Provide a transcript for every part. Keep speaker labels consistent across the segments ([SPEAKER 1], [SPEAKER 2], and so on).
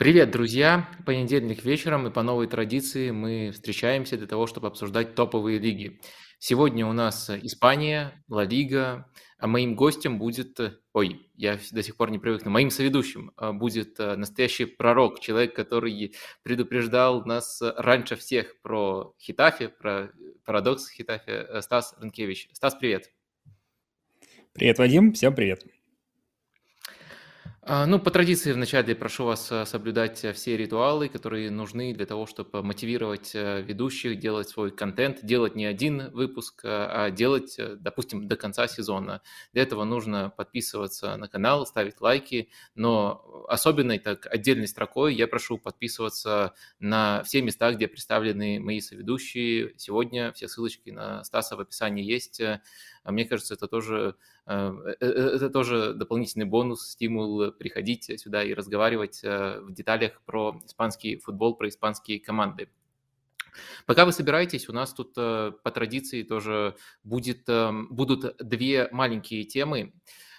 [SPEAKER 1] Привет, друзья! Понедельник вечером, и по новой традиции мы встречаемся для того, чтобы обсуждать топовые лиги. Сегодня у нас Испания, Ла Лига, а моим гостем будет, ой, я до сих пор не привык, но моим соведущим а, будет а, настоящий пророк, человек, который предупреждал нас раньше всех про Хитафе, про парадокс Хитафе, э, Стас Рынкевич. Стас, привет!
[SPEAKER 2] Привет, Вадим, всем привет!
[SPEAKER 1] А, ну, по традиции вначале прошу вас э, соблюдать э, все ритуалы, которые нужны для того, чтобы мотивировать э, ведущих делать свой контент, делать не один выпуск, а делать, допустим, до конца сезона. Для этого нужно подписываться на канал, ставить лайки, но особенной так отдельной строкой я прошу подписываться на все места, где представлены мои соведущие. Сегодня все ссылочки на Стаса в описании есть. А мне кажется, это тоже, э, э, э, это тоже дополнительный бонус, стимул приходить сюда и разговаривать в деталях про испанский футбол, про испанские команды. Пока вы собираетесь, у нас тут по традиции тоже будет, будут две маленькие темы,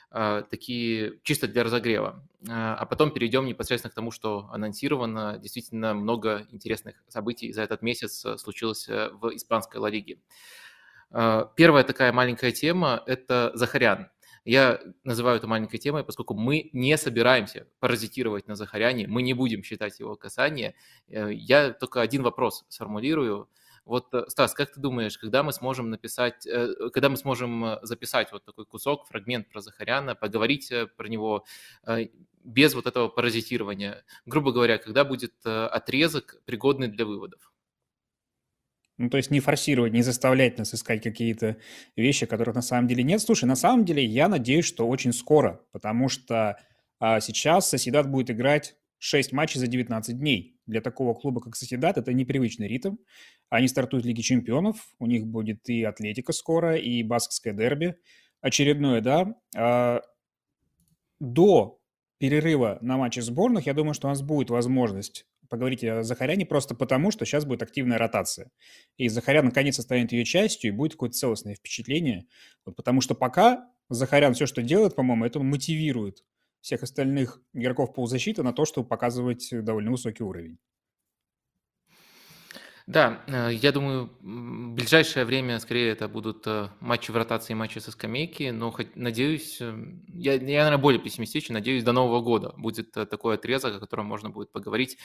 [SPEAKER 1] такие чисто для разогрева. А потом перейдем непосредственно к тому, что анонсировано. Действительно много интересных событий за этот месяц случилось в испанской Ла Лиге. А, первая такая маленькая тема – это Захарян. Я называю это маленькой темой, поскольку мы не собираемся паразитировать на Захаряне, мы не будем считать его касание. Э, я только один вопрос сформулирую. Вот, э, Стас, как ты думаешь, когда мы сможем написать, э, когда мы сможем записать вот такой кусок, фрагмент про Захаряна, поговорить про него без вот этого паразитирования? Грубо говоря, когда будет отрезок, пригодный для выводов?
[SPEAKER 2] Ну, то есть не форсировать, не заставлять нас искать какие-то вещи, которых на самом деле нет. Слушай, на самом деле я надеюсь, что очень скоро, потому что а, сейчас Соседат будет играть 6 матчей за 19 дней. Для такого клуба, как Соседат, это непривычный ритм. Они стартуют в Лиге Чемпионов, у них будет и Атлетика скоро, и Баскское дерби очередное, да. А, до перерыва на матчи сборных, я думаю, что у нас будет возможность поговорить о Захаряне просто потому, что сейчас будет активная ротация. И Захарян наконец-то станет ее частью, и будет какое-то целостное впечатление. Вот потому что пока Захарян все, что делает, по-моему, это мотивирует всех остальных игроков полузащиты на то, чтобы показывать довольно высокий уровень.
[SPEAKER 1] Да, э, я думаю, в ближайшее время, скорее, это будут э, матчи в ротации, матчи со скамейки, но хоть, надеюсь, э, я, я, наверное, более пессимистичен, надеюсь, до Нового года будет такой отрезок, о котором можно будет поговорить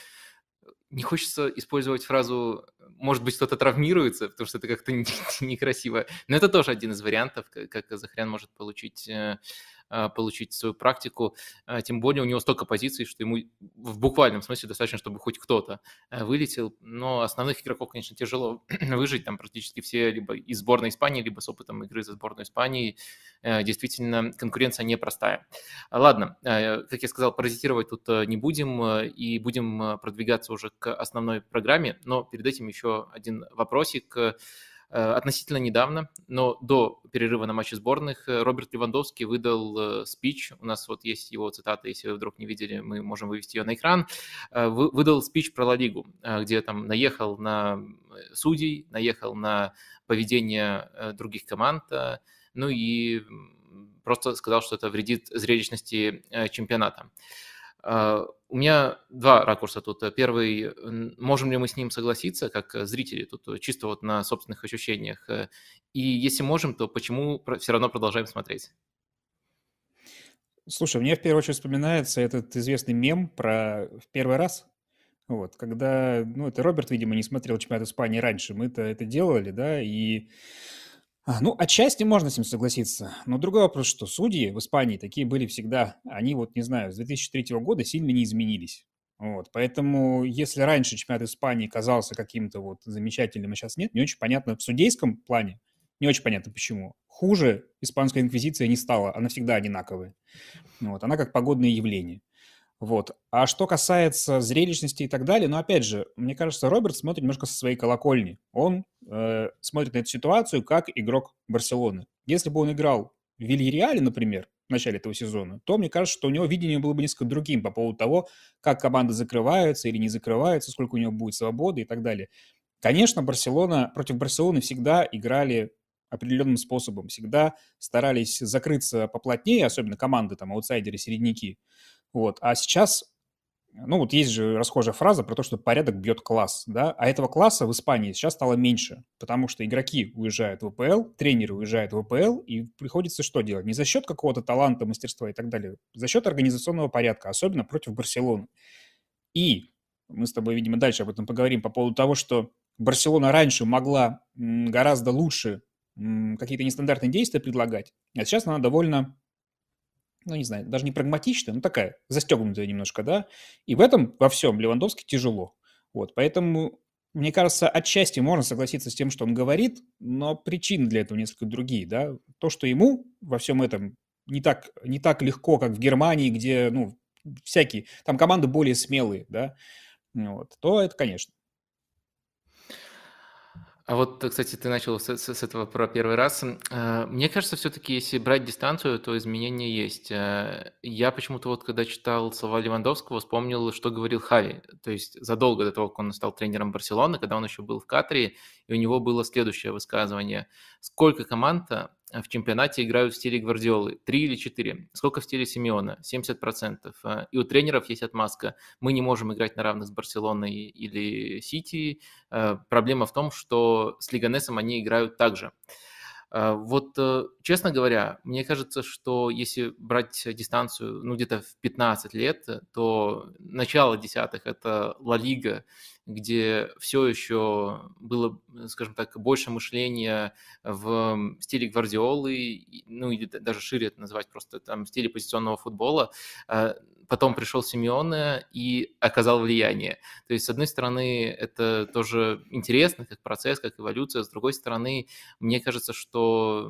[SPEAKER 1] не хочется использовать фразу «может быть, кто-то травмируется», потому что это как-то некрасиво. Но это тоже один из вариантов, как Захарян может получить э, а, получить свою практику. А, тем более у него столько позиций, что ему в буквальном смысле достаточно, чтобы хоть кто-то э, вылетел. Но основных игроков, конечно, тяжело выжить. Там практически все либо из сборной Испании, либо с опытом игры за сборную Испании. Э, действительно, конкуренция непростая. Ладно, как я сказал, паразитировать тут не будем и будем продвигаться уже к основной программе. Но перед этим еще один вопросик. Э, относительно недавно, но до перерыва на матче сборных, э, Роберт Левандовский выдал э, спич, у нас вот есть его цитата, если вы вдруг не видели, мы можем вывести ее на экран, выдал спич про Ла Лигу, где там наехал на судей, наехал на поведение других команд, ну и просто сказал, что это вредит зрелищности чемпионата. У меня два ракурса тут. Первый, можем ли мы с ним согласиться, как зрители, тут чисто вот на собственных ощущениях. И если можем, то почему все равно продолжаем смотреть?
[SPEAKER 2] Слушай, мне в первую очередь вспоминается этот известный мем про в первый раз. Вот, когда, ну, это Роберт, видимо, не смотрел чемпионат Испании раньше, мы-то это делали, да, и ну, отчасти можно с ним согласиться. Но другой вопрос, что судьи в Испании такие были всегда. Они вот, не знаю, с 2003 года сильно не изменились. Вот, поэтому если раньше чемпионат Испании казался каким-то вот замечательным, а сейчас нет, не очень понятно в судейском плане, не очень понятно почему. Хуже испанская инквизиция не стала, она всегда одинаковая. Вот, она как погодное явление. Вот. А что касается зрелищности и так далее, ну, опять же, мне кажется, Роберт смотрит немножко со своей колокольни. Он э, смотрит на эту ситуацию как игрок Барселоны. Если бы он играл в Вильяреале, например, в начале этого сезона, то мне кажется, что у него видение было бы несколько другим по поводу того, как команда закрывается или не закрывается, сколько у него будет свободы и так далее. Конечно, Барселона, против Барселоны всегда играли определенным способом, всегда старались закрыться поплотнее, особенно команды, там, аутсайдеры, середняки. Вот. А сейчас ну вот есть же расхожая фраза про то, что порядок бьет класс, да, а этого класса в Испании сейчас стало меньше, потому что игроки уезжают в ВПЛ, тренеры уезжают в ВПЛ, и приходится что делать? Не за счет какого-то таланта, мастерства и так далее, за счет организационного порядка, особенно против Барселоны. И мы с тобой, видимо, дальше об этом поговорим по поводу того, что Барселона раньше могла гораздо лучше какие-то нестандартные действия предлагать, а сейчас она довольно ну, не знаю, даже не прагматичная, но такая, застегнутая немножко, да, и в этом во всем Левандовски тяжело. Вот, поэтому, мне кажется, отчасти можно согласиться с тем, что он говорит, но причины для этого несколько другие, да. То, что ему во всем этом не так, не так легко, как в Германии, где, ну, всякие, там команды более смелые, да, вот, то это, конечно.
[SPEAKER 1] А вот, кстати, ты начал с, с, этого про первый раз. Э, мне кажется, все-таки, если брать дистанцию, то изменения есть. Э, я почему-то вот, когда читал слова Левандовского, вспомнил, что говорил Хави. То есть задолго до того, как он стал тренером Барселоны, когда он еще был в Катаре, и у него было следующее высказывание. Сколько команд Э, в чемпионате играют в стиле Гвардиолы? Три или четыре? Сколько в стиле Симеона? 70%. Э, и у тренеров есть отмазка. Мы не можем играть на равных с Барселоной или Сити. Э, проблема в том, что с Лиганесом они играют так же. Вот, честно говоря, мне кажется, что если брать дистанцию, ну, где-то в 15 лет, то начало десятых – это Ла Лига, где все еще было, скажем так, больше мышления в стиле Гвардиолы, ну или даже шире это назвать просто там в стиле позиционного футбола. Потом пришел Симеоне и оказал влияние. То есть, с одной стороны, это тоже интересно, как процесс, как эволюция. С другой стороны, мне кажется, что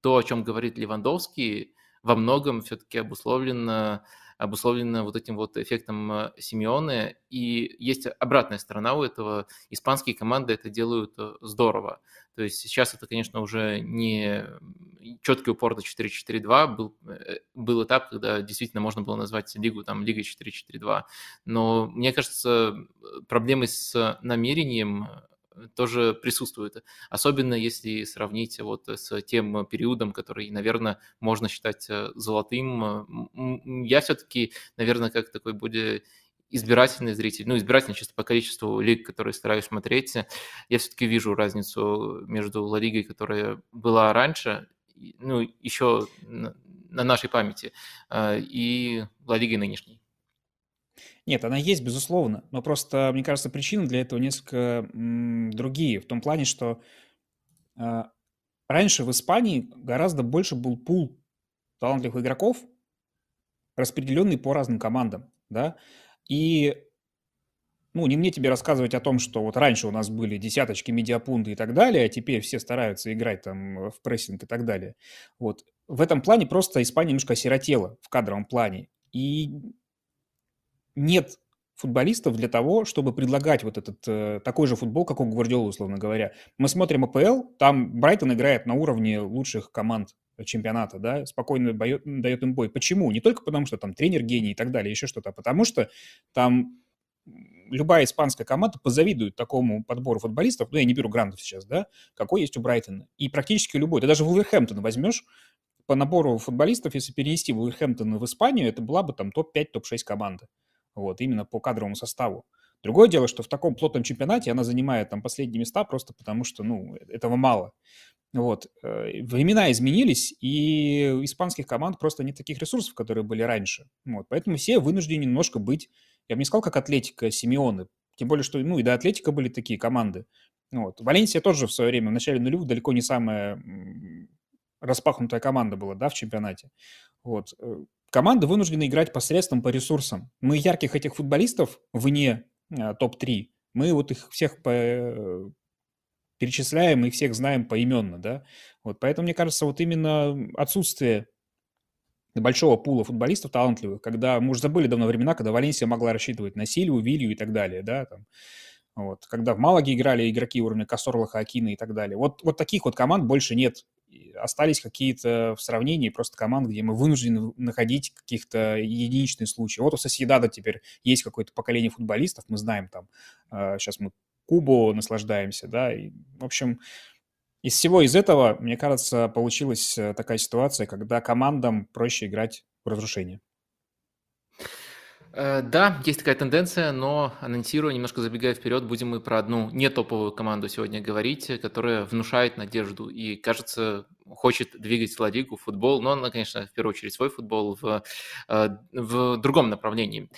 [SPEAKER 1] то, о чем говорит Левандовский, во многом все-таки обусловлено обусловлено вот этим вот эффектом э, Симеоне. И есть обратная сторона у этого. Испанские команды это делают э, здорово. То есть сейчас это, конечно, уже не четкий упор на 4-4-2. Был, э, был этап, когда действительно можно было назвать лигу там Лигой 4-4-2. Но мне кажется, проблемы с намерением тоже присутствует. Особенно если сравнить вот с тем периодом, который, наверное, можно считать э, золотым. Я все-таки, наверное, как такой более избирательный зритель, ну, избирательный чисто по количеству лиг, которые стараюсь смотреть, я все-таки вижу разницу между Ла Лигой, которая была раньше, ну, еще на нашей памяти, э, и Ла Лигой нынешней.
[SPEAKER 2] Нет, она есть, безусловно, но просто, мне кажется, причины для этого несколько другие, в том плане, что а, раньше в Испании гораздо больше был пул талантливых игроков, распределенный по разным командам, да, и ну, не мне тебе рассказывать о том, что вот раньше у нас были десяточки, медиапунты и так далее, а теперь все стараются играть там в прессинг и так далее. Вот. В этом плане просто Испания немножко осиротела в кадровом плане. И нет футболистов для того, чтобы предлагать вот этот э, такой же футбол, как у Гвардиолы, условно говоря. Мы смотрим АПЛ, там Брайтон играет на уровне лучших команд чемпионата, да, спокойно дает, дает им бой. Почему? Не только потому, что там тренер гений и так далее, еще что-то, а потому что там любая испанская команда позавидует такому подбору футболистов, ну, я не беру грандов сейчас, да, какой есть у Брайтона. И практически любой. Ты даже Вулверхэмптон возьмешь, по набору футболистов, если перенести Вулверхэмптон в Испанию, это была бы там топ-5, топ-6 команда вот, именно по кадровому составу. Другое дело, что в таком плотном чемпионате она занимает там последние места просто потому, что, ну, этого мало. Вот. Э, времена изменились, и у испанских команд просто нет таких ресурсов, которые были раньше. Вот. Поэтому все вынуждены немножко быть, я бы не сказал, как Атлетика, Симеоны. Тем более, что, ну, и до Атлетика были такие команды. Вот. Валенсия тоже в свое время, в начале нулевых, далеко не самая распахнутая команда была, да, в чемпионате. Вот. Э, команды вынуждены играть посредством по ресурсам. Мы ярких этих футболистов вне э, топ-3, мы вот их всех по, перечисляем и всех знаем поименно, да. Вот, поэтому, мне кажется, вот именно отсутствие большого пула футболистов талантливых, когда мы уже забыли давно времена, когда Валенсия могла рассчитывать на Силию, Вилью и так далее, да, там, вот, когда в Малаге играли игроки уровня Кассорла, Хакина и так далее. Вот, вот таких вот команд больше нет остались какие-то в сравнении просто команд, где мы вынуждены находить каких-то единичные случаи. Вот у Соседада теперь есть какое-то поколение футболистов, мы знаем там, сейчас а, мы Кубо наслаждаемся, да, и, в общем, из всего из этого, мне кажется, получилась э, такая ситуация, когда командам проще играть в разрушение.
[SPEAKER 1] Э, да, есть такая тенденция, но анонсирую, немножко забегая вперед, будем мы про одну не топовую команду сегодня говорить, которая внушает надежду и, кажется, хочет двигать Ла Лигу, футбол, но она, конечно, в первую очередь свой футбол в, э, в другом направлении.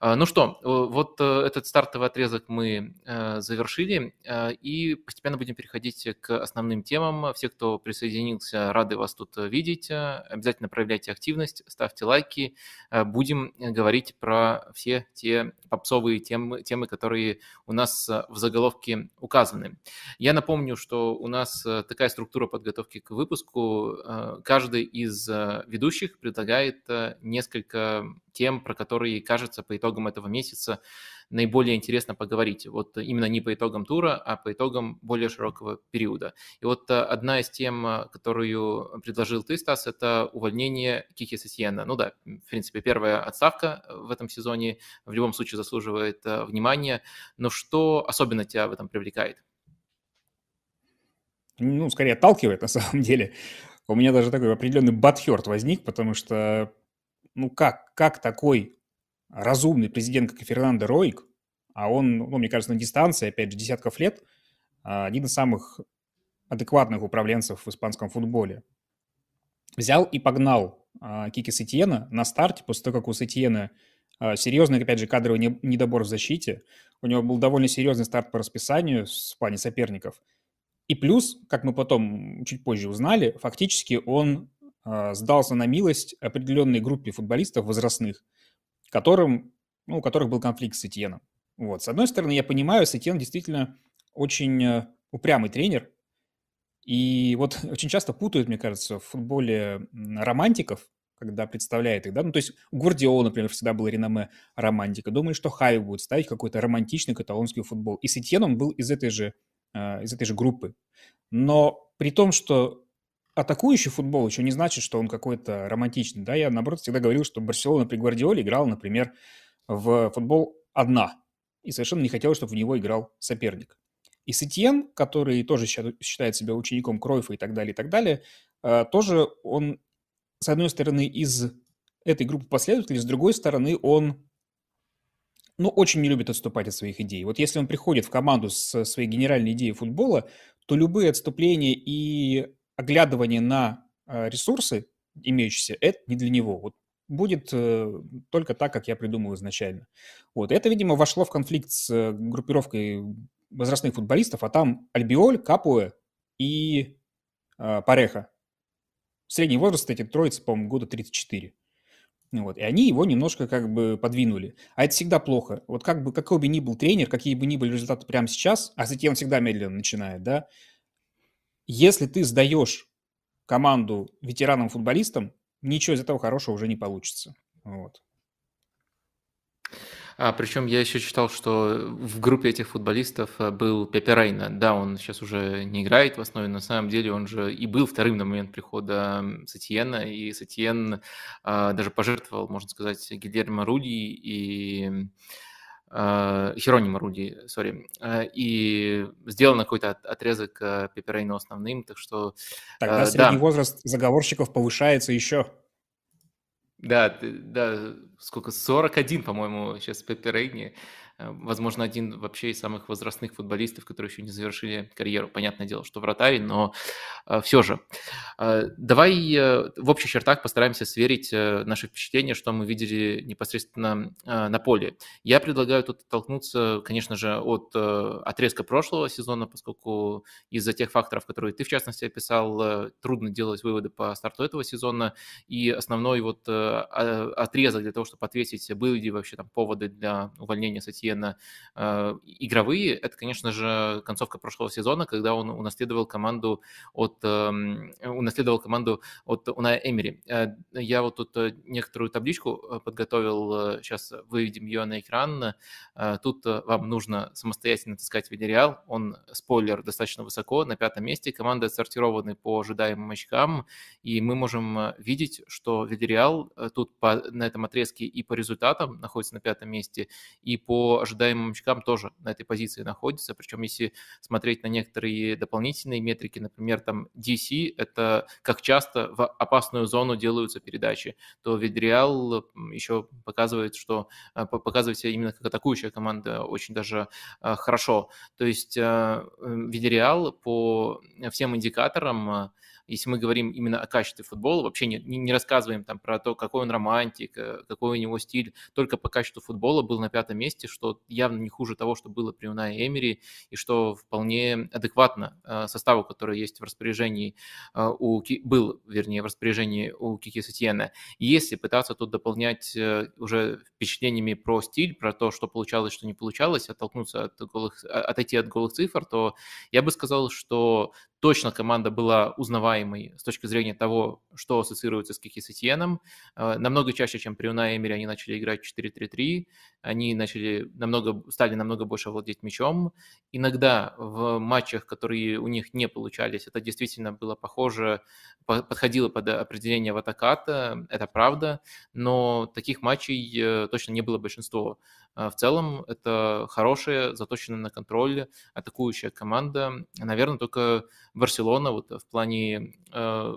[SPEAKER 1] Э, ну что, вот этот стартовый отрезок мы завершили, и постепенно будем переходить к основным темам. Все, кто присоединился, рады вас тут видеть. Обязательно проявляйте активность, ставьте лайки. Будем говорить про все те попсовые темы, темы, которые у нас э, в заголовке указаны. Я напомню, что у нас э, такая структура подготовки к выпуску. Э, каждый из ведущих предлагает несколько тем, про которые, кажется, по итогам этого месяца наиболее интересно поговорить. Вот именно не по итогам тура, а по итогам более широкого периода. И вот э, одна из тем, э, которую предложил ты, Стас, это увольнение Кики Сесьена. Ну да, в принципе, первая отставка в этом сезоне в любом случае заслуживает э, внимания. Но что особенно тебя в этом привлекает?
[SPEAKER 2] Ну, скорее отталкивает на самом деле. У меня даже такой определенный батхерт возник, потому что, ну как, как такой разумный президент, как и Фернандо Роик, а он, ну, мне кажется, на дистанции, опять же, десятков лет, а, один из самых адекватных управленцев в испанском футболе, взял и погнал а, Кики Сетьена на старте, после того, как у Сетьена а, серьезный, опять же, кадровый недобор в защите. У него был довольно серьезный старт по расписанию в плане соперников. И плюс, как мы потом чуть позже узнали, фактически он сдался на милость определенной группе футболистов возрастных – которым, ну, у которых был конфликт с Этьеном. Вот. С одной стороны, я понимаю, Сетьен действительно очень э, упрямый тренер, и вот очень часто путают, мне кажется, в футболе романтиков, когда представляет их, да, ну, то есть у Гвардиола, например, всегда было реноме романтика, думаю, что Хави будет ставить какой-то романтичный каталонский футбол, и Сетьен он был из этой же, э, из этой же группы, но при том, что атакующий футбол еще не значит, что он какой-то романтичный. Да? Я, наоборот, всегда говорил, что Барселона при Гвардиоле играла, например, в футбол одна. И совершенно не хотел, чтобы в него играл соперник. И Сетьен, который тоже считает себя учеником Кройфа и так далее, и так далее, э, тоже он, с одной стороны, из этой группы последователей, с другой стороны, он ну, очень не любит отступать от своих идей. Вот если он приходит в команду с своей генеральной идеей футбола, то любые отступления и оглядывание на э, ресурсы имеющиеся, это не для него. Вот будет э, только так, как я придумал изначально. Вот. Это, видимо, вошло в конфликт с группировкой возрастных футболистов, а там Альбиоль, Капуэ и э, Пареха. Средний возраст эти троицы, по-моему, года 34. Вот. И они его немножко как бы подвинули. А это всегда плохо. Вот как бы, какой бы ни был тренер, какие бы ни были результаты прямо сейчас, а затем он всегда медленно начинает, да, если ты сдаешь команду ветеранам-футболистам, ничего из этого хорошего уже не получится. Вот.
[SPEAKER 1] А, причем я еще читал, что в группе этих футболистов э, был Пепе Рейна. Да, он сейчас уже не играет в основе, но на самом деле он же и был вторым на момент прихода Сатьена, и Сатьен а, даже пожертвовал, можно сказать, Гильермо Руди и Херонима Руди, сори, а, и сделан какой-то отрезок Пепперейна основным, так что...
[SPEAKER 2] Тогда средний да. возраст заговорщиков повышается еще.
[SPEAKER 1] Да, да, сколько, 41, по-моему, сейчас Пепперейни. Э, возможно, один вообще из самых возрастных футболистов, которые еще не завершили карьеру. Понятное дело, что вратарь, но э, все же. Э, давай в общих чертах постараемся сверить наши впечатления, что мы видели непосредственно на поле. Я предлагаю тут оттолкнуться, конечно же, от отрезка прошлого сезона, поскольку из-за тех факторов, которые ты, в частности, описал, трудно делать выводы по старту этого сезона. И основной вот отрезок для того, чтобы ответить, были ли вообще там поводы для увольнения статьи Сетьена э, игровые, это, конечно же, концовка прошлого сезона, когда он унаследовал команду от, эм, унаследовал команду от Уная Эмери. Э, я вот тут э, некоторую табличку подготовил, сейчас выведем ее на экран. Тут вам нужно самостоятельно таскать Видереал, он, спойлер, достаточно высоко, на пятом месте. Команды отсортированы по ожидаемым очкам, и мы можем видеть, что Видереал тут по, на этом отрезке и по результатам находится на пятом месте, и по ожидаемым очкам тоже на этой позиции находится. Причем, если смотреть на некоторые дополнительные метрики, например, там DC, это как часто в опасную зону делаются передачи, то Видреал еще показывает, что показывает себя именно как атакующая команда очень даже хорошо. То есть Видереал по всем индикаторам если мы говорим именно о качестве футбола, вообще не, не рассказываем там про то, какой он романтик, э, какой у него стиль, только по качеству футбола был на пятом месте, что явно не хуже того, что было при Унае Эмери, и что вполне адекватно э, составу, который есть в распоряжении э, у, был, вернее, в распоряжении у Кики Сетьена. И если пытаться тут дополнять уже впечатлениями про стиль, про то, что получалось, что не получалось, оттолкнуться от голых, отойти от голых цифр, то я бы сказал, что точно команда была узнаваемой с точки зрения того, что ассоциируется с Кики Сетьеном. Э, намного чаще, чем при Унае Эмери, они начали играть 4-3-3, они начали намного, стали намного больше владеть мячом. Иногда в матчах, которые у них не получались, это действительно было похоже, подходило под определение Ватаката, это правда, но таких матчей э, точно не было большинство. Э, в целом это хорошая, заточенная на контроль, атакующая команда. Наверное, только Барселона вот в плане э,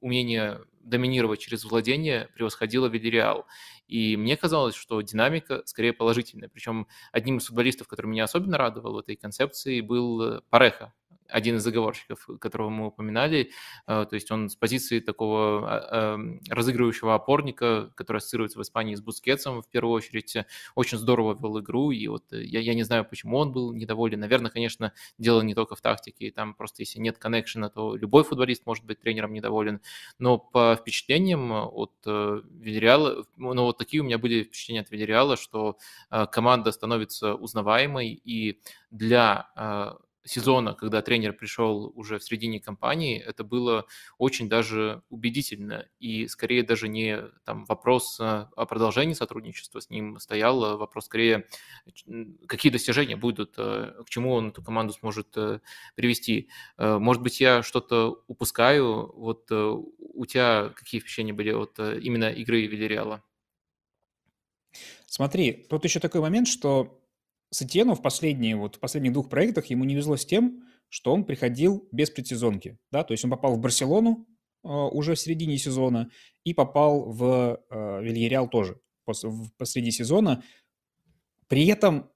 [SPEAKER 1] умения доминировать через владение превосходила Вильяреал. И мне казалось, что динамика скорее положительная. Причем одним из футболистов, который меня особенно радовал в этой концепции, был Пареха, один из заговорщиков, которого мы упоминали, э, то есть он с позиции такого а, эм, разыгрывающего опорника, который ассоциируется в Испании с Бускетсом, в первую очередь, очень здорово вел игру, и вот э, я, я не знаю, почему он был недоволен. Наверное, конечно, дело не только в тактике, там просто если нет коннекшена, то любой футболист может быть тренером недоволен, но по впечатлениям от э, Вильяреала, ну вот такие у меня были впечатления от Вильяреала, что команда становится узнаваемой, и для сезона, когда тренер пришел уже в середине кампании, это было очень даже убедительно. И скорее даже не там, вопрос о продолжении сотрудничества с ним стоял, а вопрос скорее, какие достижения будут, э, к чему он эту команду сможет э, привести. Э, может быть, я что-то упускаю. Вот у тебя какие впечатления были от именно игры Вильяреала?
[SPEAKER 2] Смотри, тут еще такой момент, что Сатьену в последние, вот в последних двух проектах ему не везло с тем, что он приходил без предсезонки, да, то есть он попал в Барселону э, уже в середине сезона и попал в э, Вильяреал тоже пос, в, посреди сезона. При этом,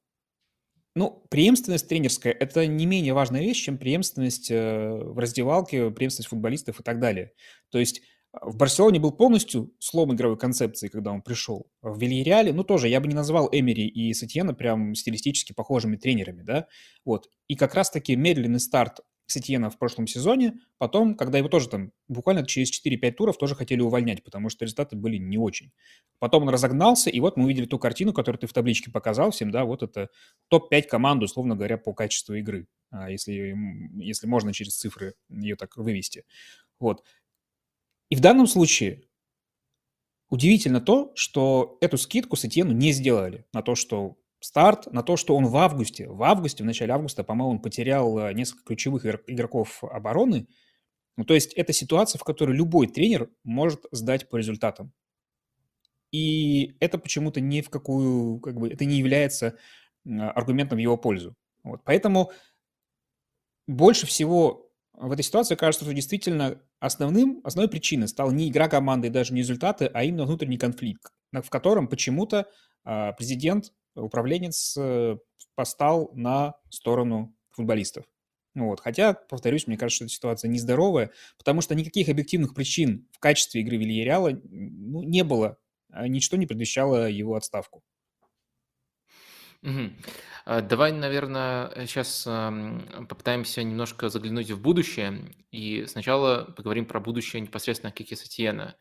[SPEAKER 2] ну, преемственность тренерская – это не менее важная вещь, чем преемственность э, в раздевалке, преемственность футболистов и так далее. То есть в Барселоне был полностью слом игровой концепции, когда он пришел. В Вильяреале, ну, тоже, я бы не назвал Эмери и Сетьена прям стилистически похожими тренерами, да, вот. И как раз-таки медленный старт Сетьена в прошлом сезоне, потом, когда его тоже там буквально через 4-5 туров тоже хотели увольнять, потому что результаты были не очень. Потом он разогнался, и вот мы увидели ту картину, которую ты в табличке показал всем, да, вот это топ-5 команд, условно говоря, по качеству игры, а, если, если можно через цифры ее так вывести. Вот. И в данном случае удивительно то, что эту скидку Сатьену не сделали на то, что старт, на то, что он в августе, в августе, в начале августа, по-моему, он потерял э, несколько ключевых игроков обороны. Ну, то есть это ситуация, в которой любой тренер может сдать по результатам. И это почему-то ни в какую, как бы, это не является аргументом в его пользу. Вот. Поэтому больше всего в этой ситуации кажется, что действительно основным, основной причиной стала не игра команды и даже не результаты, а именно внутренний конфликт, в котором почему-то а, президент, управленец э, постал на сторону футболистов. Вот. Хотя, повторюсь, мне кажется, что эта ситуация нездоровая, потому что никаких объективных причин в качестве игры Вильяреала ну, не было. А ничто не предвещало его отставку.
[SPEAKER 1] Угу. Давай, наверное, сейчас попытаемся немножко заглянуть в будущее. И сначала поговорим про будущее непосредственно Кики Сатьена.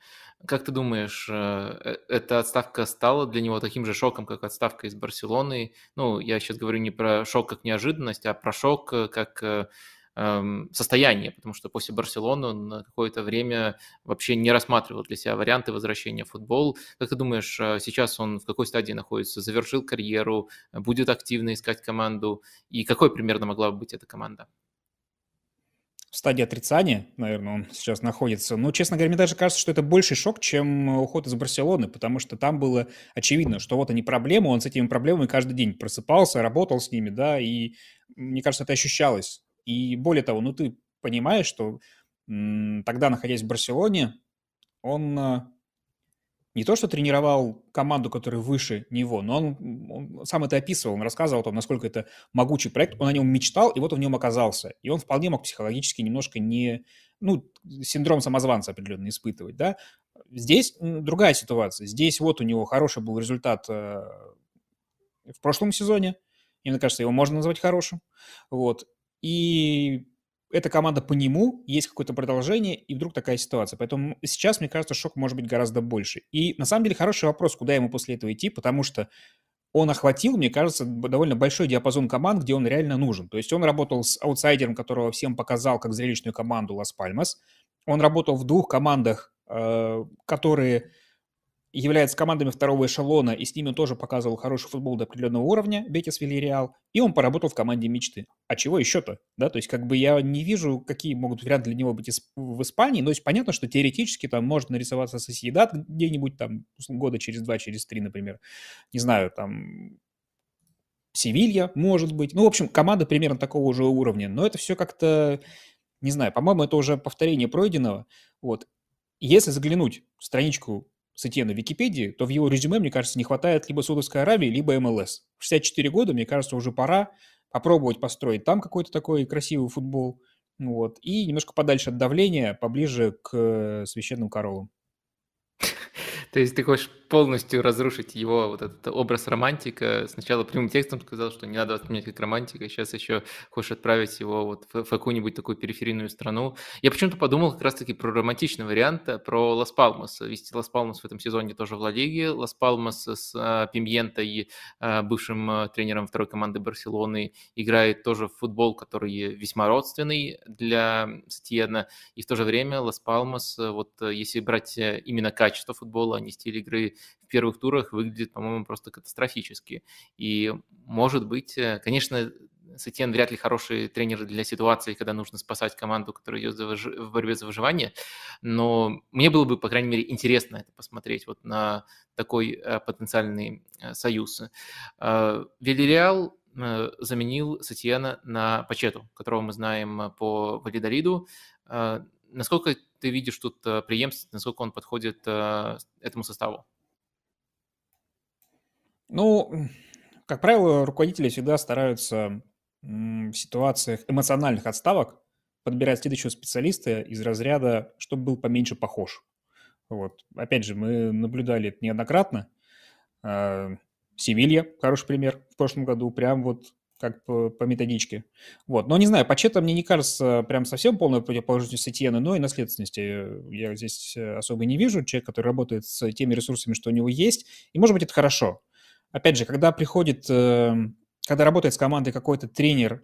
[SPEAKER 1] Как ты думаешь, э, э, эта отставка стала для него таким же шоком, как отставка из Барселоны? Ну, я сейчас говорю не про шок как неожиданность, а про шок э, как состояние, потому что после Барселоны он на какое-то время вообще не рассматривал для себя варианты возвращения в футбол. Как ты думаешь, э, сейчас он в какой стадии находится? Завершил карьеру, будет активно искать команду? И какой примерно могла бы быть эта команда?
[SPEAKER 2] в стадии отрицания, наверное, он сейчас находится. Но, честно говоря, мне даже кажется, что это больший шок, чем уход из Барселоны, потому что там было очевидно, что вот они проблемы, он с этими проблемами каждый день просыпался, работал с ними, да, и мне кажется, это ощущалось. И более того, ну ты понимаешь, что тогда, находясь в Барселоне, он э, не то, что тренировал команду, которая выше него, но он, он сам это описывал, он рассказывал о том, насколько это могучий проект, он о нем мечтал, и вот он в нем оказался. И он вполне мог психологически немножко не... Ну, синдром самозванца определенно испытывать, да. Здесь другая ситуация. Здесь вот у него хороший был результат э, в прошлом сезоне, и мне кажется, его можно назвать хорошим. Вот. И эта команда по нему, есть какое-то продолжение, и вдруг такая ситуация. Поэтому сейчас, мне кажется, шок может быть гораздо больше. И на самом деле хороший вопрос, куда ему после этого идти, потому что он охватил, мне кажется, довольно большой диапазон команд, где он реально нужен. То есть он работал с аутсайдером, которого всем показал как зрелищную команду Лас-Пальмас. Он работал в двух командах, э, которые является командами второго эшелона, и с ними он тоже показывал хороший футбол до определенного уровня, Бетис Вильяреал, и он поработал в команде мечты. А чего еще-то? Да, то есть как бы я не вижу, какие могут варианты для него быть в Испании, но есть понятно, что теоретически там может нарисоваться Соседат где-нибудь там года через два, через три, например. Не знаю, там Севилья, может быть. Ну, в общем, команда примерно такого же уровня. Но это все как-то, не знаю, по-моему, это уже повторение пройденного. Вот. Если заглянуть в страничку Сетьена в Википедии, то в его резюме, мне кажется, не хватает либо Саудовской Аравии, либо МЛС. В 64 года, мне кажется, уже пора попробовать построить там какой-то такой красивый футбол, вот, и немножко подальше от давления, поближе к э, священным коровам.
[SPEAKER 1] То есть ты хочешь полностью разрушить его вот этот образ романтика. Сначала прямым текстом сказал, что не надо воспринимать как романтика, сейчас еще хочешь отправить его вот в, в какую-нибудь такую периферийную страну. Я почему-то подумал как раз-таки про романтичный вариант, про Лас-Палмас. Есть и Лас-Палмас в этом сезоне тоже в Ла Лиге. Лас-Палмас с а, Пимьентой, а, бывшим а, тренером второй команды Барселоны, играет тоже в футбол, который весьма родственный для Сетьена. И в то же время Лас-Палмас, вот если брать именно качество футбола, не стиль игры, в первых турах выглядит, по-моему, просто катастрофически. И, может быть, э, конечно, Сатьен вряд ли хороший тренер для ситуации, когда нужно спасать команду, которая идет в борьбе за выживание, но мне было бы, по крайней мере, интересно это посмотреть вот на такой э, потенциальный э, союз. Велиреал заменил Сатьена на Пачету, которого мы знаем по Валидолиду. Э, насколько ты видишь тут э, преемственность, насколько он подходит э, этому составу?
[SPEAKER 2] Ну, как правило, руководители всегда стараются в ситуациях эмоциональных отставок подбирать следующего специалиста из разряда, чтобы был поменьше похож. Вот. Опять же, мы наблюдали это неоднократно. А, Севилья, хороший пример в прошлом году, прям вот как по, по методичке. Вот. Но не знаю, Пачета мне не кажется прям совсем полной противоположностью Сетьена, но и наследственности я здесь особо не вижу. Человек, который работает с теми ресурсами, что у него есть. И, может быть, это хорошо. Опять же, когда приходит, эм, когда работает с командой какой-то тренер,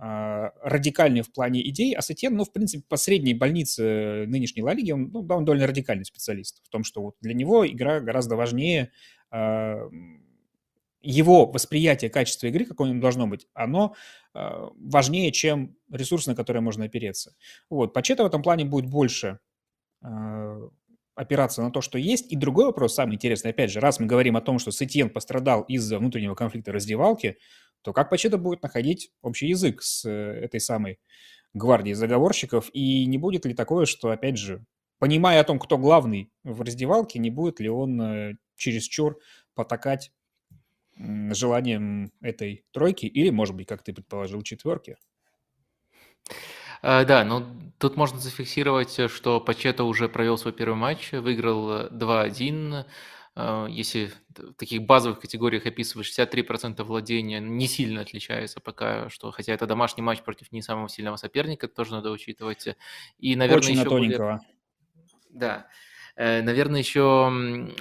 [SPEAKER 2] а, радикальный в плане идей, а Сетьен, ну, в принципе, по средней больнице нынешней Ла Лиги, он, ну, да, он довольно радикальный специалист в том, что вот для него игра гораздо важнее, а, его восприятие качества игры, какое оно должно быть, оно а, важнее, чем ресурсы, на которые можно опереться. Вот, Пачета в этом плане будет больше опираться на то, что есть. И другой вопрос, самый интересный, опять же, раз мы говорим о том, что Сетьен пострадал из-за внутреннего конфликта раздевалки, то как Пачета будет находить общий язык с э, этой самой гвардией заговорщиков, и не будет ли такое, что, опять же, понимая о том, кто главный в раздевалке, не будет ли он э, чересчур потакать желанием этой тройки или, может быть, как ты предположил, четверки?
[SPEAKER 1] Э, да, ну тут можно зафиксировать, э, что Пачето уже провел свой первый матч, выиграл 2-1. Э, если в таких базовых категориях описывать 63% владения, не сильно отличается пока, что хотя это домашний матч против не самого сильного соперника, тоже надо учитывать.
[SPEAKER 2] И, наверное, Очень еще более...
[SPEAKER 1] Да. Э, наверное, еще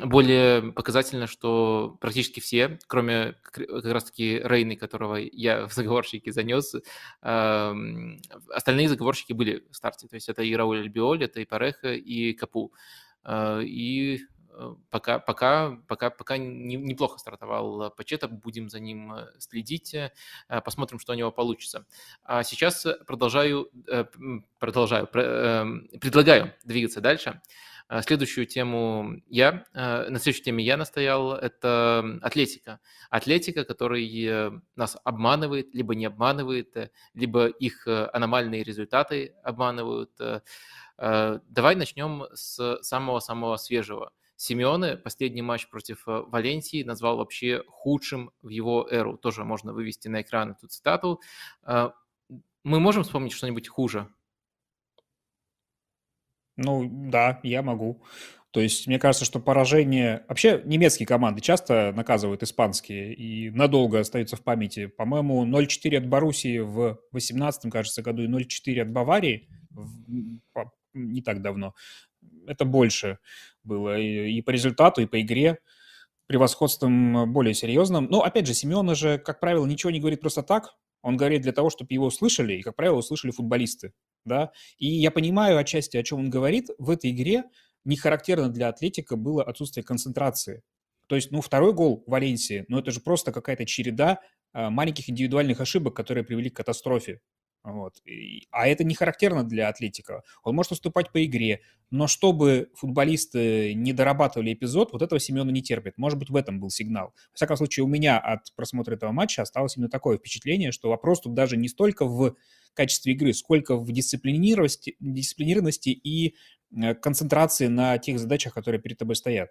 [SPEAKER 1] более показательно, что практически все, кроме как раз-таки Рейны, которого я в заговорщике занес, остальные заговорщики были в старте. То есть это и Рауль Альбиоль, это и Пареха, и Капу. Э, и пока, пока, пока, пока не, неплохо стартовал Пачета, будем за ним следить, посмотрим, что у него получится. А сейчас продолжаю, продолжаю, предлагаю двигаться дальше. А, следующую тему я, а, на следующей теме я настоял, это Атлетика. Атлетика, который э, нас обманывает, либо не обманывает, э, либо их э, аномальные результаты обманывают. А, давай начнем с самого-самого свежего. Симеоне последний матч против Валенсии назвал вообще худшим в его эру. Тоже можно вывести на экран эту цитату. Мы можем вспомнить что-нибудь хуже
[SPEAKER 2] ну да, я могу. То есть мне кажется, что поражение... Вообще немецкие команды часто наказывают испанские и надолго остаются в памяти. По-моему, 0-4 от Боруссии в 18 кажется, году и 0-4 от Баварии не так давно. Это больше было и по результату, и по игре превосходством более серьезным. Но, опять же, Семена же, как правило, ничего не говорит просто так. Он говорит для того, чтобы его услышали, и, как правило, услышали футболисты да, и я понимаю отчасти, о чем он говорит, в этой игре не характерно для Атлетика было отсутствие концентрации. То есть, ну, второй гол Валенсии, ну, это же просто какая-то череда а, маленьких индивидуальных ошибок, которые привели к катастрофе. Вот. А это не характерно для Атлетика. Он может уступать по игре, но чтобы футболисты не дорабатывали эпизод, вот этого Семена не терпит. Может быть, в этом был сигнал. В всяком случае, у меня от просмотра этого матча осталось именно такое впечатление, что вопрос тут даже не столько в качестве игры, сколько в дисциплинированности, дисциплинированности и э, концентрации на тех задачах, которые перед тобой стоят.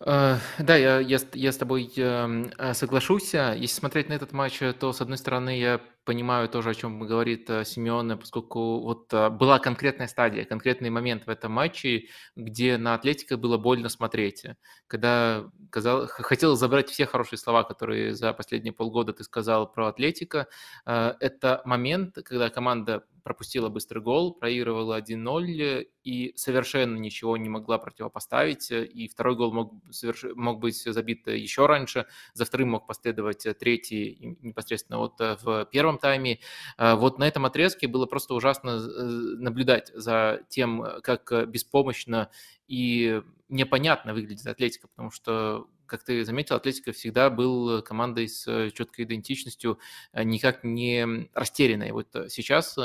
[SPEAKER 1] Э, да, я, я, я с тобой эм, э, соглашусь. Если смотреть на этот матч, то, с одной стороны, я понимаю тоже, о чем говорит э, Симеон, поскольку вот была конкретная стадия, конкретный момент в этом матче, где на Атлетико было больно смотреть. Когда казал, хотел забрать все хорошие слова, которые за последние полгода ты сказал про Атлетико. Это момент, когда команда пропустила быстрый гол, проигрывала 1-0 и совершенно ничего не могла противопоставить. И второй гол мог, соверш... мог быть забит еще раньше, за вторым мог последовать третий непосредственно вот э, в первом тайме. А вот на этом отрезке было просто ужасно э, наблюдать за тем, как беспомощно и непонятно выглядит Атлетика, потому что как ты заметил, Атлетика всегда был командой с э, четкой идентичностью, э, никак не растерянной. Вот э, сейчас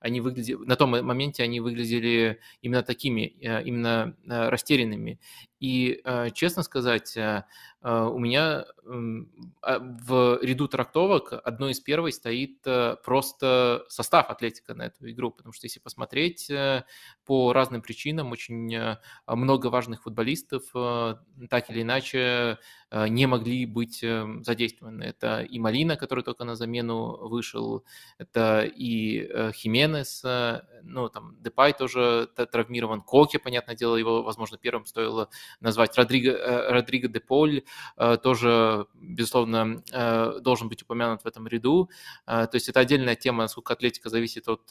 [SPEAKER 1] они выглядели, на том моменте они выглядели именно такими, именно растерянными. И, честно сказать, у меня а, в ряду трактовок одной из первой стоит просто состав Атлетика на эту игру, потому что если посмотреть по разным причинам, очень много важных футболистов так или иначе Э, не могли быть эм, задействованы. Это и Малина, который только на замену вышел, это и э, Хименес, э, ну, там, Депай тоже травмирован, Коки, понятное дело, его, возможно, первым стоило назвать, Родриго, Родриго де Поль тоже, безусловно, должен быть упомянут в этом ряду. То есть это отдельная тема, насколько атлетика зависит от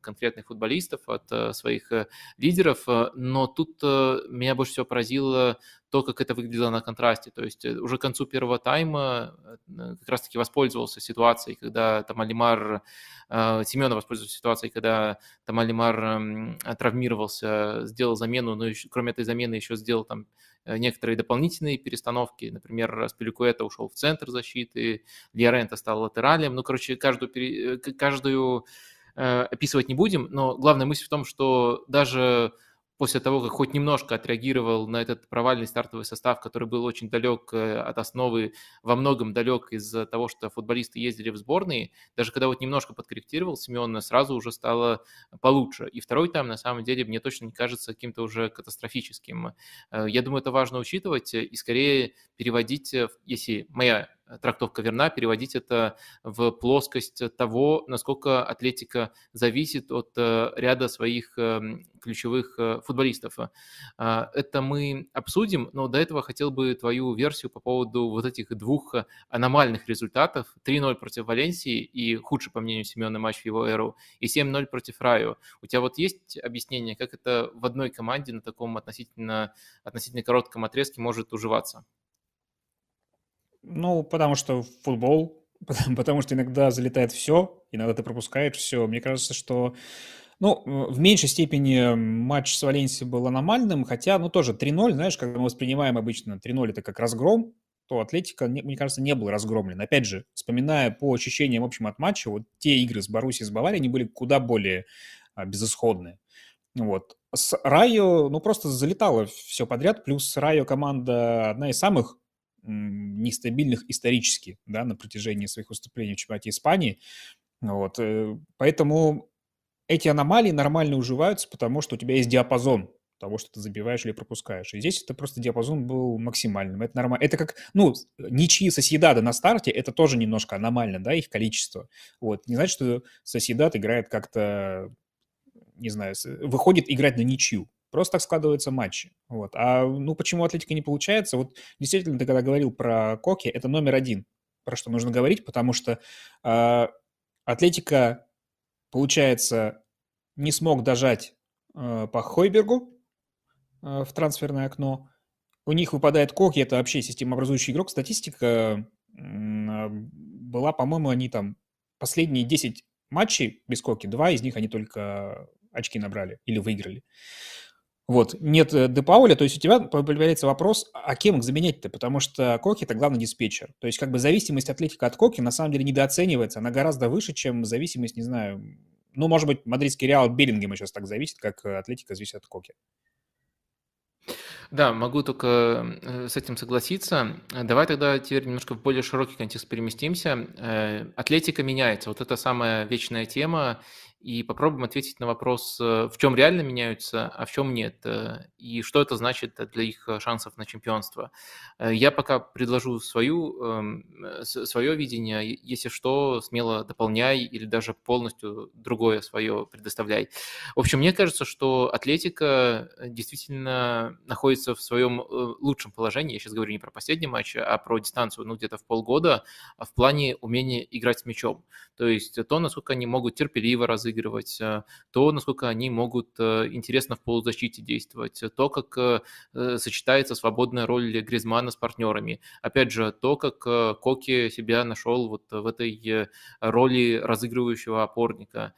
[SPEAKER 1] конкретных футболистов, от своих лидеров, но тут меня больше всего поразило то, как это выглядело на контрасте. То есть э, уже к концу первого тайма э, как раз-таки воспользовался ситуацией, когда там Алимар, э, Семенов воспользовался ситуацией, когда там Алимар травмировался, сделал замену, но еще, кроме этой замены еще сделал там некоторые дополнительные перестановки. Например, Спиликуэта ушел в центр защиты, Лиорента стал латералем. Ну, короче, каждую, каждую описывать не будем, но главная мысль в том, что даже после того, как хоть немножко отреагировал на этот провальный стартовый состав, который был очень далек э, от основы, во многом далек из-за того, что футболисты ездили в сборные, даже когда вот немножко подкорректировал Семен, сразу уже стало получше. И второй тайм, на самом деле, мне точно не кажется каким-то уже катастрофическим. Э, я думаю, это важно учитывать и скорее переводить, если моя трактовка верна, переводить это в плоскость того, насколько атлетика зависит от э, ряда своих эм, ключевых э, футболистов. А, это мы обсудим, но до этого хотел бы твою версию по поводу вот этих двух аномальных результатов. 3-0 против Валенсии и худший, по мнению Семена, матч в его эру, и 7-0 против Раю. У тебя вот есть объяснение, как это в одной команде на таком относительно, относительно коротком отрезке может уживаться?
[SPEAKER 2] Ну, потому что футбол, потому, что иногда залетает все, иногда ты пропускаешь все. Мне кажется, что Ну, в меньшей степени матч с Валенсией был аномальным, хотя, ну, тоже 3-0, знаешь, когда мы воспринимаем обычно 3-0 это как разгром, то Атлетика, мне кажется, не был разгромлен. Опять же, вспоминая по ощущениям, в общем, от матча, вот те игры с Боруссией, с Баварией, они были куда более а, безысходные. Вот. С Райо, ну, просто залетало все подряд, плюс Райо команда одна из самых нестабильных исторически, да, на протяжении своих выступлений в чемпионате Испании. Вот. Э, поэтому эти аномалии нормально уживаются, потому что у тебя есть диапазон того, что ты забиваешь или пропускаешь. И здесь это просто диапазон был максимальным. Это нормально. Это как, ну, ничьи Соседады на старте, это тоже немножко аномально, да, их количество. Вот. Не значит, что Соседат играет как-то, не знаю, выходит играть на ничью. Просто так складываются матчи. Вот. А ну почему Атлетика не получается? Вот действительно, ты когда говорил про Коки, это номер один, про что нужно говорить, потому что э, Атлетика, получается, не смог дожать э, по Хойбергу, Э, в трансферное окно. У них выпадает Коки, это вообще системообразующий игрок. Статистика а, была, по-моему, они там последние 10 матчей без Коки, два из них они только очки набрали или выиграли. Вот, нет э, Де Пауля, то есть у тебя появляется вопрос, а кем их заменять-то? Потому что Коки – это главный диспетчер. То есть как бы зависимость Атлетика от Коки на самом деле недооценивается, она гораздо выше, чем зависимость, не знаю, ну, может быть, мадридский Реал от Беллингема сейчас так зависит, как Атлетика зависит от Коки.
[SPEAKER 1] Да, могу только э, с этим согласиться. Давай тогда теперь немножко в более широкий контекст переместимся. Э, атлетика меняется. Вот это самая вечная тема и попробуем ответить на вопрос, э, в чем реально меняются, а в чем нет, э, и что это значит для их э, шансов на чемпионство. Я пока предложу свою, эм, свое видение, если что, смело дополняй или даже полностью другое свое предоставляй. В общем, мне кажется, что Атлетика действительно находится в своем лучшем положении, я сейчас говорю не про последний матч, а про дистанцию, ну, где-то в полгода, в плане умения играть с мячом. То есть то, насколько они могут терпеливо разыгрывать, э, то, насколько они могут э, интересно в полузащите действовать, то, как э, сочетается свободная роль Гризмана с партнерами. Опять же, то, как Коки себя нашел вот в этой роли разыгрывающего опорника.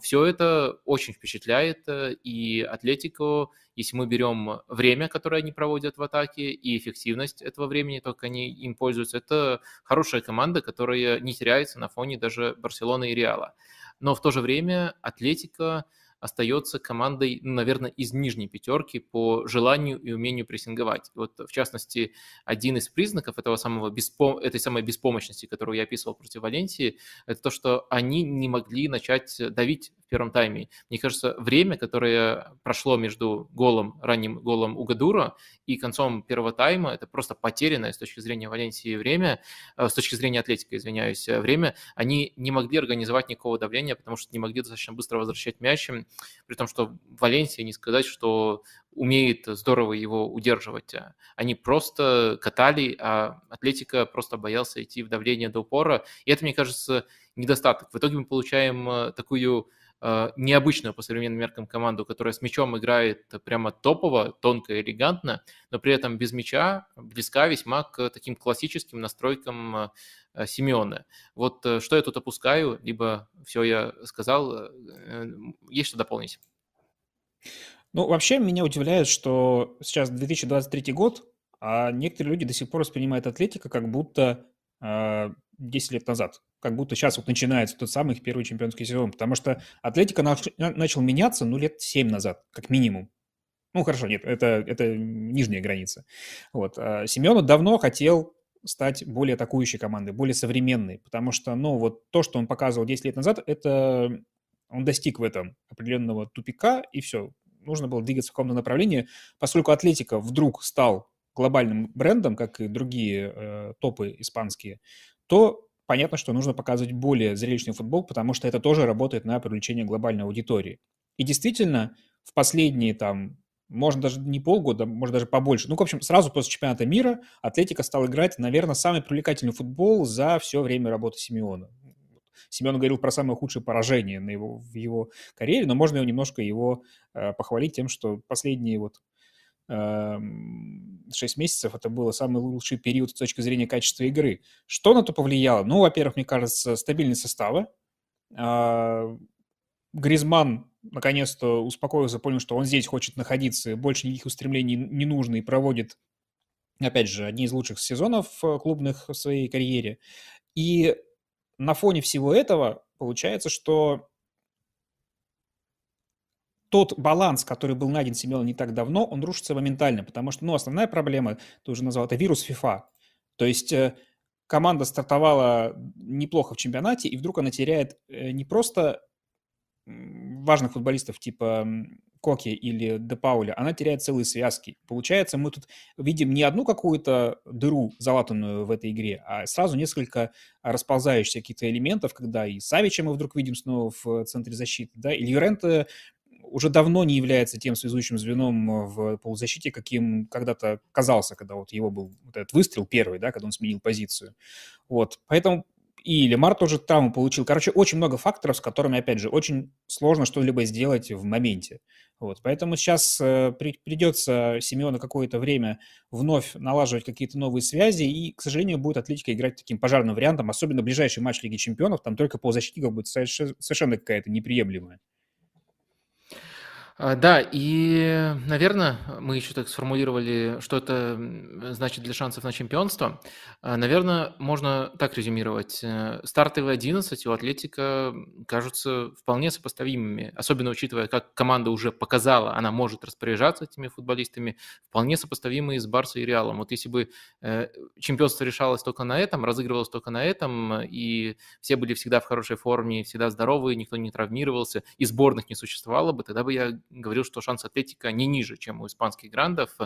[SPEAKER 1] Все это очень впечатляет, и Атлетико если мы берем время, которое они проводят в атаке, и эффективность этого времени, то, как они им пользуются, это хорошая команда, которая не теряется на фоне даже Барселоны и Реала но в то же время Атлетика остается командой, ну, наверное, из нижней пятерки по желанию и умению прессинговать. Вот, в частности, один из признаков этого самого беспом... этой самой беспомощности, которую я описывал против Валенсии, это то, что они не могли начать давить в первом тайме. Мне кажется, время, которое прошло между голом, ранним голом Угадура и концом первого тайма, это просто потерянное с точки зрения Валенсии время, э, с точки зрения Атлетика, извиняюсь, э, время. Они не могли организовать никакого давления, потому что не могли достаточно быстро возвращать мяч, при том, что Валенсия не сказать, что умеет здорово его удерживать. Они просто катали, а Атлетика просто боялся идти в давление до упора. И это, мне кажется, недостаток. В итоге мы получаем э, такую э, необычную по современным меркам команду, которая с мячом играет прямо топово, тонко, элегантно, но при этом без мяча близка весьма к таким классическим настройкам э, Симеона. Вот что я тут опускаю, либо все я сказал, есть что дополнить?
[SPEAKER 2] Ну, вообще меня удивляет, что сейчас 2023 год, а некоторые люди до сих пор воспринимают Атлетика как будто э, а, 10 лет назад. Как будто сейчас вот начинается тот самый их первый чемпионский сезон. Потому что Атлетика нач- начал меняться, ну, лет 7 назад, как минимум. Ну, хорошо, нет, это, это нижняя граница. Вот. А Семенов давно хотел стать более атакующей командой, более современной, потому что, ну, вот то, что он показывал 10 лет назад, это он достиг в этом определенного тупика, и все, нужно было двигаться в каком-то направлении, поскольку Атлетика вдруг стал глобальным брендом, как и другие э, топы испанские, то понятно, что нужно показывать более зрелищный футбол, потому что это тоже работает на привлечение глобальной аудитории. И действительно, в последние там, можно даже не полгода, может даже побольше, ну, в общем, сразу после чемпионата мира Атлетика стал играть, наверное, самый привлекательный футбол за все время работы Симеона. Семен говорил про самое худшее поражение на его, в его карьере, но можно его немножко его э, похвалить тем, что последние вот э, 6 месяцев это был самый лучший период с точки зрения качества игры. Что на то повлияло? Ну, во-первых, мне кажется, стабильность состава. Э, Гризман наконец-то успокоился, понял, что он здесь хочет находиться, больше никаких устремлений не нужно и проводит, опять же, одни из лучших сезонов э, клубных в своей карьере. И на фоне всего этого получается, что тот баланс, который был найден Семеном не так давно, он рушится моментально, потому что, ну, основная проблема, ты уже назвал, это вирус FIFA. То есть э, команда стартовала неплохо в чемпионате, и вдруг она теряет э, не просто важных футболистов типа Коки или Де Пауля, она теряет целые связки. Получается, мы тут видим не одну какую-то дыру залатанную в этой игре, а сразу несколько расползающихся каких-то элементов, когда и Савича мы вдруг видим снова в центре защиты, да, и Юрента уже давно не является тем связующим звеном в полузащите, каким когда-то казался, когда вот его был вот этот выстрел первый, да, когда он сменил позицию. Вот, поэтому и Лемар тоже травму получил. Короче, очень много факторов, с которыми, опять же, очень сложно что-либо сделать в моменте. Вот, поэтому сейчас э, при, придется Симеону какое-то время вновь налаживать какие-то новые связи, и, к сожалению, будет Атлетика играть таким пожарным вариантом, особенно ближайший матч Лиги Чемпионов, там только полузащитников будет совершенно какая-то неприемлемая.
[SPEAKER 1] А, да, и, наверное, мы еще так сформулировали, что это значит для шансов на чемпионство. А, наверное, можно так резюмировать. Э, стартовые 11 у Атлетика кажутся вполне сопоставимыми, особенно учитывая, как команда уже показала, она может распоряжаться этими футболистами, вполне сопоставимые с Барсой и Реалом. Вот если бы э, чемпионство решалось только на этом, разыгрывалось только на этом, и все были всегда в хорошей форме, всегда здоровые, никто не травмировался, и сборных не существовало бы, тогда бы я говорил, что шанс Атлетика не ниже, чем у испанских грандов,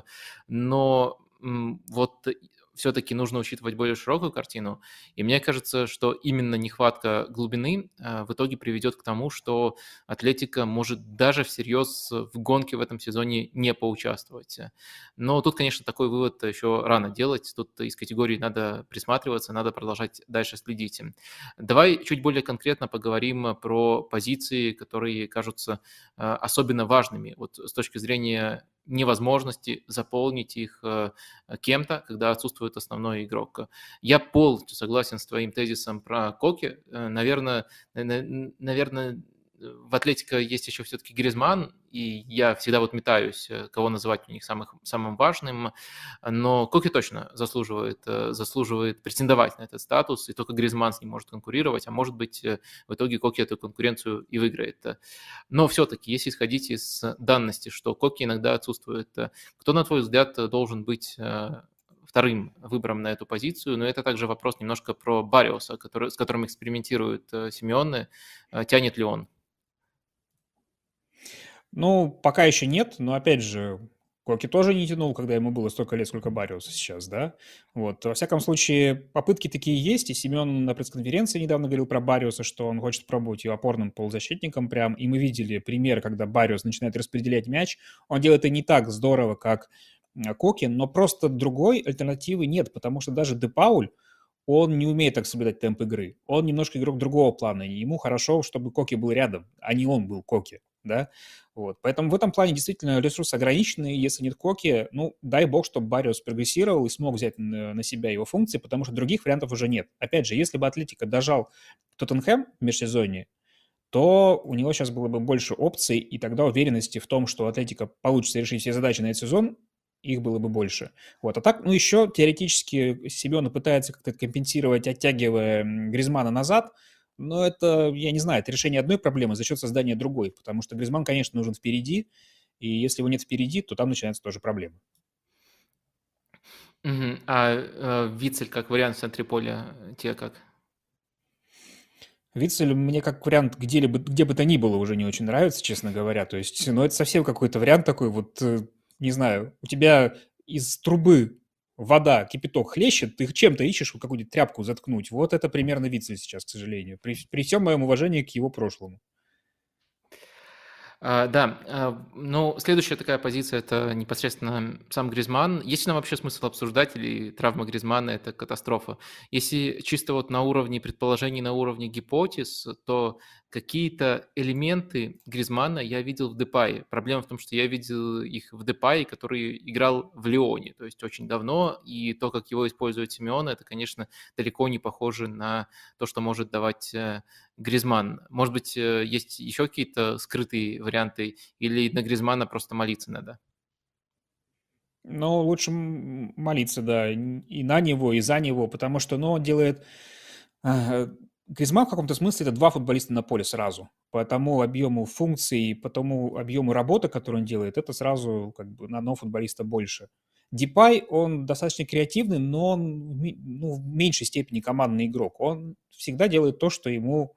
[SPEAKER 1] но вот все-таки нужно учитывать более широкую картину. И мне кажется, что именно нехватка глубины э, в итоге приведет к тому, что Атлетика может даже всерьез в гонке в этом сезоне не поучаствовать. Но тут, конечно, такой вывод еще рано делать. Тут из категории надо присматриваться, надо продолжать дальше следить. Давай чуть более конкретно поговорим про позиции, которые кажутся э, особенно важными вот с точки зрения невозможности заполнить их э, кем-то, когда отсутствует основной игрок. Я полностью согласен с твоим тезисом про Коки. Э, наверное, наверное, в Атлетико есть еще все-таки Гризман, и я всегда вот метаюсь, э, кого называть у них самых, самым важным, но Коки точно заслуживает, э, заслуживает претендовать на этот статус, и только Гризман с ним может конкурировать, а может быть э, в итоге Коки эту конкуренцию и выиграет. Но все-таки, если исходить из данности, что Коки иногда отсутствует, кто, на твой взгляд, должен быть вторым выбором на эту позицию, но это также вопрос немножко про Бариоса, который, с которым экспериментирует Симеоне. Тянет ли он?
[SPEAKER 2] Ну, пока еще нет, но опять же, Коки тоже не тянул, когда ему было столько лет, сколько Бариуса сейчас, да? Вот, во всяком случае, попытки такие есть, и Семен на пресс-конференции недавно говорил про Бариуса, что он хочет пробовать его опорным полузащитником прям, и мы видели пример, когда Бариус начинает распределять мяч, он делает это не так здорово, как Коки, но просто другой альтернативы нет, потому что даже Де Пауль, он не умеет так соблюдать темп игры. Он немножко игрок другого плана, ему хорошо, чтобы Коки был рядом, а не он был Коки да, вот. Поэтому в этом плане действительно ресурс ограниченный, если нет Коки, ну, дай бог, чтобы Бариус прогрессировал и смог взять на себя его функции, потому что других вариантов уже нет. Опять же, если бы Атлетика дожал Тоттенхэм в межсезонье, то у него сейчас было бы больше опций, и тогда уверенности в том, что Атлетика получится решить все задачи на этот сезон, их было бы больше. Вот. А так, ну, еще теоретически Семена пытается как-то компенсировать, оттягивая Гризмана назад – но это, я не знаю, это решение одной проблемы за счет создания другой, потому что Гризман, конечно, нужен впереди, и если его нет впереди, то там начинается тоже проблема.
[SPEAKER 1] Угу. А э, Вицель как вариант в центре поля тебе как?
[SPEAKER 2] Вицель мне как вариант где, либо, где бы то ни было уже не очень нравится, честно говоря. То есть, ну, это совсем какой-то вариант такой, вот, э, не знаю, у тебя из трубы вода, кипяток хлещет, ты чем-то ищешь какую-нибудь тряпку заткнуть. Вот это примерно Вицель сейчас, к сожалению. При, при всем моем уважении к его прошлому.
[SPEAKER 1] А, да, а, ну, следующая такая позиция – это непосредственно сам Гризман. Есть ли нам вообще смысл обсуждать, или травма Гризмана – это катастрофа? Если чисто вот на уровне предположений, на уровне гипотез, то какие-то элементы Гризмана я видел в Депае. Проблема в том, что я видел их в Депае, который играл в Лионе, то есть очень давно, и то, как его использует Симеон, это, конечно, далеко не похоже на то, что может давать э, Гризман. Может быть, э, есть еще какие-то скрытые варианты, или на Гризмана просто молиться надо?
[SPEAKER 2] Ну, лучше молиться, да, и на него, и за него, потому что, ну, он делает э, Гризман в каком-то смысле это два футболиста на поле сразу. По тому объему функций, по тому объему работы, которую он делает, это сразу как бы на одного футболиста больше. Дипай, он достаточно креативный, но он ну, в меньшей степени командный игрок. Он всегда делает то, что ему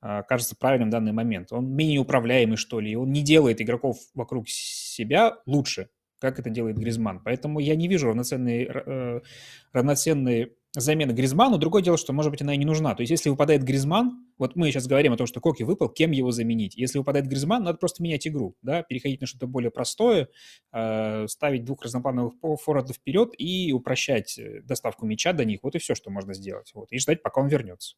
[SPEAKER 2] а, кажется правильным в данный момент. Он менее управляемый, что ли. Он не делает игроков вокруг себя лучше, как это делает Гризман. Поэтому я не вижу равноценной, э, равноценной замена Гризману. Другое дело, что, может быть, она и не нужна. То есть, если выпадает Гризман, вот мы сейчас говорим о том, что Коки выпал, кем его заменить? Если выпадает Гризман, надо просто менять игру, да, переходить на что-то более простое, э, ставить двух разноплановых форвардов вперед и упрощать э, доставку мяча до них. Вот и все, что можно сделать. Вот, и ждать, пока он вернется.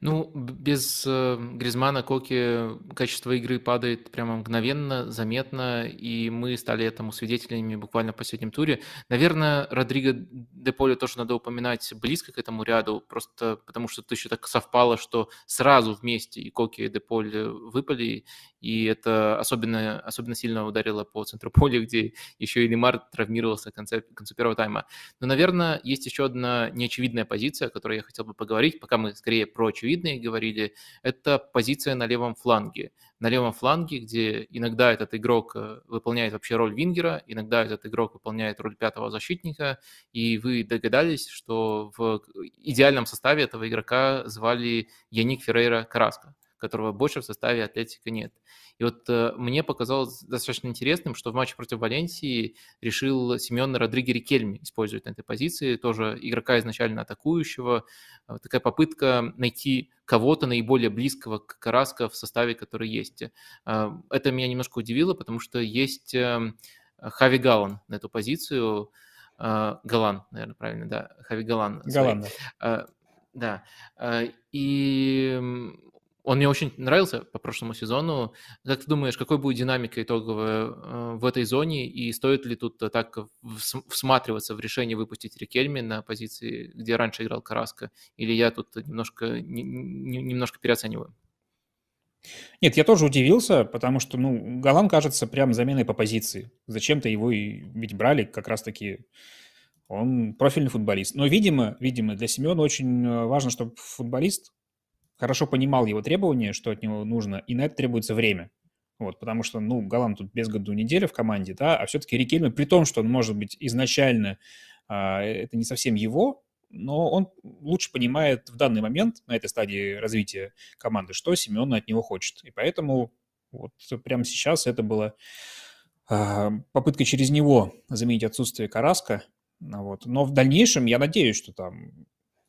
[SPEAKER 1] Ну, без э, Гризмана Коки качество игры падает прямо мгновенно, заметно, и мы стали этому свидетелями буквально в последнем туре. Наверное, Родриго де Поле тоже надо упоминать близко к этому ряду, просто потому что это еще так совпало, что сразу вместе и Коки, и де Поле выпали, и это особенно, особенно сильно ударило по центру поля, где еще и Лемар травмировался к концу, к концу первого тайма. Но, наверное, есть еще одна неочевидная позиция, о которой я хотел бы поговорить, пока мы скорее про очевидные говорили, это позиция на левом фланге. На левом фланге, где иногда этот игрок э, выполняет вообще роль вингера, иногда этот игрок выполняет роль пятого защитника, и вы догадались, что в идеальном составе этого игрока звали Яник Феррейра Караска которого больше в составе Атлетика нет. И вот э, мне показалось достаточно интересным, что в матче против Валенсии решил Семен Родриги Рикельми использовать на этой позиции, тоже игрока изначально атакующего. Такая попытка найти кого-то наиболее близкого к Караско в составе, который есть. Э, это меня немножко удивило, потому что есть э, Хави Галан на эту позицию, э, Галан, наверное, правильно, да, Хави Галан.
[SPEAKER 2] Галан, да.
[SPEAKER 1] Да. И он мне очень нравился по прошлому сезону. Как ты думаешь, какой будет динамика итоговая э, в этой зоне, и стоит ли тут так всматриваться в решение выпустить Рикельми на позиции, где раньше играл Караска, или я тут немножко, немножко переоцениваю?
[SPEAKER 2] Нет, я тоже удивился, потому что, ну, Галан кажется прям заменой по позиции. Зачем-то его и ведь брали как раз-таки он профильный футболист. Но, видимо, видимо, для Семена очень э, важно, чтобы футболист хорошо понимал его требования, что от него нужно, и на это требуется время. Вот, потому что, ну, Галан тут без году неделя в команде, да, а все-таки Рикельме, при том, что он, может быть, изначально а, это не совсем его, но он лучше понимает в данный момент, на этой стадии развития команды, что Семен от него хочет. И поэтому вот прямо сейчас это была а, попытка через него заменить отсутствие Караска. Вот. Но в дальнейшем я надеюсь, что там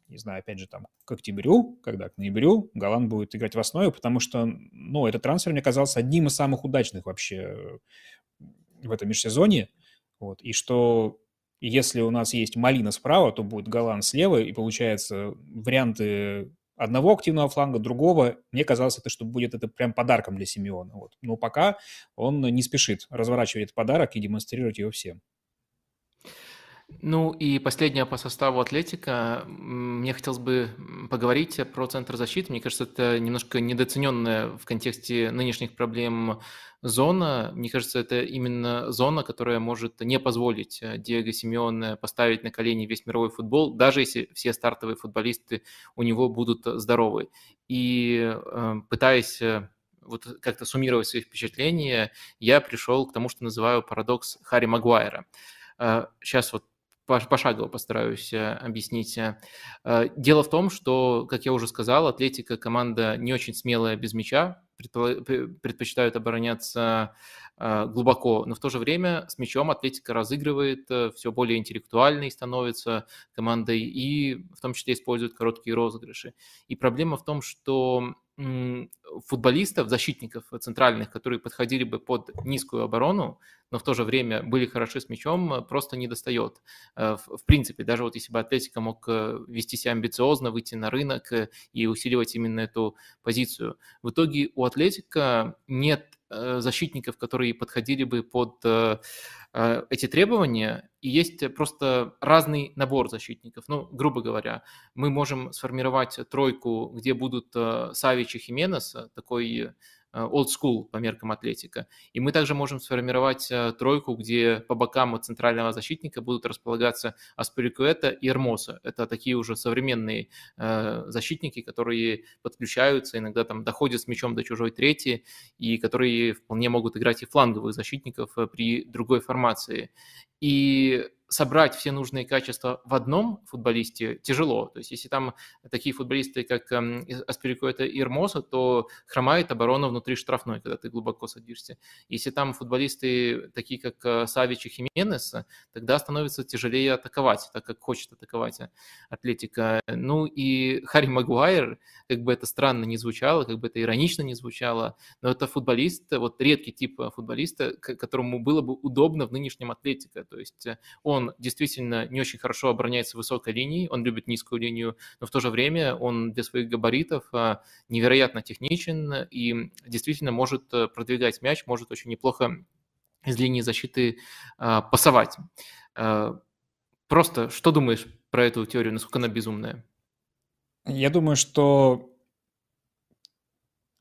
[SPEAKER 2] не знаю, опять же, там, к октябрю, когда к ноябрю Галан будет играть в основе, потому что, ну, этот трансфер мне казался одним из самых удачных вообще в этом межсезонье, вот, и что если у нас есть Малина справа, то будет Галан слева, и получается варианты одного активного фланга, другого. Мне казалось, это, что будет это прям подарком для Симеона. Вот. Но пока он не спешит разворачивать этот подарок и демонстрировать его всем.
[SPEAKER 1] Ну и последнее по составу Атлетика. Мне хотелось бы поговорить про центр защиты. Мне кажется, это немножко недооцененная в контексте нынешних проблем зона. Мне кажется, это именно зона, которая может не позволить э, Диего Симеоне поставить на колени весь мировой футбол, даже если все стартовые футболисты у него будут здоровы. И э, пытаясь э, вот как-то суммировать свои впечатления, я пришел к тому, что называю парадокс Харри Магуайра. Сейчас вот пошагово постараюсь э, объяснить. Э, э, дело в том, что, как я уже сказал, Атлетика команда не очень смелая без мяча, предпочитают обороняться глубоко, но в то же время с мячом Атлетика разыгрывает, все более интеллектуальной становится командой и в том числе использует короткие розыгрыши. И проблема в том, что футболистов, защитников центральных, которые подходили бы под низкую оборону, но в то же время были хороши с мячом, просто не достает. Э, в принципе, даже вот если бы Атлетика мог э, вести себя амбициозно, выйти на рынок и усиливать именно эту позицию. В итоге у Атлетика нет защитников, которые подходили бы под эти требования, и есть просто разный набор защитников. Ну, грубо говоря, мы можем сформировать тройку, где будут Савич и Хименес, такой Э, old school по меркам Атлетика. И мы также можем сформировать э, тройку, где по бокам от центрального защитника будут располагаться Аспирикуэта и Эрмоса. Это такие уже современные э, защитники, которые подключаются, иногда там доходят с мячом до чужой трети, и которые вполне могут играть и фланговых защитников при другой формации. И собрать все нужные качества в одном футболисте тяжело. То есть если там такие футболисты, как эм, Аспирикуэта и Ирмоса, то хромает оборона внутри штрафной, когда ты глубоко садишься. Если там футболисты такие, как э, Савич и Хименес, тогда становится тяжелее атаковать, так как хочет атаковать Атлетика. Ну и Харри Магуайр, как бы это странно не звучало, как бы это иронично не звучало, но это футболист, вот редкий тип футболиста, которому было бы удобно в нынешнем Атлетика. То есть он он действительно не очень хорошо обороняется высокой линией, он любит низкую линию, но в то же время он для своих габаритов а, невероятно техничен и действительно может э, продвигать мяч, может очень неплохо из линии защиты а, пасовать. А, просто что думаешь про эту теорию, насколько она безумная?
[SPEAKER 2] Я думаю, что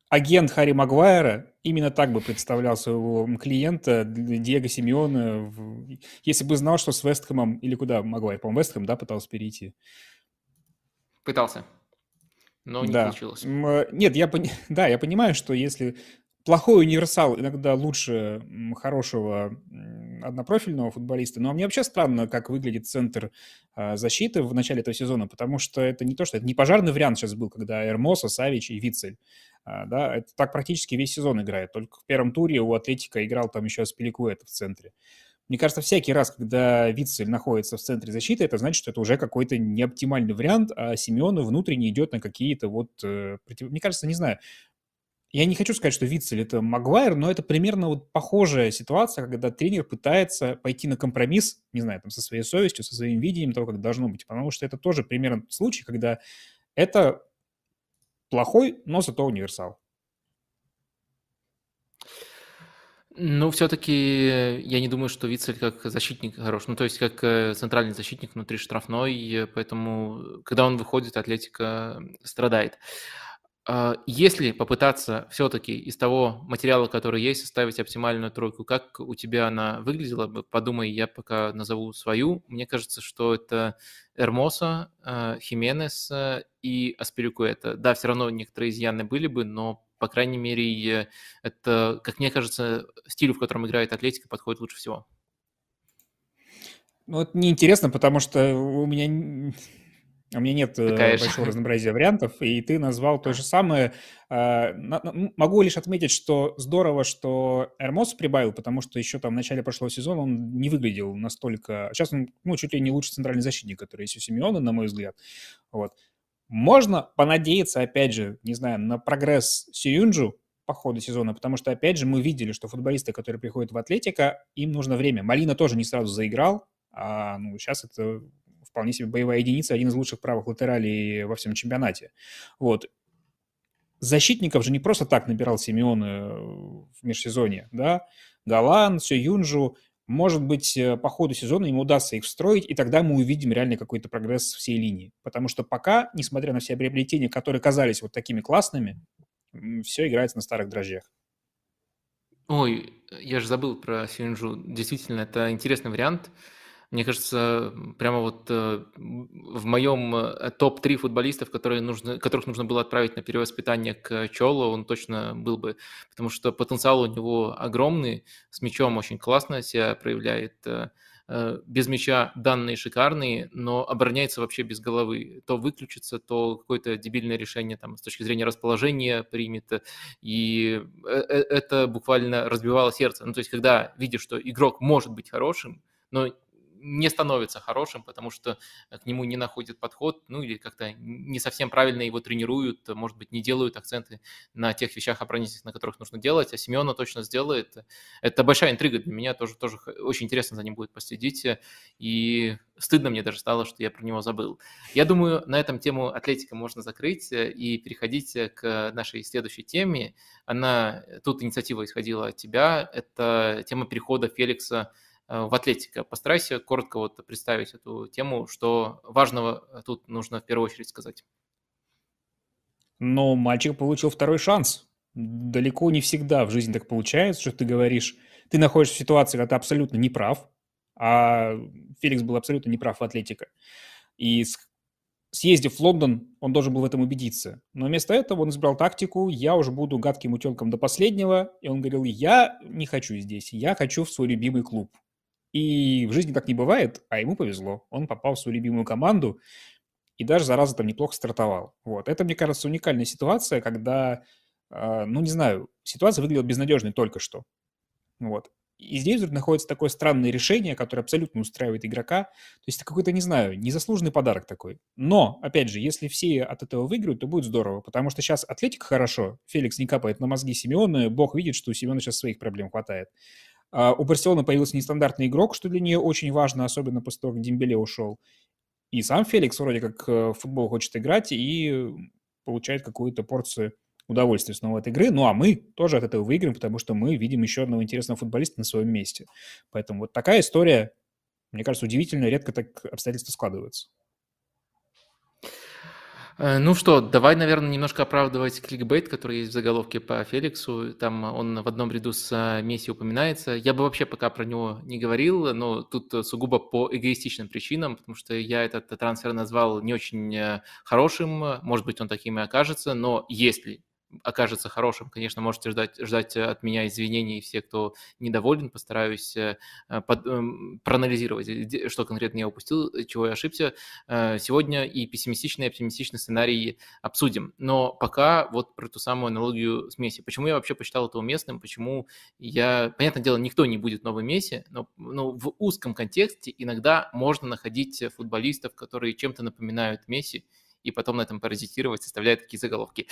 [SPEAKER 2] агент Харри Магуайра именно так бы представлял своего клиента Диего Симеона, если бы знал, что с Вестхэмом, или куда Магуайр, по-моему, Вестхэм, да, пытался перейти?
[SPEAKER 1] Пытался, но не да. получилось.
[SPEAKER 2] Нет, я, пон... да, я понимаю, что если плохой универсал иногда лучше хорошего однопрофильного футболиста. Но мне вообще странно, как выглядит центр а, защиты в начале этого сезона, потому что это не то, что это не пожарный вариант сейчас был, когда Эрмоса, Савич и Вицель. А, да, это так практически весь сезон играет. Только в первом туре у Атлетика играл там еще Спиликуэта в центре. Мне кажется, всякий раз, когда Вицель находится в центре защиты, это значит, что это уже какой-то неоптимальный вариант, а Симеону внутренне идет на какие-то вот... Э. Мне кажется, не знаю, я не хочу сказать, что Вицель это Магуайр, но это примерно вот похожая ситуация, когда тренер пытается пойти на компромисс, не знаю, там, со своей совестью, со своим видением того, как должно быть. Потому что это тоже примерно случай, когда это плохой, но зато универсал.
[SPEAKER 1] Ну, все-таки я не думаю, что Вицель как защитник хорош. Ну, то есть как э, центральный защитник внутри штрафной, поэтому, когда он выходит, Атлетика страдает. А, если попытаться все-таки из того материала, который есть, составить оптимальную тройку, как у тебя она выглядела бы, подумай, я пока назову свою. Мне кажется, что это Эрмоса, Хименес и Аспирикуэта. Да, все равно некоторые изъяны были бы, но, по крайней мере, это, как мне кажется, стилю, в котором играет Атлетика, подходит лучше всего.
[SPEAKER 2] Ну, это неинтересно, потому что у меня у меня нет э, Такая большого разнообразия вариантов, и ты назвал то же самое. А, могу лишь отметить, что здорово, что Эрмос прибавил, потому что еще там в начале прошлого сезона он не выглядел настолько... Сейчас он, ну, чуть ли не лучший центральный защитник, который есть у Симеона, на мой взгляд. Вот. Можно понадеяться, опять же, не знаю, на прогресс Сиюнджу по ходу сезона, потому что, опять же, мы видели, что футболисты, которые приходят в Атлетика, им нужно время. Малина тоже не сразу заиграл, а ну, сейчас это вполне себе боевая единица, один из лучших правых латералей во всем чемпионате. Вот. Защитников же не просто так набирал Симеон э, в межсезонье, да. Галан, все Юнжу, может быть, э, по ходу сезона ему удастся их встроить, и тогда мы увидим реально какой-то прогресс всей линии. Потому что пока, несмотря на все приобретения, которые казались вот такими классными, все играется на старых дрожжах.
[SPEAKER 1] Ой, я же забыл про Синджу. Действительно, это интересный вариант. Мне кажется, прямо вот э, в моем э, топ-3 футболистов, которые нужно, которых нужно было отправить на перевоспитание к Чолу, он точно был бы, потому что потенциал у него огромный, с мячом очень классно себя проявляет, э, без мяча данные шикарные, но обороняется вообще без головы. То выключится, то какое-то дебильное решение там, с точки зрения расположения примет. И это буквально разбивало сердце. Ну, то есть, когда видишь, что игрок может быть хорошим, но не становится хорошим, потому что к нему не находит подход, ну или как-то не совсем правильно его тренируют, может быть, не делают акценты на тех вещах оборонительных, на которых нужно делать, а Семена точно сделает. Это большая интрига для меня, тоже, тоже очень интересно за ним будет последить, и стыдно мне даже стало, что я про него забыл. Я думаю, на этом тему атлетика можно закрыть и переходить к нашей следующей теме. Она, тут инициатива исходила от тебя, это тема перехода Феликса э, в атлетика. Постарайся коротко вот представить эту тему, что важного тут нужно в первую очередь сказать.
[SPEAKER 2] Но мальчик получил второй шанс. Далеко не всегда в жизни так получается, что ты говоришь, ты находишься в ситуации, когда ты абсолютно не прав, а Феликс был абсолютно неправ в атлетика. И съездив в Лондон, он должен был в этом убедиться. Но вместо этого он избрал тактику «я уже буду гадким утенком до последнего». И он говорил «я не хочу здесь, я хочу в свой любимый клуб». И в жизни так не бывает, а ему повезло. Он попал в свою любимую команду и даже, зараза, там неплохо стартовал. Вот. Это, мне кажется, уникальная ситуация, когда, э, ну, не знаю, ситуация выглядела безнадежной только что. Вот. И здесь вдруг находится такое странное решение, которое абсолютно устраивает игрока. То есть это какой-то, не знаю, незаслуженный подарок такой. Но, опять же, если все от этого выиграют, то будет здорово, потому что сейчас Атлетика хорошо, Феликс не капает на мозги Симеона, бог видит, что у Симеона сейчас своих проблем хватает. А у Барселоны появился нестандартный игрок, что для нее очень важно, особенно после того, как Дембеле ушел. И сам Феликс вроде как э, в футбол хочет играть и получает какую-то порцию удовольствие снова от игры. Ну, а мы тоже от этого выиграем, потому что мы видим еще одного интересного футболиста на своем месте. Поэтому вот такая история, мне кажется, удивительно, редко так обстоятельства складываются.
[SPEAKER 1] Э, ну что, давай, наверное, немножко оправдывать кликбейт, который есть в заголовке по Феликсу. Там он в одном ряду с э, Месси упоминается. Я бы вообще пока про него не говорил, но тут сугубо по эгоистичным причинам, потому что я этот трансфер назвал не очень э, хорошим, может быть, он таким и окажется, но если окажется хорошим, конечно, можете ждать, ждать от меня извинений все, кто недоволен. Постараюсь э, под, эм, проанализировать, что конкретно я упустил, чего я ошибся. Э, сегодня и пессимистичный, и оптимистичный сценарий обсудим. Но пока вот про ту самую аналогию с Месси. Почему я вообще посчитал это уместным? Почему я... Понятное дело, никто не будет новым Месси, но, но в узком контексте иногда можно находить футболистов, которые чем-то напоминают Месси, и потом на этом паразитировать, составляя такие заголовки.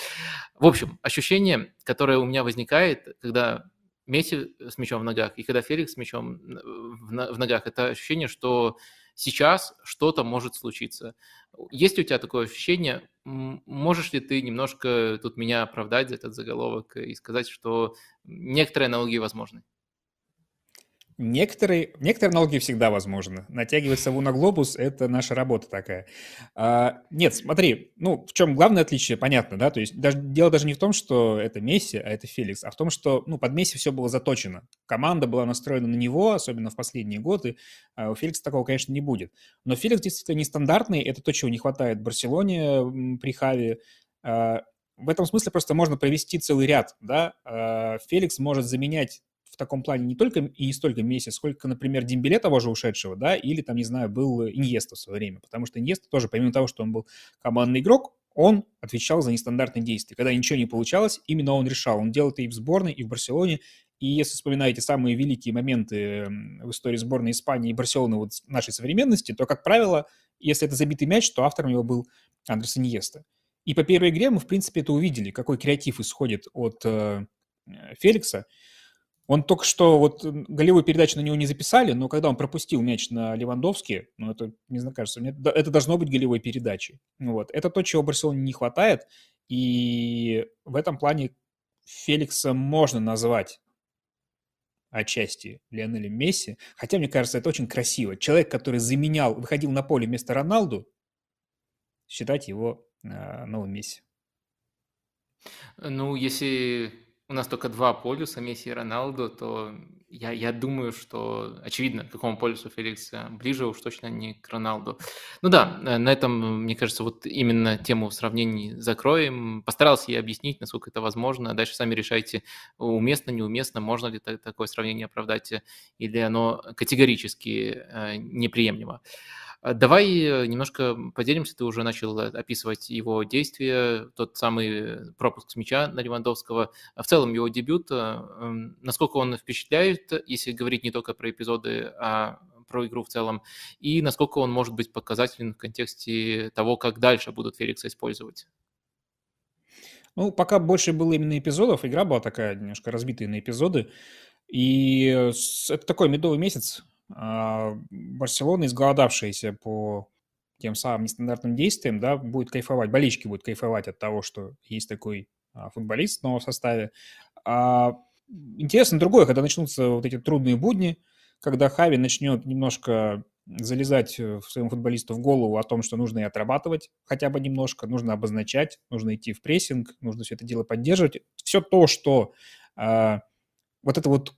[SPEAKER 1] В общем, ощущение, которое у меня возникает, когда Месси с мячом в ногах и когда Феликс с мячом в ногах, это ощущение, что сейчас что-то может случиться. Есть у тебя такое ощущение? Можешь ли ты немножко тут меня оправдать за этот заголовок и сказать, что некоторые аналогии возможны?
[SPEAKER 2] Некоторые, некоторые аналогии всегда возможны. Натягивать сову на глобус – это наша работа такая. А, нет, смотри, ну, в чем главное отличие, понятно, да? То есть даже, дело даже не в том, что это Месси, а это Феликс, а в том, что, ну, под Месси все было заточено. Команда была настроена на него, особенно в последние годы. А у Феликса такого, конечно, не будет. Но Феликс действительно нестандартный, это то, чего не хватает Барселоне при Хаве. А, в этом смысле просто можно провести целый ряд, да? А, Феликс может заменять в таком плане не только и не столько Месси, сколько, например, Дембеле того же ушедшего, да, или там, не знаю, был Иньеста в свое время, потому что Иньеста тоже, помимо того, что он был командный игрок, он отвечал за нестандартные действия. Когда ничего не получалось, именно он решал. Он делал это и в сборной, и в Барселоне. И если вспоминаете самые великие моменты в истории сборной Испании и Барселоны вот нашей современности, то, как правило, если это забитый мяч, то автором его был Андрес Иньеста. И по первой игре мы, в принципе, это увидели, какой креатив исходит от э, Феликса. Он только что, вот голевую передачу на него не записали, но когда он пропустил мяч на Левандовски, ну, это, не знаю, кажется, мне, это должно быть голевой передачей. Вот. Это то, чего Барселоне не хватает, и в этом плане Феликса можно назвать отчасти Лионелем Месси, хотя, мне кажется, это очень красиво. Человек, который заменял, выходил на поле вместо Роналду, считать его э, новым Месси.
[SPEAKER 1] Ну, если у нас только два полюса, Месси и Роналду, то я, я думаю, что очевидно, к какому полюсу Феликс э, ближе, уж точно не к Роналду. Ну да, э, на этом, мне кажется, вот именно тему сравнений закроем. Постарался я объяснить, насколько это возможно. Дальше сами решайте, уместно, неуместно, можно ли такое сравнение оправдать, э, или оно категорически неприемлемо. А давай э, немножко поделимся. Ты уже начал э, описывать его действия, тот самый пропуск с мяча на Левандовского. А в целом его дебют, э, насколько он впечатляет, если говорить не только про эпизоды, а про игру в целом, и насколько он может быть показателен в контексте того, как дальше будут Феликса использовать.
[SPEAKER 2] Ну, пока больше было именно эпизодов, игра была такая немножко разбитая на эпизоды, и это такой медовый месяц. А, Барселона, изголодавшаяся по тем самым нестандартным действиям, да, будет кайфовать, болельщики будут кайфовать от того, что есть такой а, футболист в новом составе. А интересно другое, когда начнутся вот эти трудные будни, когда Хави начнет немножко залезать в своему футболисту в голову о том, что нужно и отрабатывать хотя бы немножко, нужно обозначать, нужно идти в прессинг, нужно все это дело поддерживать. Все то, что э, вот это вот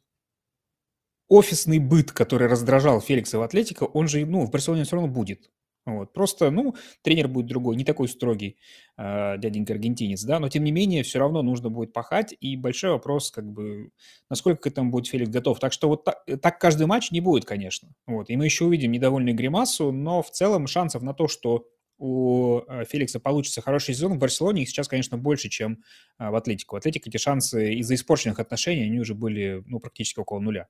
[SPEAKER 2] офисный быт, который раздражал Феликса в Атлетико, он же, ну, в Барселоне все равно будет. Вот. Просто, ну, тренер будет другой, не такой строгий э, дяденька аргентинец, да, но тем не менее все равно нужно будет пахать, и большой вопрос, как бы, насколько к этому будет Феликс готов. Так что вот так, так каждый матч не будет, конечно. Вот. И мы еще увидим недовольную гримасу, но в целом шансов на то, что у э, Феликса получится хороший сезон в Барселоне, их сейчас, конечно, больше, чем э, в Атлетику. В Атлетике эти шансы из-за испорченных отношений, они уже были, ну, практически около нуля.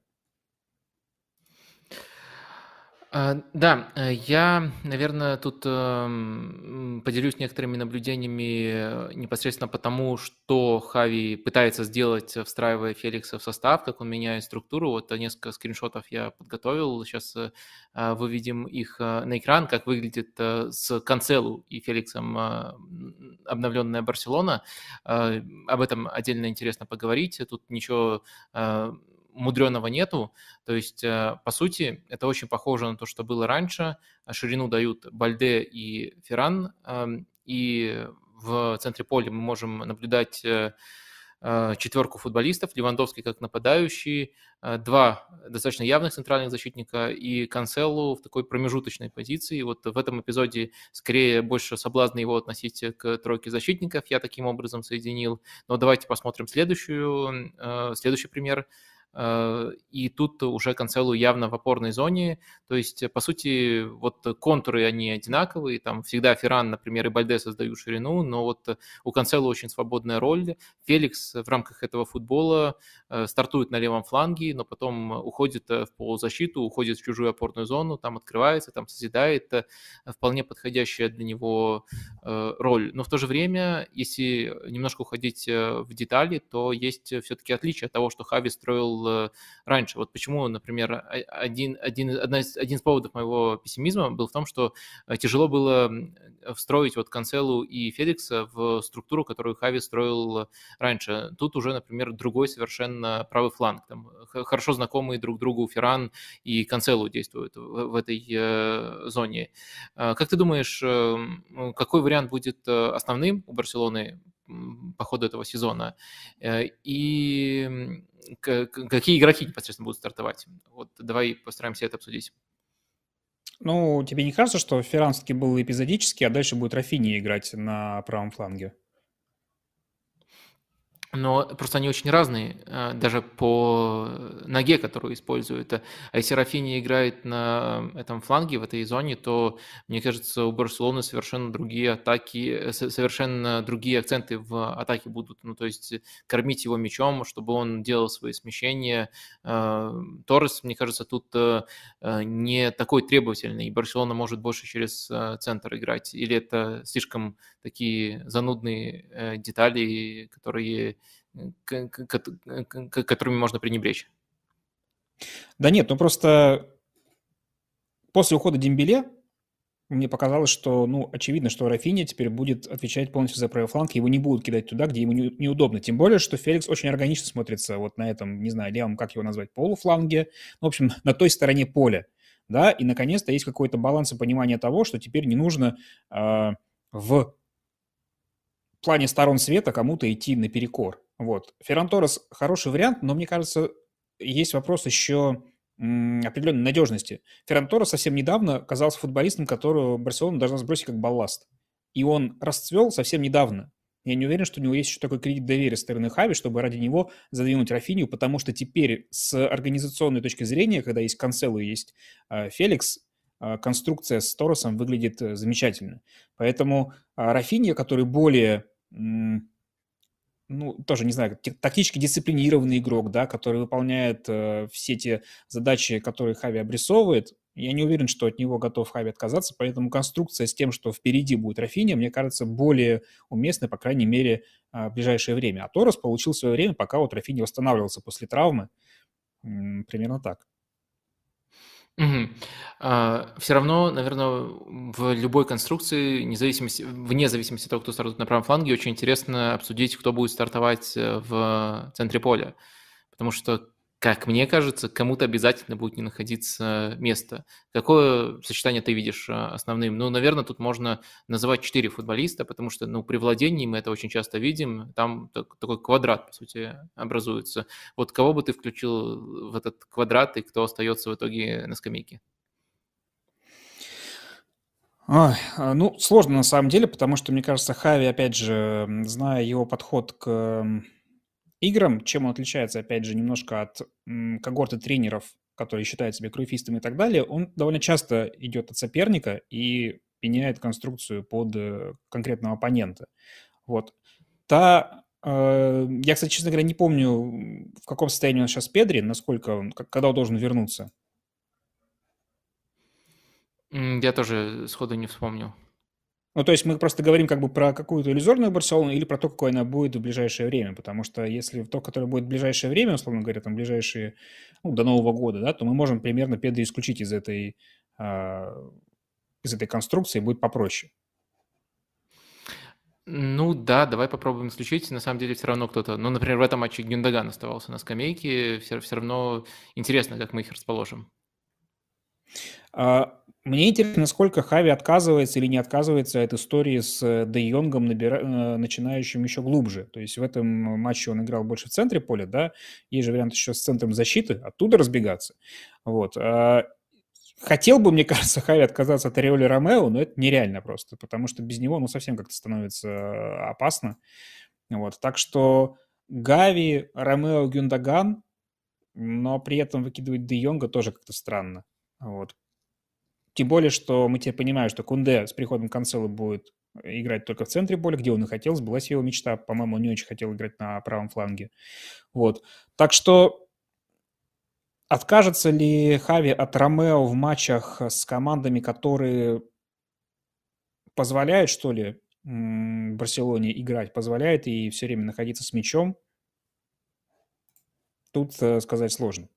[SPEAKER 1] А, да, э, я, наверное, тут эм, поделюсь некоторыми наблюдениями э, непосредственно потому, что Хави пытается сделать, встраивая Феликса в состав, как он меняет структуру. Вот несколько скриншотов я подготовил, сейчас э, выведем их на экран, как выглядит с Канцелу и Феликсом обновленная Барселона. Об этом отдельно интересно поговорить. Тут ничего мудреного нету. То есть, э, по сути, это очень похоже на то, что было раньше. Ширину дают Бальде и Ферран, эм, и в центре поля мы можем наблюдать э, э, четверку футболистов, Левандовский как нападающий, два достаточно явных центральных защитника и Канцелу в такой промежуточной позиции. Вот в этом эпизоде скорее больше соблазна его относить к тройке защитников, я таким образом соединил. Но давайте посмотрим следующую, следующий пример – и тут уже Канцелу явно в опорной зоне, то есть, по сути, вот контуры, они одинаковые, там всегда Ферран, например, и Бальде создают ширину, но вот у Канцелу очень свободная роль, Феликс в рамках этого футбола э, стартует на левом фланге, но потом уходит э, в полузащиту, уходит в чужую опорную зону, там открывается, там созидает, вполне подходящая для него роль. Но в то же время, если немножко уходить в детали, то есть все-таки отличие от того, что Хави строил Э, раньше. Вот почему, например, один, один, одна из, один из поводов моего пессимизма был в том, что э, тяжело было встроить вот Канцелу и Феликса в структуру, которую Хави строил раньше. Тут уже, например, другой совершенно правый фланг. Там хорошо знакомые друг другу Ферран и Канцелу действуют в, этой э, зоне. Как ты думаешь, эм, какой вариант будет основным у Барселоны по ходу этого сезона? И какие игроки непосредственно будут стартовать. Вот давай постараемся это обсудить.
[SPEAKER 2] Ну, тебе не кажется, что Ферран все-таки был эпизодический, а дальше будет Рафини играть на правом фланге?
[SPEAKER 1] Но просто они очень разные, э, даже по ноге, которую используют. А если Рафини играет на этом фланге, в этой зоне, то, мне кажется, у Барселоны совершенно другие атаки, совершенно другие акценты в атаке будут. Ну, то есть кормить его мячом, чтобы он делал свои смещения. Э, Торрес, мне кажется, тут э, не такой требовательный, и Барселона может больше через центр играть. Или это слишком такие занудные детали, которые которыми можно пренебречь.
[SPEAKER 2] Да нет, ну просто после ухода Дембеле мне показалось, что, ну, очевидно, что Рафиня теперь будет отвечать полностью за правый фланг, его не будут кидать туда, где ему не, неудобно. Тем более, что Феликс очень органично смотрится вот на этом, не знаю, левом, как его назвать, полуфланге, ну, в общем, на той стороне поля, да, и, наконец-то, есть какой-то баланс и понимание того, что теперь не нужно э, в плане сторон света кому-то идти наперекор. Вот. Ферран Торрес хороший вариант, но мне кажется, есть вопрос еще определенной надежности. Ферран Торрес совсем недавно оказался футболистом, которого Барселона должна сбросить как балласт. И он расцвел совсем недавно. Я не уверен, что у него есть еще такой кредит доверия со стороны Хави, чтобы ради него задвинуть Рафинию, потому что теперь с организационной точки зрения, когда есть Канцело и есть э, Феликс, э, конструкция с Торресом выглядит э, замечательно. Поэтому э, Рафинья, который более ну, тоже, не знаю, тактически дисциплинированный игрок, да, который выполняет э, все те задачи, которые Хави обрисовывает, Я не уверен, что от него готов Хави отказаться, поэтому конструкция с тем, что впереди будет Рафиня, мне кажется, более уместной, по крайней мере, а, в ближайшее время. А Торос получил свое время, пока вот Рафини восстанавливался после травмы. Примерно так.
[SPEAKER 1] Угу. А, все равно, наверное, в любой конструкции, независимости, вне зависимости от того, кто стартует на правом фланге, очень интересно обсудить, кто будет стартовать э, в центре поля. Потому что как мне кажется, кому-то обязательно будет не находиться место. Какое сочетание ты видишь а, основным? Ну, наверное, тут можно называть четыре футболиста, потому что, ну, при владении мы это очень часто видим, там такой квадрат, по сути, образуется. Вот кого бы ты включил в этот квадрат и кто остается в итоге на скамейке?
[SPEAKER 2] Ой, а, ну, сложно на самом деле, потому что, мне кажется, Хави, опять же, зная его подход к играм, чем он отличается, опять же, немножко от когорты тренеров, которые считают себя круифистами и так далее, он довольно часто идет от соперника и меняет конструкцию под э, конкретного оппонента. Вот. Та, э, я, кстати, честно говоря, не помню, в каком состоянии он сейчас Педри, насколько он, когда он должен вернуться.
[SPEAKER 1] Я тоже сходу не вспомню.
[SPEAKER 2] Ну, то есть мы просто говорим как бы про какую-то иллюзорную Барселону или про то, какой она будет в ближайшее время, потому что если то, которое будет в ближайшее время, условно говоря, там ближайшие, ну, до Нового года, да, то мы можем примерно Педро исключить из этой, а, из этой конструкции, будет попроще.
[SPEAKER 1] Ну да, давай попробуем исключить. На самом деле все равно кто-то, ну, например, в этом матче Гюндаган оставался на скамейке, все, все равно интересно, как мы их расположим.
[SPEAKER 2] А, мне интересно, насколько Хави отказывается или не отказывается от истории с э, Де Йонгом, набира... Э, начинающим еще глубже. То есть в этом матче он играл больше в центре поля, да, есть же вариант еще с центром защиты, оттуда разбегаться. Вот. А, хотел бы, мне кажется, Хави отказаться от Ореоли Ромео, но это нереально просто, потому что без него, ну, совсем как-то становится э, опасно. Вот. Так что Гави, Ромео, Гюндаган, но при этом выкидывать Де Йонга тоже как-то странно. Вот. Тем более, что мы теперь понимаем, что Кунде с приходом Канцела будет играть только в центре поля, где он и хотел, сбылась его мечта. По-моему, он не очень хотел играть на правом фланге. Вот. Так что откажется ли Хави от Ромео в матчах с командами, которые позволяют, что ли, Барселоне играть, позволяет и все время находиться с мячом? Тут э, сказать сложно.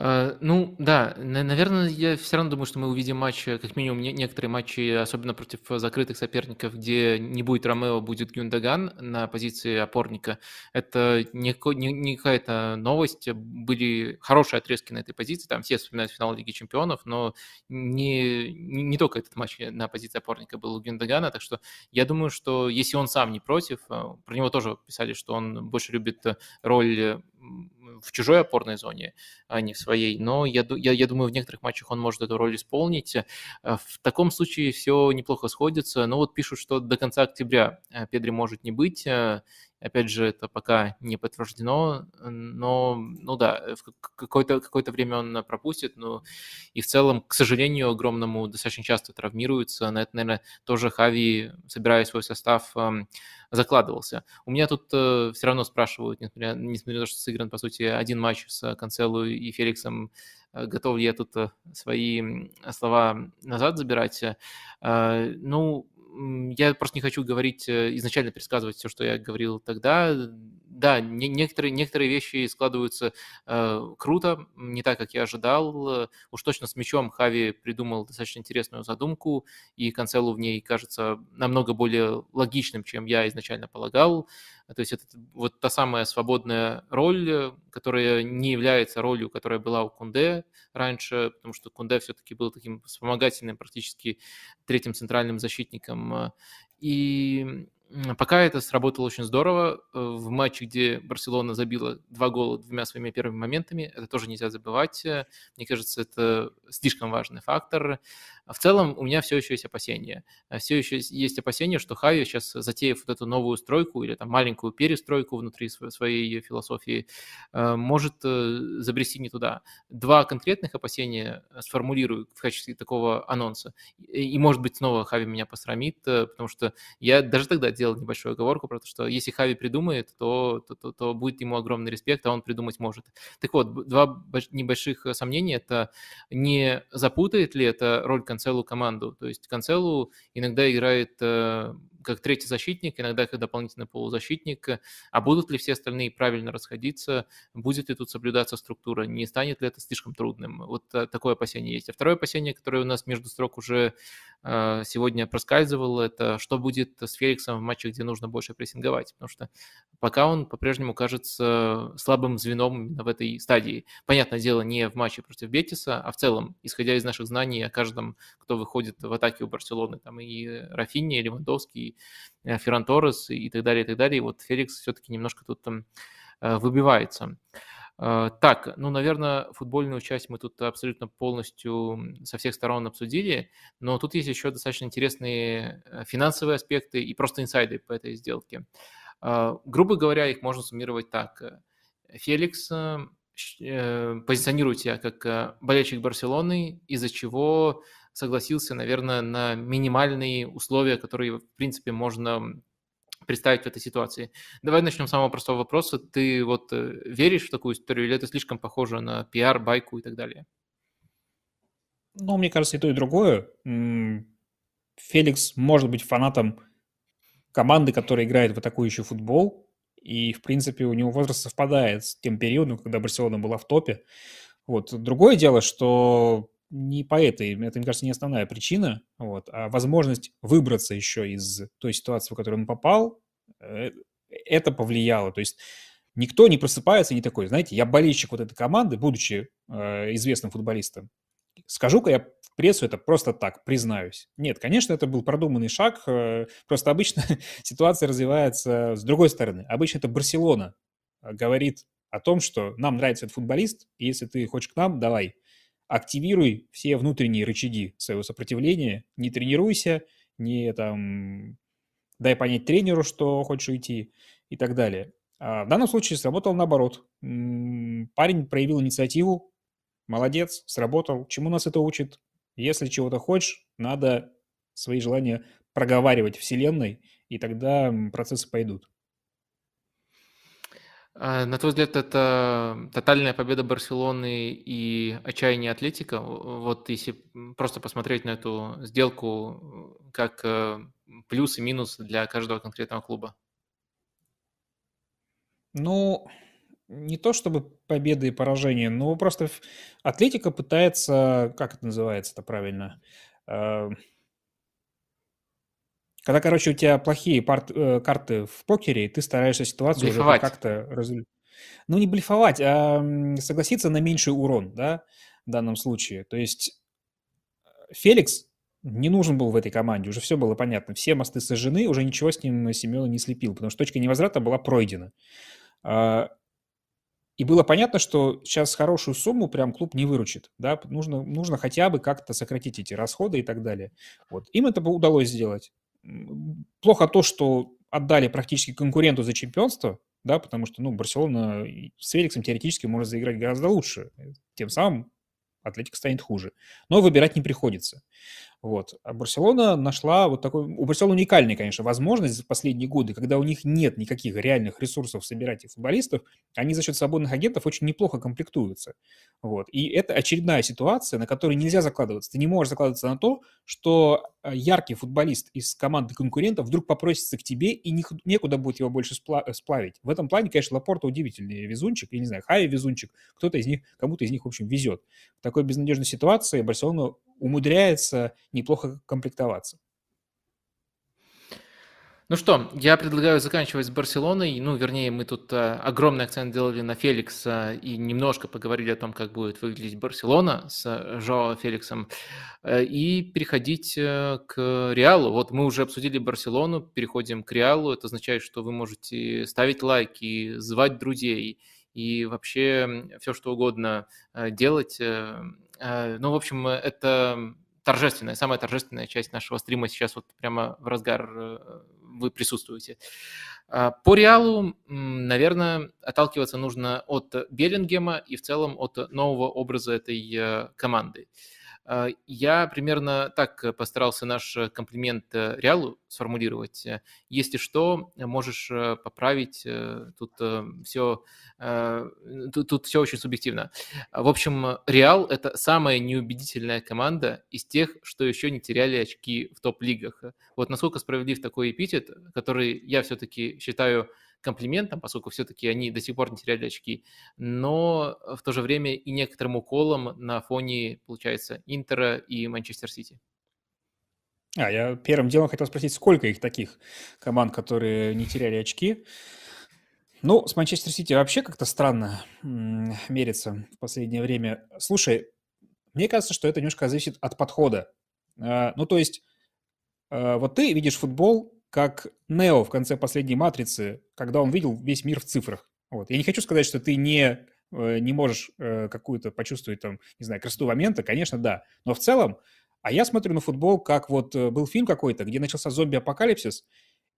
[SPEAKER 1] Э, ну да, наверное, я все равно думаю, что мы увидим матч, э, как минимум некоторые матчи, особенно против закрытых соперников, где не будет Ромео, будет Гюндаган на позиции опорника. Это не, не, не какая-то новость. Были хорошие отрезки на этой позиции, там все вспоминают финал Лиги Чемпионов, но не, не, только этот матч на позиции опорника был у Гюндагана, так что я думаю, что если он сам не против, э, про него тоже писали, что он больше любит роль в чужой опорной зоне, а не в своей. Но я, я, я думаю, в некоторых матчах он может эту роль исполнить. Э, в таком случае все неплохо сходится. Но вот пишут, что до конца октября э, Педри может не быть. Э, Опять же, это пока не подтверждено, но, ну да, в какое-то какое время он пропустит, ну и в целом, к сожалению, огромному достаточно часто травмируется. На это, наверное, тоже Хави, собирая свой состав, закладывался. У меня тут э, все равно спрашивают, несмотря, несмотря на то, что сыгран, по сути, один матч с Канцелу и Феликсом, э, готов ли я тут э, свои слова назад забирать. Ну, я просто не хочу говорить, э, изначально предсказывать все, что я говорил тогда. Да, не, некоторые, некоторые вещи складываются э, круто, не так, как я ожидал. Уж точно с мячом Хави придумал достаточно интересную задумку, и Канцелу в ней кажется намного более логичным, чем я изначально полагал. То есть это вот та самая свободная роль, которая не является ролью, которая была у Кунде раньше, потому что Кунде все-таки был таким вспомогательным, практически третьим центральным защитником. И Пока это сработало очень здорово. Э, в матче, где Барселона забила два гола двумя своими первыми моментами, это тоже нельзя забывать. Мне кажется, это слишком важный фактор. В целом у меня все еще есть опасения. Все еще есть опасения, что Хави сейчас, затеяв вот эту новую стройку или там маленькую перестройку внутри своей философии, может забрести не туда. Два конкретных опасения сформулирую в качестве такого анонса. И, может быть, снова Хави меня посрамит, потому что я даже тогда делал небольшую оговорку про то, что если Хави придумает, то, то, то, то будет ему огромный респект, а он придумать может. Так вот, два небольших сомнения – это не запутает ли это роль Канцелу команду. То есть Канцелу иногда играет э, как третий защитник, иногда как дополнительный полузащитник. А будут ли все остальные правильно расходиться? Будет ли тут соблюдаться структура? Не станет ли это слишком трудным? Вот э, такое опасение есть. А второе опасение, которое у нас между строк уже э, сегодня проскальзывало, это что будет с Феликсом в матче, где нужно больше прессинговать. Потому что пока он по-прежнему кажется слабым звеном именно в этой стадии. Понятное дело, не в матче против Бетиса, а в целом, исходя из наших знаний о каждом, кто выходит в атаке у Барселоны, там и Рафини, и Левандовский, Э, Ферран Торрес и так далее, и так далее. И вот Феликс все-таки немножко тут там э, выбивается. Э, так, ну, наверное, футбольную часть мы тут абсолютно полностью со всех сторон обсудили, но тут есть еще достаточно интересные финансовые аспекты и просто инсайды по этой сделке. Грубо говоря, их можно суммировать так. Феликс позиционирует себя как болельщик Барселоны, из-за чего согласился, наверное, на минимальные условия, которые, в принципе, можно представить в этой ситуации. Давай начнем с самого простого вопроса. Ты вот э, веришь в такую историю или это слишком похоже на пиар, байку и так далее?
[SPEAKER 2] Ну, мне кажется, и то, и другое. Феликс может быть фанатом команды, которая играет в атакующий футбол, и, в принципе, у него возраст совпадает с тем периодом, когда Барселона была в топе. Вот. Другое дело, что не по этой, это, мне кажется, не основная причина, вот, а возможность выбраться еще из той ситуации, в которую он попал, э, это повлияло. То есть никто не просыпается не такой, знаете, я болельщик вот этой команды, будучи э, известным футболистом. Скажу-ка я в прессу это просто так, признаюсь. Нет, конечно, это был продуманный шаг, э, просто обычно ситуация развивается с другой стороны. Обычно это Барселона э, говорит о том, что нам нравится этот футболист, и если ты хочешь к нам, давай – активируй все внутренние рычаги своего сопротивления, не тренируйся, не там дай понять тренеру, что хочешь уйти и так далее. А в данном случае сработал наоборот. Парень проявил инициативу, молодец, сработал. Чему нас это учит? Если чего-то хочешь, надо свои желания проговаривать Вселенной, и тогда процессы пойдут.
[SPEAKER 1] А, на твой взгляд, это тотальная победа Барселоны и отчаяние Атлетика? Вот если просто посмотреть на эту сделку как э, плюс и минус для каждого конкретного клуба.
[SPEAKER 2] Ну, не то чтобы победа и поражение, но просто Атлетика пытается, как это называется-то правильно, э, когда, короче, у тебя плохие парт, э, карты в покере, ты стараешься ситуацию уже как-то разрулить. Ну, не блефовать, а согласиться на меньший урон, да, в данном случае. То есть э, Феликс не нужен был в этой команде, уже все было понятно. Все мосты сожжены, уже ничего с ним Семен не слепил, потому что точка невозврата была пройдена. А, и было понятно, что сейчас хорошую сумму прям клуб не выручит, да, нужно, нужно хотя бы как-то сократить эти расходы и так далее. Вот. Им это удалось сделать. Плохо то, что отдали практически конкуренту за чемпионство, да, потому что, ну, Барселона с Феликсом теоретически может заиграть гораздо лучше. Тем самым Атлетика станет хуже. Но выбирать не приходится. Вот. А Барселона нашла вот такой... У Барселоны уникальная, конечно, возможность за последние годы, когда у них нет никаких реальных ресурсов собирать и футболистов, они за счет свободных агентов очень неплохо комплектуются. Вот. И это очередная ситуация, на которой нельзя закладываться. Ты не можешь закладываться на то, что э, яркий футболист из команды конкурентов вдруг попросится к тебе, и некуда будет его больше сплавить. В этом плане, конечно, Лапорта удивительный везунчик, я не знаю, Хай везунчик, кто-то из них, кому-то из них, в общем, везет. В такой безнадежной ситуации Барселона умудряется неплохо комплектоваться.
[SPEAKER 1] Ну что, я предлагаю заканчивать с Барселоной. Ну, вернее, мы тут э, огромный акцент делали на Феликса и немножко поговорили о том, как будет выглядеть Барселона с э, Жоао Феликсом. Э, и переходить к Реалу. Вот мы уже обсудили Барселону, переходим к Реалу. Это означает, что вы можете ставить лайки, звать друзей и вообще все, что угодно э, делать. Э, ну, в общем, это торжественная, самая торжественная часть нашего стрима сейчас вот прямо в разгар э, вы присутствуете. А, по Реалу, наверное, отталкиваться нужно от Беллингема и в целом от нового образа этой э, команды. А, я примерно так постарался наш комплимент э, Реалу сформулировать. Если что, можешь э, поправить. Э, тут все, тут, тут все очень субъективно. В общем, Реал – это самая неубедительная команда из тех, что еще не теряли очки в топ-лигах. Вот насколько справедлив такой эпитет, который я все-таки считаю комплиментом, поскольку все-таки они до сих пор не теряли очки, но в то же время и некоторым уколом на фоне, получается, Интера и Манчестер Сити.
[SPEAKER 2] А, я первым делом хотел спросить, сколько их таких команд, которые не теряли очки? Ну, с Манчестер Сити вообще как-то странно мерится в последнее время. Слушай, мне кажется, что это немножко зависит от подхода. А, ну, то есть, а, вот ты видишь футбол как Нео в конце последней «Матрицы», когда он видел весь мир в цифрах. Вот. Я не хочу сказать, что ты не, э, не можешь э, какую-то почувствовать там, не знаю, красоту момента, конечно, да. Но в целом, а я смотрю на футбол, как вот э, был фильм какой-то, где начался зомби-апокалипсис,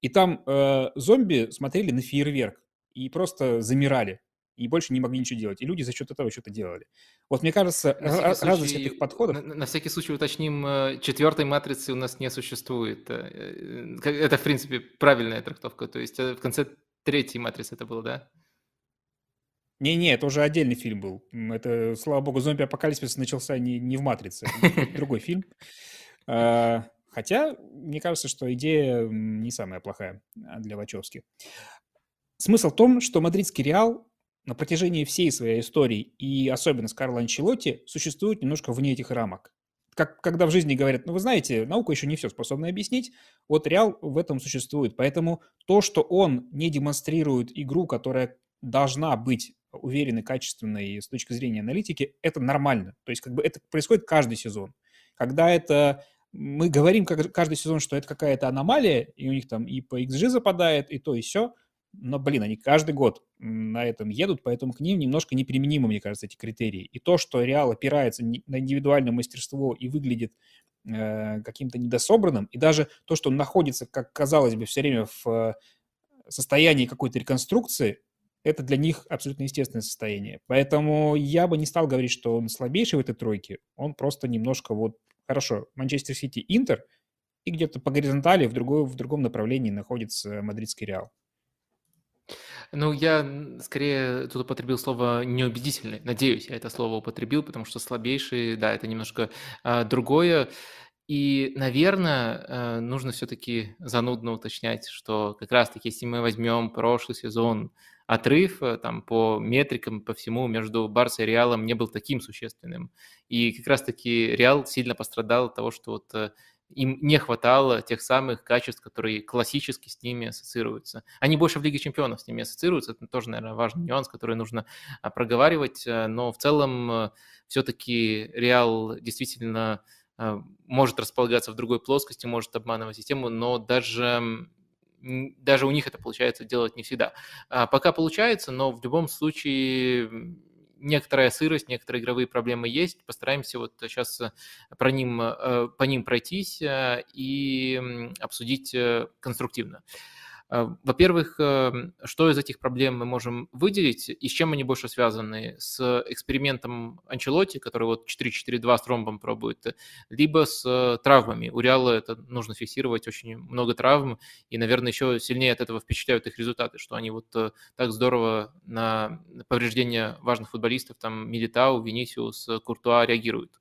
[SPEAKER 2] и там э, зомби смотрели на фейерверк и просто замирали и больше не могли ничего делать. И люди за счет этого что-то делали. Вот мне кажется, на разность этих подходов...
[SPEAKER 1] На, на всякий случай уточним, э, четвертой матрицы у нас не существует. Э, э, это, в принципе, правильная трактовка. То есть в конце третьей матрицы это было, да?
[SPEAKER 2] Не-не, это уже отдельный фильм был. Это, слава богу, зомби-апокалипсис начался не, не в «Матрице», другой фильм. А, хотя, мне кажется, что идея не самая плохая для Вачовски. Смысл в том, что мадридский Реал на протяжении всей своей истории, и особенно с Карло Анчелотти, существует немножко вне этих рамок. Как, когда в жизни говорят, ну вы знаете, наука еще не все способна объяснить, вот Реал в этом существует. Поэтому то, что он не демонстрирует игру, которая должна быть уверенной, качественной с точки зрения аналитики, это нормально. То есть как бы это происходит каждый сезон. Когда это мы говорим каждый сезон, что это какая-то аномалия, и у них там и по XG западает, и то, и все, но, блин, они каждый год на этом едут, поэтому к ним немножко неприменимы, мне кажется, эти критерии. И то, что Реал опирается на индивидуальное мастерство и выглядит э, каким-то недособранным, и даже то, что он находится, как казалось бы, все время в э, состоянии какой-то реконструкции, это для них абсолютно естественное состояние. Поэтому я бы не стал говорить, что он слабейший в этой тройке. Он просто немножко вот... Хорошо, Манчестер Сити, Интер, и где-то по горизонтали в, другой, в другом направлении находится мадридский Реал.
[SPEAKER 1] Ну, я скорее тут употребил слово неубедительный. Надеюсь, я это слово употребил, потому что слабейший, да, это немножко а, другое. И, наверное, э, нужно все-таки занудно уточнять, что как раз-таки, если мы возьмем прошлый сезон, отрыв э, там по метрикам, по всему между Барсой и Реалом не был таким существенным. И как раз-таки Реал сильно пострадал от того, что вот э, им не хватало тех самых качеств, которые классически с ними ассоциируются. Они больше в Лиге Чемпионов с ними ассоциируются, это тоже, наверное, важный нюанс, который нужно а, проговаривать, э, но в целом э, все-таки Реал действительно э, может располагаться в другой плоскости, может обманывать систему, но даже даже у них это получается делать не всегда. А пока получается, но в любом случае некоторая сырость, некоторые игровые проблемы есть. Постараемся вот сейчас э, про ним, э, по ним пройтись э, и обсудить конструктивно. Э, во-первых, эм, что из этих проблем мы можем выделить и с чем они больше связаны? С экспериментом Анчелотти, который вот 4-4-2 с тромбом пробует, либо с э, травмами. У Реала это нужно фиксировать очень много травм, и, наверное, еще сильнее от этого впечатляют их результаты, что они вот э, так здорово на повреждения важных футболистов, там Милитау, Венисиус, Куртуа реагируют.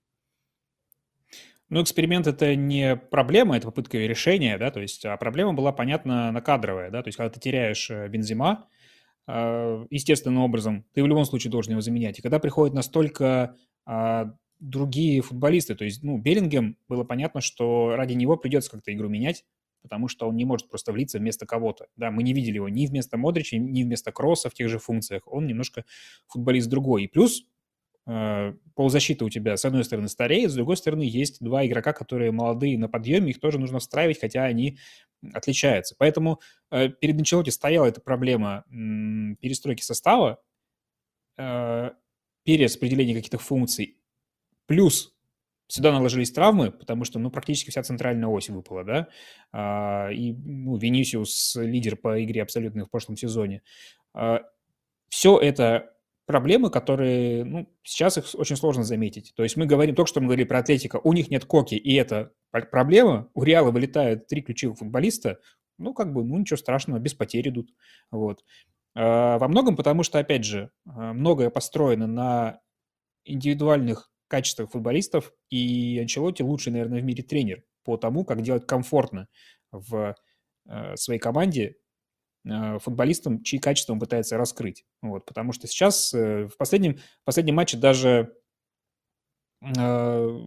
[SPEAKER 2] Ну, эксперимент – это не проблема, это попытка решения, да, то есть, а проблема была, понятно, на кадровая, да, то есть, когда ты теряешь э, Бензима, э, естественным образом, ты в любом случае должен его заменять. И когда приходят настолько а, другие футболисты, то есть, ну, Беллингем, было понятно, что ради него придется как-то игру менять, потому что он не может просто влиться вместо кого-то. Да, мы не видели его ни вместо Модрича, ни вместо Кросса в тех же функциях. Он немножко футболист другой. И плюс полузащита у тебя, с одной стороны, стареет, с другой стороны, есть два игрока, которые молодые на подъеме, их тоже нужно встраивать, хотя они отличаются. Поэтому э, перед Анчелоти стояла эта проблема перестройки состава, э, перераспределения каких-то функций, плюс Сюда наложились травмы, потому что, ну, практически вся центральная ось выпала, да, а, и, ну, Венисиус лидер по игре абсолютно в прошлом сезоне. Все это проблемы, которые, ну, сейчас их очень сложно заметить. То есть мы говорим, только что мы говорили про Атлетика, у них нет Коки, и это проблема. У Реала вылетают три ключевых футболиста, ну, как бы, ну, ничего страшного, без потерь идут. Вот. А, во многом потому, что, опять же, а, многое построено на индивидуальных качествах футболистов, и Анчелотти лучший, наверное, в мире тренер по тому, как делать комфортно в а, своей команде Э, футболистам, чьи качества он пытается раскрыть. Вот, потому что сейчас э, в последнем, в последнем матче даже, э,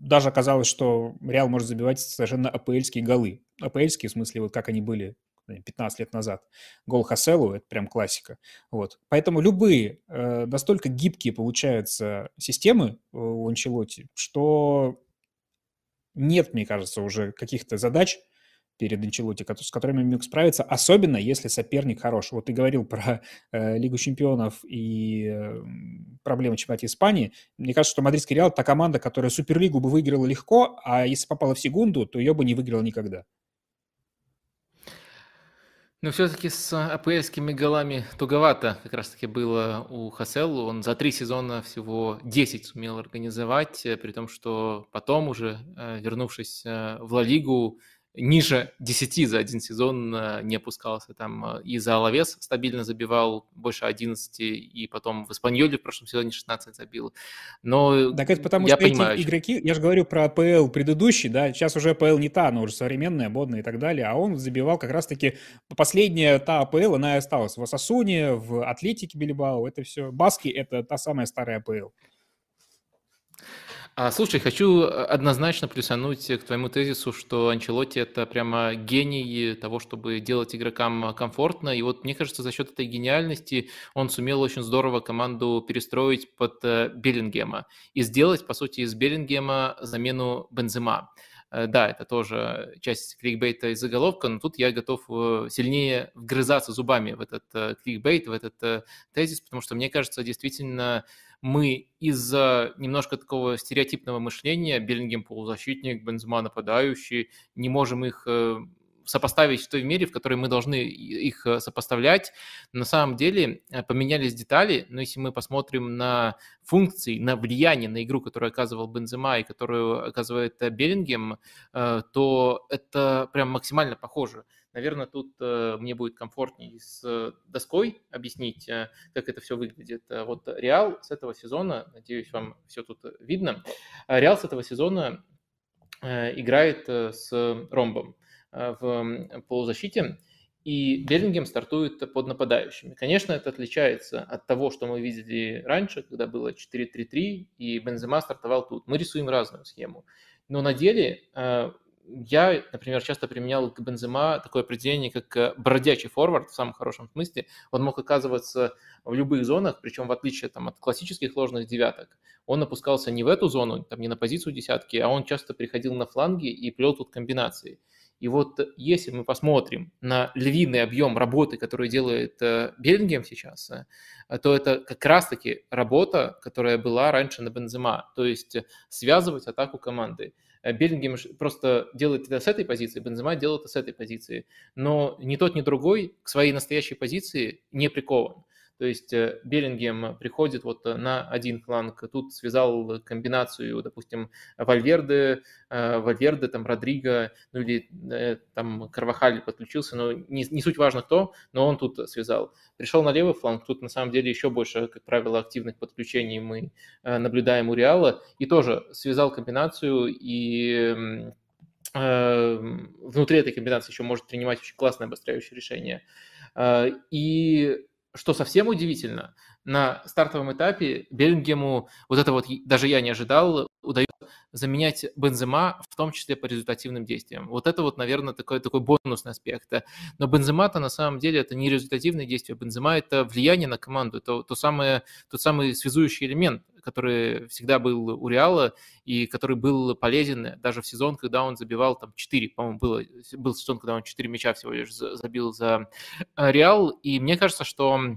[SPEAKER 2] даже оказалось, что Реал может забивать совершенно апельские голы. Апельские, в смысле, вот как они были 15 лет назад. Гол Хаселу – это прям классика. Вот. Поэтому любые настолько гибкие получаются системы у Анчелоти, что нет, мне кажется, уже каких-то задач, перед Анчелоти, с которыми он мог справиться, особенно если соперник хорош. Вот ты говорил про э, Лигу чемпионов и э, проблемы чемпионата Испании. Мне кажется, что Мадридский Реал – та команда, которая Суперлигу бы выиграла легко, а если попала в секунду, то ее бы не выиграла никогда.
[SPEAKER 1] Но все-таки с апельскими голами туговато как раз-таки было у Хаселу. Он за три сезона всего 10 сумел организовать, э, при том, что потом уже, э, вернувшись э, в Ла Лигу, ниже 10 за один сезон э, не опускался. Там э, и за Алавес стабильно забивал больше 11, и потом в Испаньоле в прошлом сезоне 16 забил. Но
[SPEAKER 2] так это потому я что понимаю, эти игроки, я же говорю про АПЛ предыдущий, да, сейчас уже АПЛ не та, но уже современная, модная и так далее, а он забивал как раз-таки последняя та АПЛ, она и осталась в Асасуне, в Атлетике Билибао, это все. Баски – это та самая старая АПЛ.
[SPEAKER 1] А, слушай, хочу э, однозначно плюсануть к твоему тезису, что Анчелотти – это прямо гений того, чтобы делать игрокам комфортно. И вот мне кажется, за счет этой гениальности он сумел очень здорово команду перестроить под э, Беллингема и сделать, по сути, из Беллингема замену Бензема. Э, да, это тоже часть кликбейта и заголовка, но тут я готов сильнее вгрызаться зубами в этот кликбейт, в этот тезис, потому что мне кажется, действительно, мы из-за немножко такого стереотипного мышления, Беллингем полузащитник, Бензема нападающий, не можем их э, сопоставить в той мере, в которой мы должны их э, сопоставлять. На самом деле э, поменялись детали, но если мы посмотрим на функции, на влияние на игру, которую оказывал Бензема и которую оказывает Беллингем, то это прям максимально похоже. Наверное, тут э, мне будет комфортнее с э, доской объяснить, э, как это все выглядит. Вот Реал с этого сезона, надеюсь, вам все тут видно, Реал с этого сезона играет с ромбом в полузащите, и Беллингем стартует под нападающими. Конечно, это отличается от того, что мы видели раньше, когда было 4-3-3, и Бензема стартовал тут. Мы рисуем разную схему. Но на деле я, например, часто применял к Бензема такое определение, как э, бродячий форвард в самом хорошем смысле. Он мог оказываться в любых зонах, причем в отличие там, от классических ложных девяток. Он опускался не в эту зону, там, не на позицию десятки, а он часто приходил на фланги и плел тут комбинации. И вот если мы посмотрим на львиный объем работы, которую делает э, Беллингем сейчас, э, то это как раз-таки работа, которая была раньше на Бензема, то есть связывать атаку команды. Э, Беллингем просто делает это с этой позиции, Бензема делает это с этой позиции. Но ни тот, ни другой к своей настоящей позиции не прикован. То есть э, Беллингем приходит вот э, на один фланг, тут связал комбинацию, допустим, Вальверде, э, Вальверде, там, Родриго, ну или там Карвахаль подключился, но не, не суть важно кто, но он тут связал. Пришел на левый фланг, тут на самом деле еще больше, как правило, активных подключений мы наблюдаем у Реала, и тоже связал комбинацию, и внутри этой комбинации еще может принимать очень классное обостряющее решение. И что совсем удивительно, на стартовом этапе Беллингему, вот это вот даже я не ожидал, удается заменять Бензема, в том числе по результативным действиям. Вот это вот, наверное, такой, такой бонусный аспект. Но Бензема-то на самом деле это не результативные действия. Бензема – это влияние на команду, это то самое, тот самый связующий элемент, который всегда был у Реала и который был полезен даже в сезон, когда он забивал там 4, по-моему, было, был сезон, когда он 4 мяча всего лишь забил за Реал. И мне кажется, что Э,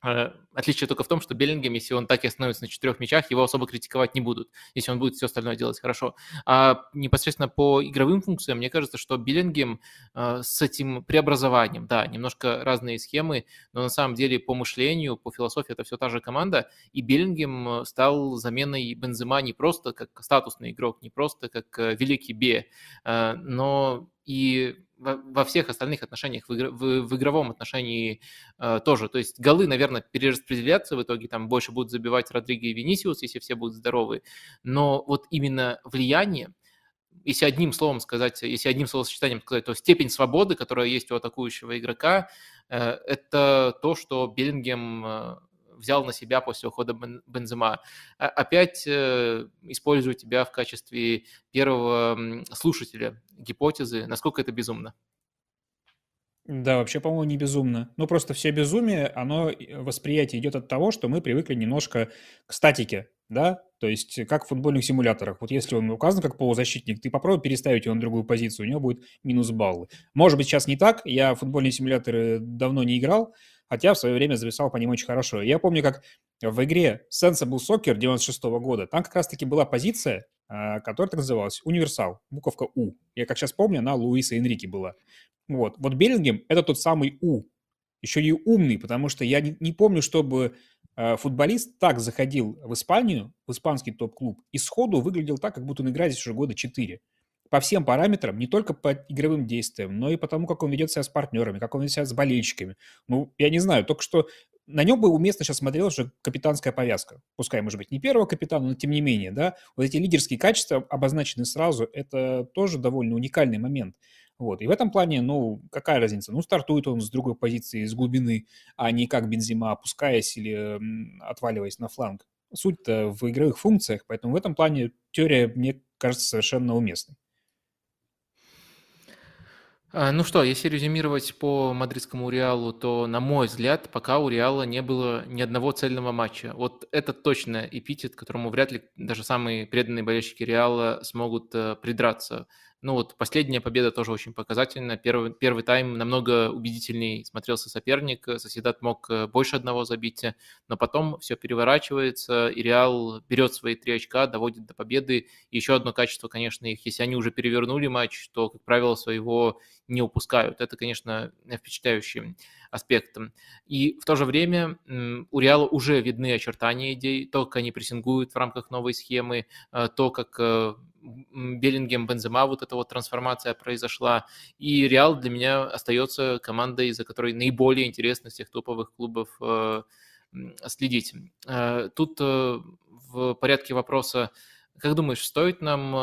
[SPEAKER 1] отличие только в том, что Беллингем, если он так и остановится на четырех мячах, его особо критиковать не будут, если он будет все остальное делать хорошо. А непосредственно по игровым функциям, мне кажется, что Беллингем э, с этим преобразованием, да, немножко разные схемы, но на самом деле по мышлению, по философии это все та же команда, и Беллингем э, стал заменой Бензема не просто как статусный игрок, не просто как великий Бе, но и во, всех остальных отношениях, в, игр, в, в игровом отношении э, тоже. То есть голы, наверное, перераспределятся в итоге, там больше будут забивать Родриго и Венисиус, если все будут здоровы. Но вот именно влияние, если одним словом сказать, если одним словосочетанием сказать, то степень свободы, которая есть у атакующего игрока, э, это то, что Беллингем э, взял на себя после ухода Бензема. Опять э, использую тебя в качестве первого слушателя гипотезы. Насколько это безумно?
[SPEAKER 2] Да, вообще, по-моему, не безумно. Ну, просто все безумие, оно, восприятие идет от того, что мы привыкли немножко к статике, да? То есть, как в футбольных симуляторах. Вот если он указан как полузащитник, ты попробуй переставить его на другую позицию, у него будет минус баллы. Может быть, сейчас не так, я в футбольные симуляторы давно не играл, хотя в свое время зависал по ним очень хорошо. Я помню, как в игре Sensible Soccer 96 -го года, там как раз-таки была позиция, а, которая так называлась, универсал, буковка У. Я как сейчас помню, она Луиса Энрике была. Вот. Вот Беллингем – это тот самый У. Еще и умный, потому что я не, не помню, чтобы э, футболист так заходил в Испанию, в испанский топ-клуб, и сходу выглядел так, как будто он играет здесь уже года 4 по всем параметрам, не только по игровым действиям, но и по тому, как он ведет себя с партнерами, как он ведет себя с болельщиками. Ну, я не знаю, только что на нем бы уместно сейчас смотрелась уже капитанская повязка. Пускай, может быть, не первого капитана, но тем не менее, да. Вот эти лидерские качества обозначены сразу, это тоже довольно уникальный момент. Вот. И в этом плане, ну, какая разница? Ну, стартует он с другой позиции, с глубины, а не как Бензима, опускаясь или отваливаясь на фланг. Суть-то в игровых функциях, поэтому в этом плане теория, мне кажется, совершенно уместной.
[SPEAKER 1] А, ну что, если резюмировать по мадридскому Реалу, то, на мой взгляд, пока у Реала не было ни одного цельного матча. Вот это точно эпитет, которому вряд ли даже самые преданные болельщики Реала смогут э, придраться. Ну вот последняя победа тоже очень показательна. Первый, первый тайм намного убедительней смотрелся соперник. Соседат мог э, больше одного забить, но потом все переворачивается, и Реал берет свои три очка, доводит до победы. И еще одно качество, конечно, их, если они уже перевернули матч, то, как правило, своего не упускают. Это, конечно, впечатляющий аспект. И в то же время у Реала уже видны очертания идей, то, как они прессингуют в рамках новой схемы, э, то, как э, Беллингем, Бензема, вот эта вот трансформация произошла. И Реал для меня остается командой, за которой наиболее интересно всех топовых клубов э, следить. Э, тут э, в порядке вопроса, как думаешь, стоит нам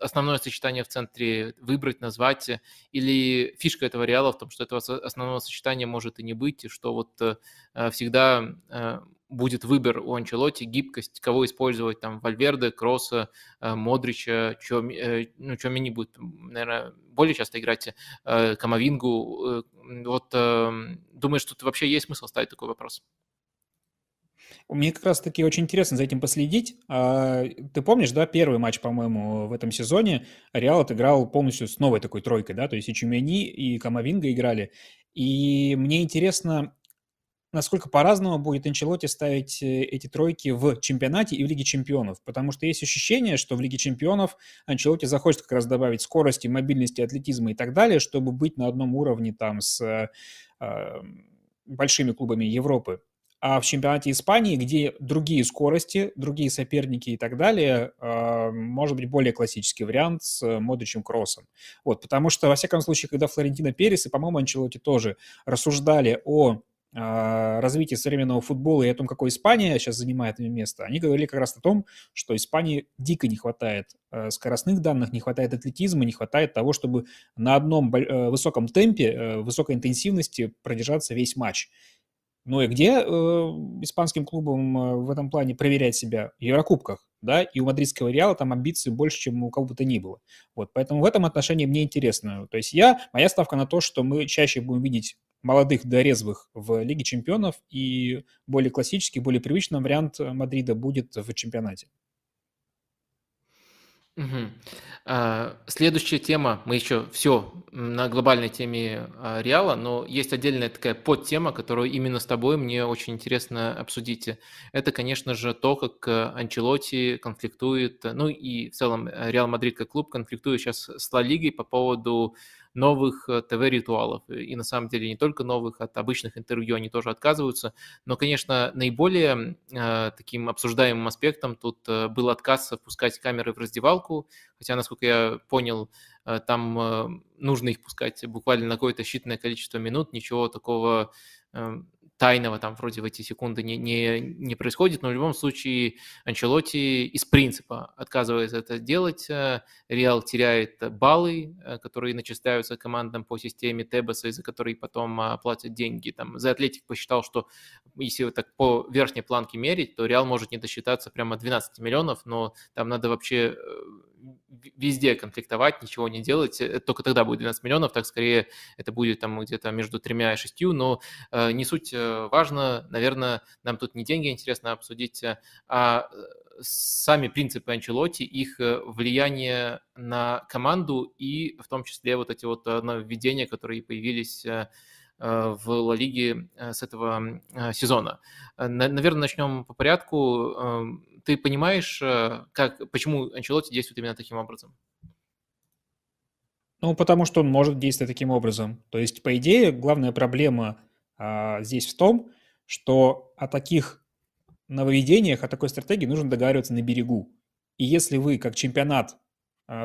[SPEAKER 1] основное сочетание в центре выбрать, назвать, или фишка этого Реала в том, что этого основного сочетания может и не быть, и что вот всегда будет выбор у Анчелоти, гибкость, кого использовать, там, Вальверде, Кросса, э, Модрича, Чоми, э, ну, Чомини будет, наверное, более часто играть, э, Камовингу. Вот думаешь, тут вообще есть смысл ставить такой вопрос?
[SPEAKER 2] Мне как раз-таки очень интересно за этим последить. А, ты помнишь, да, первый матч, по-моему, в этом сезоне Реал отыграл полностью с новой такой тройкой, да, то есть и Чумени, и Камовинга играли. И мне интересно, насколько по-разному будет Анчелоти ставить э, эти тройки в чемпионате и в Лиге чемпионов. Потому что есть ощущение, что в Лиге чемпионов Анчелоти захочет как раз добавить скорости, мобильности, атлетизма и так далее, чтобы быть на одном уровне там с э, большими клубами Европы. А в чемпионате Испании, где другие скорости, другие соперники и так далее, э, может быть более классический вариант с Модричем Кроссом. Вот, потому что, во всяком случае, когда Флорентино Перес и, по-моему, Анчелоти тоже рассуждали о а, развитии современного футбола и о том, какой Испания сейчас занимает место, они говорили как раз о том, что Испании дико не хватает э, скоростных данных, не хватает атлетизма, не хватает того, чтобы на одном э, высоком темпе, э, высокой интенсивности продержаться весь матч. Ну и где э, испанским клубам в этом плане проверять себя? В Еврокубках, да, и у мадридского Реала там амбиции больше, чем у кого бы то ни было. Вот, поэтому в этом отношении мне интересно. То есть я, моя ставка на то, что мы чаще будем видеть молодых дорезвых в Лиге чемпионов, и более классический, более привычный вариант Мадрида будет в чемпионате.
[SPEAKER 1] Мгм. А, Следующая тема, мы еще все на глобальной теме а, Реала, но есть отдельная такая подтема, которую именно с тобой мне очень интересно обсудить. Это, конечно же, то, как э, Анчелотти конфликтует, ну и в целом э, Реал Мадрид как клуб конфликтует сейчас с Ла Лигой по поводу новых э, ТВ-ритуалов. И на самом деле не только новых, от обычных интервью они тоже отказываются. Но, конечно, наиболее э, таким обсуждаемым аспектом тут э, был отказ впускать камеры в раздевалку, хотя, насколько я понял, э, там э, нужно их пускать буквально на какое-то считанное количество минут, ничего такого э, тайного там вроде в эти секунды не, не, не происходит, но в любом случае Анчелоти из принципа отказывается это делать. Э, Реал теряет баллы, э, которые начисляются командам по системе Тебаса, из-за которой потом а, платят деньги. Там, за Атлетик посчитал, что если вот так по верхней планке мерить, то Реал может не досчитаться прямо 12 миллионов, но там надо вообще э, везде конфликтовать, ничего не делать, это только тогда будет 12 миллионов, так скорее это будет там где-то между тремя и шестью, но э, не суть э, важно, наверное, нам тут не деньги интересно обсудить, э, а сами принципы Анчелоти, их влияние на команду и в том числе вот эти вот нововведения, которые появились в Ла Лиге с этого сезона. Наверное, начнем по порядку. Эм, ты понимаешь, э, как, почему Анчелотти действует именно таким образом?
[SPEAKER 2] Ну, потому что он может действовать таким образом. То есть, по идее, главная проблема а, здесь в том, что о таких нововведениях, о такой стратегии нужно договариваться на берегу. И если вы, как чемпионат,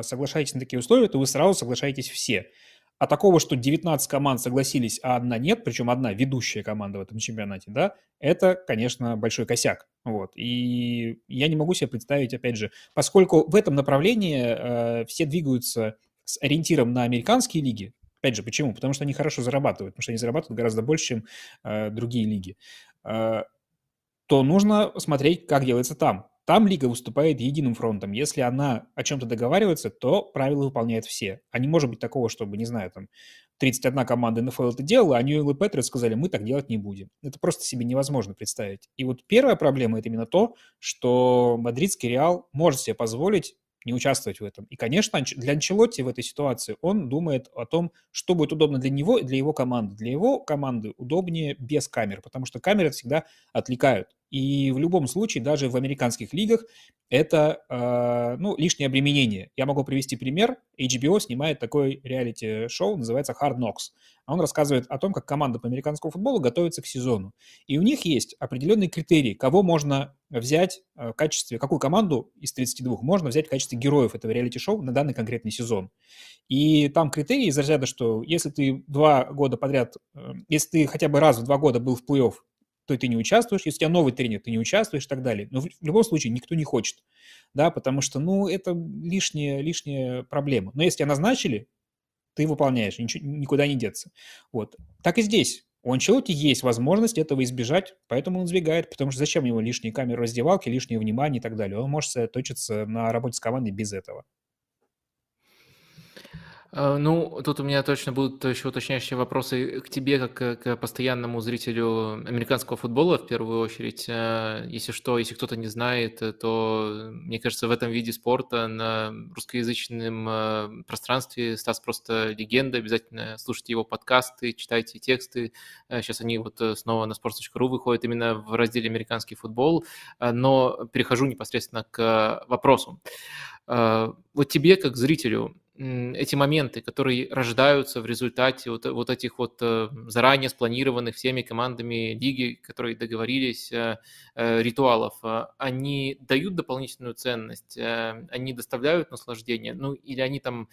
[SPEAKER 2] соглашаетесь на такие условия, то вы сразу соглашаетесь все. А такого, что 19 команд согласились, а одна нет, причем одна ведущая команда в этом чемпионате, да, это, конечно, большой косяк. Вот. И я не могу себе представить, опять же, поскольку в этом направлении э, все двигаются с ориентиром на американские лиги, Опять же, почему? Потому что они хорошо зарабатывают, потому что они зарабатывают гораздо больше, чем э, другие лиги. Э, то нужно смотреть, как делается там. Там лига выступает единым фронтом. Если она о чем-то договаривается, то правила выполняют все. А не может быть такого, чтобы, не знаю, там 31 команда НФЛ это делала, а Нью и Патриот сказали, мы так делать не будем. Это просто себе невозможно представить. И вот первая проблема – это именно то, что мадридский Реал может себе позволить не участвовать в этом. И, конечно, для Анчелотти в этой ситуации он думает о том, что будет удобно для него и для его команды. Для его команды удобнее без камер, потому что камеры всегда отвлекают. И в любом случае, даже в американских лигах, это э, ну, лишнее обременение. Я могу привести пример. HBO снимает такой реалити-шоу, называется Hard Knocks. Он рассказывает о том, как команда по американскому футболу готовится к сезону. И у них есть определенные критерии, кого можно взять э, в качестве, какую команду из 32 можно взять в качестве героев этого реалити-шоу на данный конкретный сезон. И там критерии из разряда, что если ты два года подряд, э, если ты хотя бы раз в два года был в плей-офф то ты не участвуешь. Если у тебя новый тренер, ты не участвуешь и так далее. Но в любом случае никто не хочет, да, потому что, ну, это лишняя, лишняя проблема. Но если тебя назначили, ты выполняешь, ничего, никуда не деться. Вот. Так и здесь. У Анчелоти есть возможность этого избежать, поэтому он сдвигает, потому что зачем ему лишние камеры раздевалки, лишнее внимание и так далее. Он может сосредоточиться на работе с командой без этого.
[SPEAKER 1] Э, ну, тут у меня точно будут еще уточняющие вопросы к тебе, как к постоянному зрителю американского футбола, в первую очередь. Э, если что, если кто-то не знает, э, то, мне кажется, в этом виде спорта на русскоязычном пространстве Стас просто легенда. Обязательно слушайте его подкасты, читайте тексты. Сейчас они вот снова на sports.ru выходят именно в разделе «Американский футбол». Но перехожу непосредственно к вопросу. Вот тебе, как зрителю, эти моменты, которые рождаются в результате вот, вот этих вот э, заранее спланированных всеми командами лиги, которые договорились, э, э, ритуалов, они дают дополнительную ценность, они доставляют наслаждение, ну или они там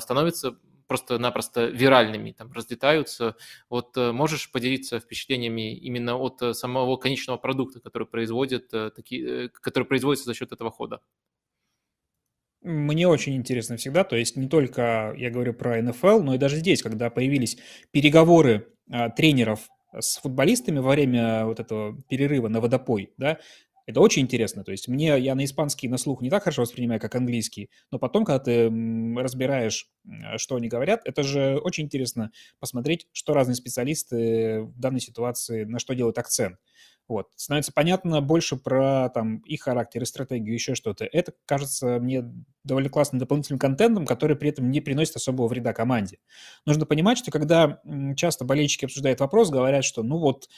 [SPEAKER 1] становятся просто-напросто виральными, там разлетаются. Вот можешь поделиться впечатлениями именно от самого конечного продукта, который производит, такие, который производится за счет этого хода?
[SPEAKER 2] Мне очень интересно всегда, то есть не только я говорю про НФЛ, но и даже здесь, когда появились переговоры а, тренеров с футболистами во время вот этого перерыва на водопой, да, это очень интересно. То есть мне, я на испанский на слух не так хорошо воспринимаю, как английский, но потом, когда ты разбираешь, что они говорят, это же очень интересно посмотреть, что разные специалисты в данной ситуации, на что делают акцент. Вот. Становится понятно больше про там их характер и стратегию, еще что-то. Это кажется мне довольно классным дополнительным контентом, который при этом не приносит особого вреда команде. Нужно понимать, что когда часто болельщики обсуждают вопрос, говорят, что ну вот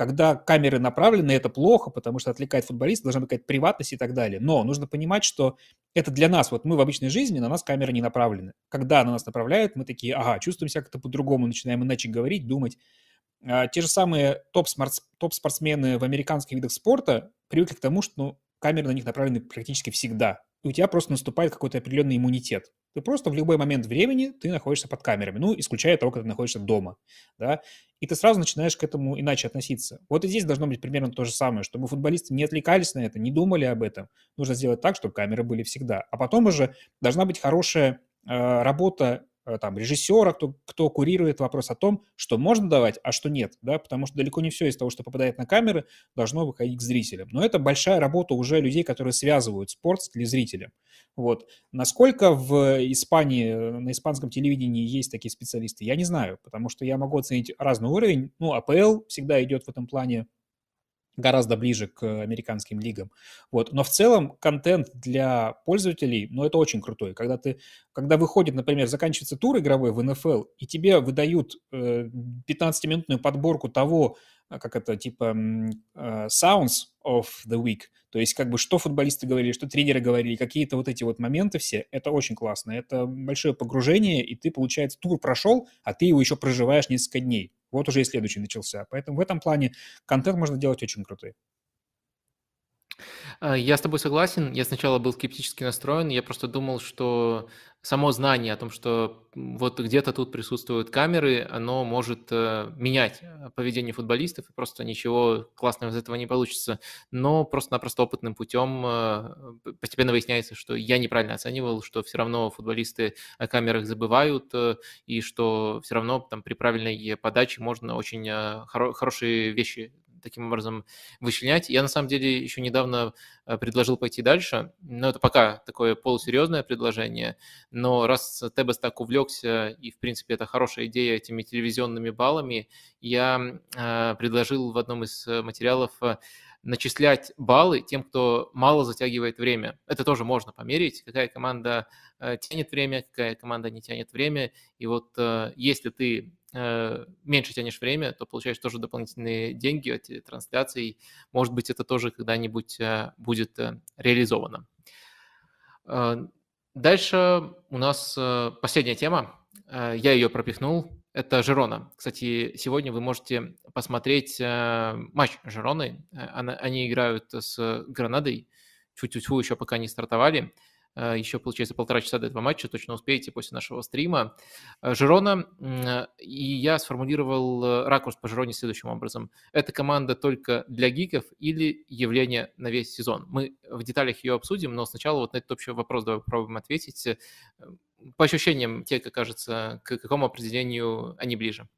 [SPEAKER 2] когда камеры направлены, это плохо, потому что отвлекает футболиста, должна быть какая-то приватность и так далее. Но нужно понимать, что это для нас, вот мы в обычной жизни, на нас камеры не направлены. Когда на нас направляют, мы такие, ага, чувствуем себя как-то по-другому, начинаем иначе говорить, думать. А, те же самые топ-спортсмены в американских видах спорта привыкли к тому, что ну, камеры на них направлены практически всегда и у тебя просто наступает какой-то определенный иммунитет. Ты просто в любой момент времени ты находишься под камерами, ну, исключая того, когда ты находишься дома, да, и ты сразу начинаешь к этому иначе относиться. Вот и здесь должно быть примерно то же самое, чтобы футболисты не отвлекались на это, не думали об этом. Нужно сделать так, чтобы камеры были всегда. А потом уже должна быть хорошая э, работа там, режиссера, кто, кто курирует вопрос о том, что можно давать, а что нет, да, потому что далеко не все из того, что попадает на камеры, должно выходить к зрителям. Но это большая работа уже людей, которые связывают спорт с телезрителем. Вот. Насколько в Испании, на испанском телевидении есть такие специалисты, я не знаю, потому что я могу оценить разный уровень. Ну, АПЛ всегда идет в этом плане гораздо ближе к американским лигам. Вот. Но в целом контент для пользователей, ну, это очень крутой. Когда ты, когда выходит, например, заканчивается тур игровой в НФЛ, и тебе выдают э, 15-минутную подборку того, а, как это, типа uh, sounds of the week, то есть как бы что футболисты говорили, что тренеры говорили, какие-то вот эти вот моменты все, это очень классно, это большое погружение, и ты, получается, тур прошел, а ты его еще проживаешь несколько дней. Вот уже и следующий начался. Поэтому в этом плане контент можно делать очень крутой.
[SPEAKER 1] А, я с тобой согласен. Я сначала был скептически настроен. Я просто думал, что само знание о том, что вот где-то тут присутствуют камеры, оно может э, менять э, поведение футболистов, и просто ничего классного из этого не получится. Но просто-напросто опытным путем э, постепенно выясняется, что я неправильно оценивал, что все равно футболисты о камерах забывают, и что все равно там при правильной подаче можно очень хоро- хорошие вещи таким образом вычленять. Я на самом деле еще недавно э, предложил пойти дальше, но это пока такое полусерьезное предложение, но раз Тебас так увлекся, и в принципе это хорошая идея этими телевизионными баллами, я э, предложил в одном из материалов э, начислять баллы тем, кто мало затягивает время. Это тоже можно померить, какая команда тянет время, какая команда не тянет время. И вот если ты меньше тянешь время, то получаешь тоже дополнительные деньги от трансляций. Может быть, это тоже когда-нибудь э, будет э, реализовано. Дальше у нас последняя тема. Я ее пропихнул. Это Жирона. Кстати, сегодня вы можете посмотреть матч Жироны. Они играют с Гранадой. Чуть-чуть еще пока не стартовали. Э, еще, получается, полтора часа до этого матча, точно успеете после нашего стрима. Э, Жирона, и я сформулировал э, ракурс по Жироне следующим образом. Это команда только для гиков или явление на весь сезон? Мы в деталях ее обсудим, но сначала вот на этот общий вопрос давай попробуем ответить. По ощущениям, тебе как кажется, к какому определению они ближе?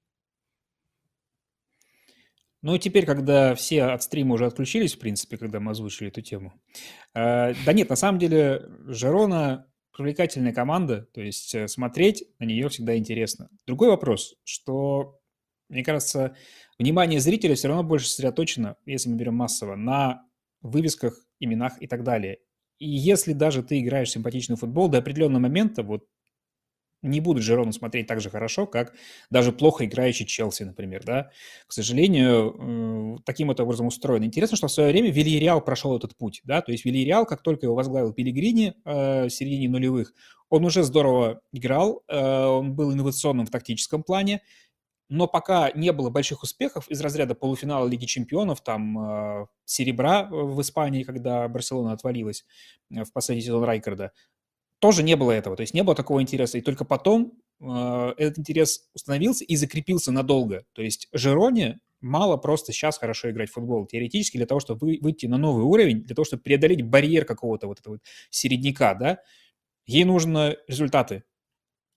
[SPEAKER 2] Ну, теперь, когда все от стрима уже отключились, в принципе, когда мы озвучили эту тему. Э, да нет, на самом деле, Жерона привлекательная команда, то есть э, смотреть на нее всегда интересно. Другой вопрос, что, мне кажется, внимание зрителя все равно больше сосредоточено, если мы берем массово, на вывесках, именах и так далее. И если даже ты играешь симпатичный футбол, до определенного момента, вот не будут Жерону смотреть так же хорошо, как даже плохо играющий Челси, например, да. К сожалению, э, таким вот образом устроено. Интересно, что в свое время Вильяреал прошел этот путь, да, то есть Вильяреал, как только его возглавил Пелигрини э, в середине нулевых, он уже здорово играл, э, он был инновационным в тактическом плане, но пока не было больших успехов из разряда полуфинала Лиги Чемпионов, там э, серебра в Испании, когда Барселона отвалилась в последний сезон Райкарда, тоже не было этого, то есть не было такого интереса. И только потом э, этот интерес установился и закрепился надолго. То есть Жероне мало просто сейчас хорошо играть в футбол. Теоретически для того, чтобы выйти на новый уровень, для того, чтобы преодолеть барьер какого-то вот этого вот середняка, да, ей нужны результаты.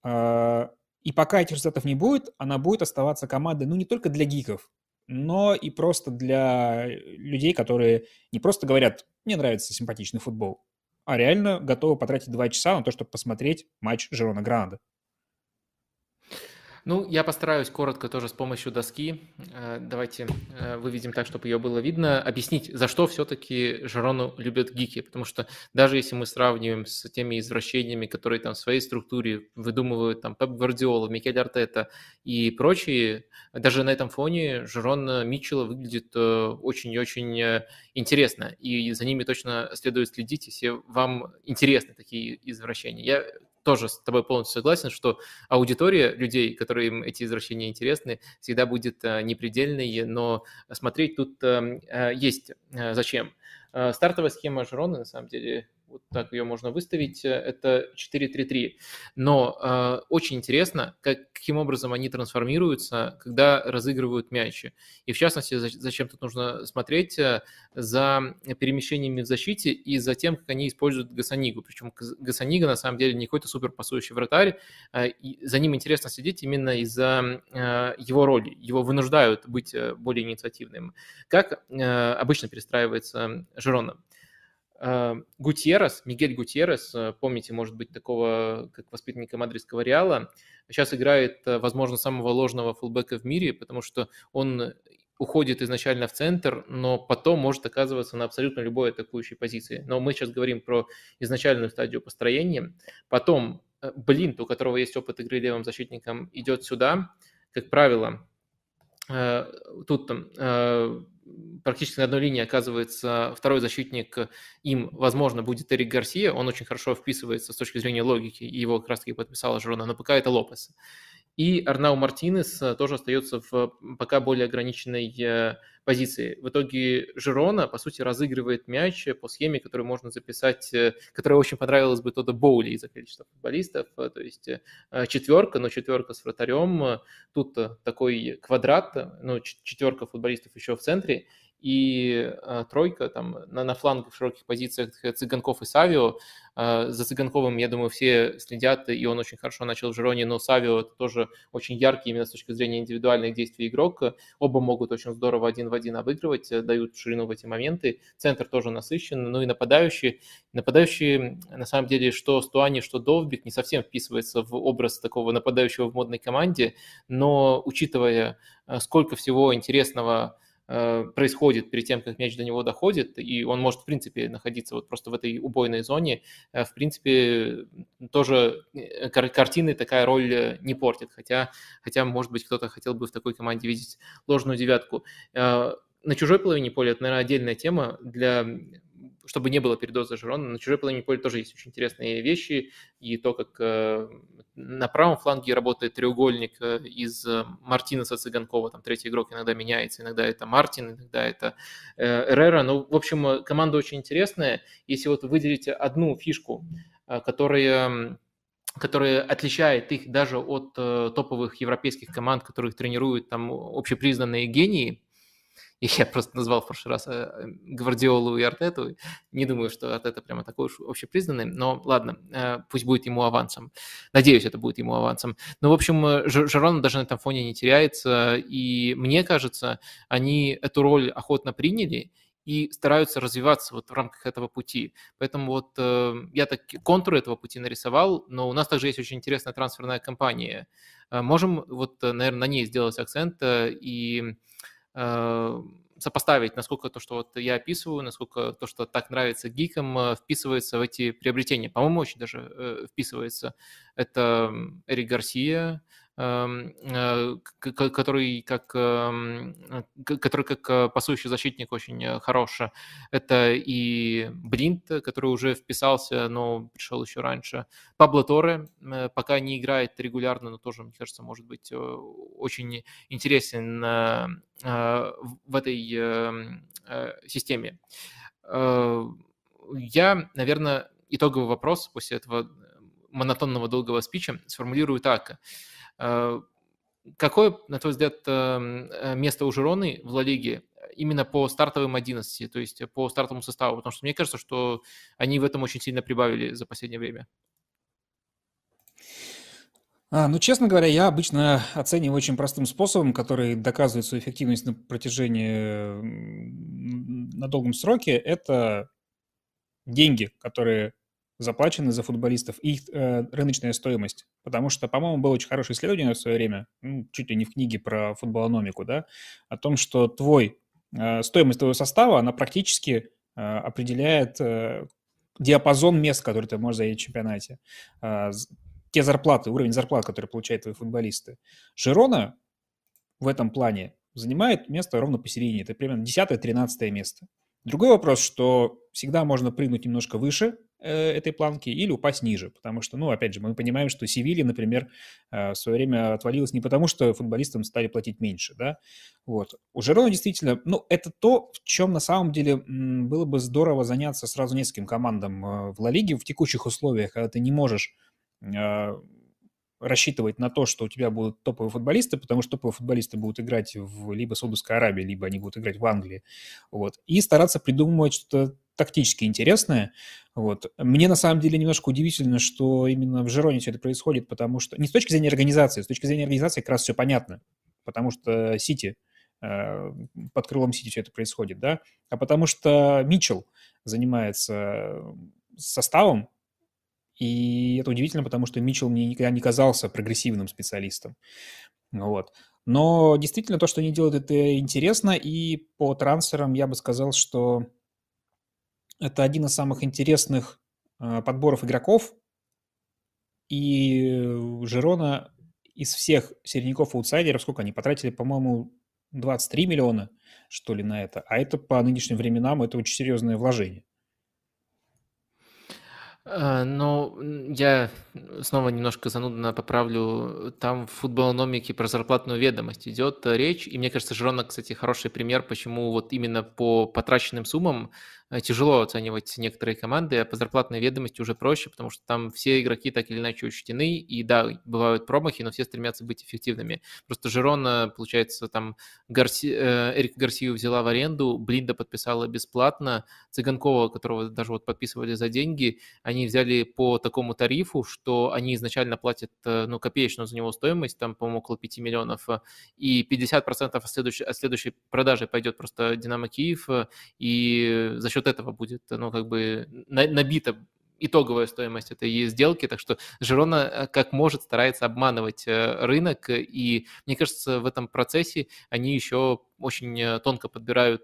[SPEAKER 2] Э, и пока этих результатов не будет, она будет оставаться командой, ну, не только для гиков, но и просто для людей, которые не просто говорят, мне нравится симпатичный футбол, а реально готовы потратить два часа на то, чтобы посмотреть матч Жирона Гранада.
[SPEAKER 1] Ну, я постараюсь коротко тоже с помощью доски. Э, давайте э, выведем так, чтобы ее было видно. Объяснить, за что все-таки Жарону любят гики. Потому что даже если мы сравниваем с теми извращениями, которые там в своей структуре выдумывают там Пеп Гвардиола, Микель Артета и прочие, даже на этом фоне Жарон Митчелла выглядит э, очень и очень интересно. И за ними точно следует следить, если вам интересны такие извращения. Я тоже с тобой полностью согласен, что аудитория людей, которым эти извращения интересны, всегда будет э, непредельной, но смотреть тут эм, э, есть э, зачем. Стартовая схема Жироны, на самом деле, вот так ее можно выставить, э, это 4-3-3. Но э, очень интересно, как, каким образом они трансформируются, когда разыгрывают мячи. И в частности, зачем тут нужно смотреть э, за перемещениями в защите и за тем, как они используют Гасанигу. Причем Гасанига на самом деле не какой-то супер пасующий вратарь, э, и за ним интересно следить именно из-за э, его роли. Его вынуждают быть э, более инициативным. Как э, обычно перестраивается Жирона? А, Гутьеррес, Мигель Гутьеррес, э, помните, может быть, такого, как воспитанника мадридского Реала, сейчас играет, э, возможно, самого ложного фулбека в мире, потому что он уходит изначально в центр, но потом может оказываться на абсолютно любой атакующей позиции. Но мы сейчас говорим про изначальную стадию построения. Потом э, Блинт, у которого есть опыт игры левым защитником, идет сюда. Как правило, тут практически на одной линии оказывается второй защитник, им, возможно, будет Эрик Гарсия, он очень хорошо вписывается с точки зрения логики, и его как раз-таки подписала Жирона, но пока это Лопес. И Арнау Мартинес э, тоже остается в пока более ограниченной э, позиции. В итоге Жирона, по сути, разыгрывает мяч по схеме, которую можно записать, э, которая очень понравилась бы Тодо Боули из-за количества футболистов. То есть четверка, но четверка с вратарем. Тут такой квадрат, ну, четверка футболистов еще в центре и э, тройка там на, на флангах в широких позициях Цыганков и Савио. Э, за Цыганковым, я думаю, все следят, и он очень хорошо начал в Жироне, но Савио тоже очень яркий именно с точки зрения индивидуальных действий игрок. Оба могут очень здорово один в один обыгрывать, дают ширину в эти моменты. Центр тоже насыщен, ну и нападающие. Нападающие, на самом деле, что Стуани, что Довбик не совсем вписывается в образ такого нападающего в модной команде, но учитывая, сколько всего интересного Э, происходит перед тем, как мяч до него доходит, и он может, в принципе, находиться вот просто в этой убойной зоне, э, в принципе, тоже э, картины такая роль не портит, хотя, хотя, может быть, кто-то хотел бы в такой команде видеть ложную девятку. На чужой половине поля это, наверное, отдельная тема для чтобы не было передоза Жирона. На чужой половине поля тоже есть очень интересные вещи, и то, как э, на правом фланге работает треугольник э, из э, Мартинеса Цыганкова, там третий игрок иногда меняется, иногда это Мартин, иногда это Эррера. Ну, в общем, команда очень интересная. Если вот выделить одну фишку, которая которая отличает их даже от топовых европейских команд, которых тренируют там общепризнанные гении, и я просто назвал в прошлый раз э, Гвардиолу и Артету. Не думаю, что Артета прямо такой уж общепризнанный, но ладно, э, пусть будет ему авансом. Надеюсь, это будет ему авансом. Но, в общем, э, Жерон даже на этом фоне не теряется, и мне кажется, они эту роль охотно приняли, и стараются развиваться вот в рамках этого пути. Поэтому вот э, я так контуры этого пути нарисовал, но у нас также есть очень интересная трансферная кампания. Э, можем вот, наверное, на ней сделать акцент э, и сопоставить, насколько то, что вот я описываю, насколько то, что так нравится гикам, э, вписывается в эти приобретения. По-моему, очень даже э, вписывается. Это Эрик Гарсия, э, который как, эм, который как э, пасующий защитник очень э, хорош. Это и Блинт, который уже вписался, но пришел еще раньше. Пабло Торе пока не играет регулярно, но тоже, мне кажется, может быть очень интересен в этой эм, системе. Я, наверное, итоговый вопрос после этого монотонного долгого спича сформулирую так. Э, какое, на твой взгляд, эм, э, место у Жироны в Ла Лиге именно по стартовым 11, то есть по стартовому составу? Потому что мне кажется, что они в этом очень сильно прибавили за последнее время.
[SPEAKER 2] А, ну, честно говоря, я обычно оцениваю очень простым способом, который доказывает свою эффективность на протяжении на долгом сроке. Это деньги, которые заплачены за футболистов, их э, рыночная стоимость. Потому что, по-моему, было очень хорошее исследование в свое время, ну, чуть ли не в книге про футболономику, да, о том, что твой, э, стоимость твоего состава, она практически э, определяет э, диапазон мест, которые ты можешь занять в чемпионате. Э, те зарплаты, уровень зарплат, который получают твои футболисты. Жирона в этом плане занимает место ровно посередине. Это примерно 10-13 место. Другой вопрос, что всегда можно прыгнуть немножко выше этой планки или упасть ниже, потому что, ну, опять же, мы понимаем, что Севилья, например, э, в свое время отвалилась не потому, что футболистам стали платить меньше, да, вот. У Жерона действительно, ну, это то, в чем на самом деле было бы здорово заняться сразу нескольким командам э, в Ла Лиге в текущих условиях, когда ты не можешь э, рассчитывать на то, что у тебя будут топовые футболисты, потому что топовые футболисты будут играть в либо Саудовской Аравии, либо они будут играть в Англии, вот, и стараться придумывать что-то тактически интересное, вот. Мне на самом деле немножко удивительно, что именно в Жероне все это происходит, потому что, не с точки зрения организации, с точки зрения организации как раз все понятно, потому что Сити, э, под крылом Сити все это происходит, да, а потому что Митчелл занимается составом, и это удивительно, потому что Митчелл мне никогда не казался прогрессивным специалистом. Вот. Но действительно то, что они делают, это интересно. И по трансферам я бы сказал, что это один из самых интересных э, подборов игроков. И Жирона из всех середняков-аутсайдеров, сколько они потратили, по-моему, 23 миллиона, что ли, на это. А это по нынешним временам, это очень серьезное вложение.
[SPEAKER 1] Э, ну, я снова немножко занудно поправлю. Там в футболономике про зарплатную ведомость идет речь. И мне кажется, Жирона, кстати, хороший пример, почему вот именно по потраченным суммам Э, тяжело оценивать некоторые команды, а по зарплатной ведомости уже проще, потому что там все игроки так или иначе учтены, и да, бывают промахи, но все стремятся быть эффективными. Просто Жирона, получается, там Гарси, э, Эрик Гарсию взяла в аренду, Блинда подписала бесплатно, Цыганкова, которого даже вот подписывали за деньги, они взяли по такому тарифу, что они изначально платят, э, ну, копеечную за него стоимость, там, по-моему, около 5 миллионов, и 50% от следующей, от следующей продажи пойдет просто Динамо Киев, и за счет этого будет, ну, как бы набита итоговая стоимость этой сделки, так что Жирона э, как может старается обманывать э, рынок, и мне кажется, в этом процессе они еще очень э, тонко подбирают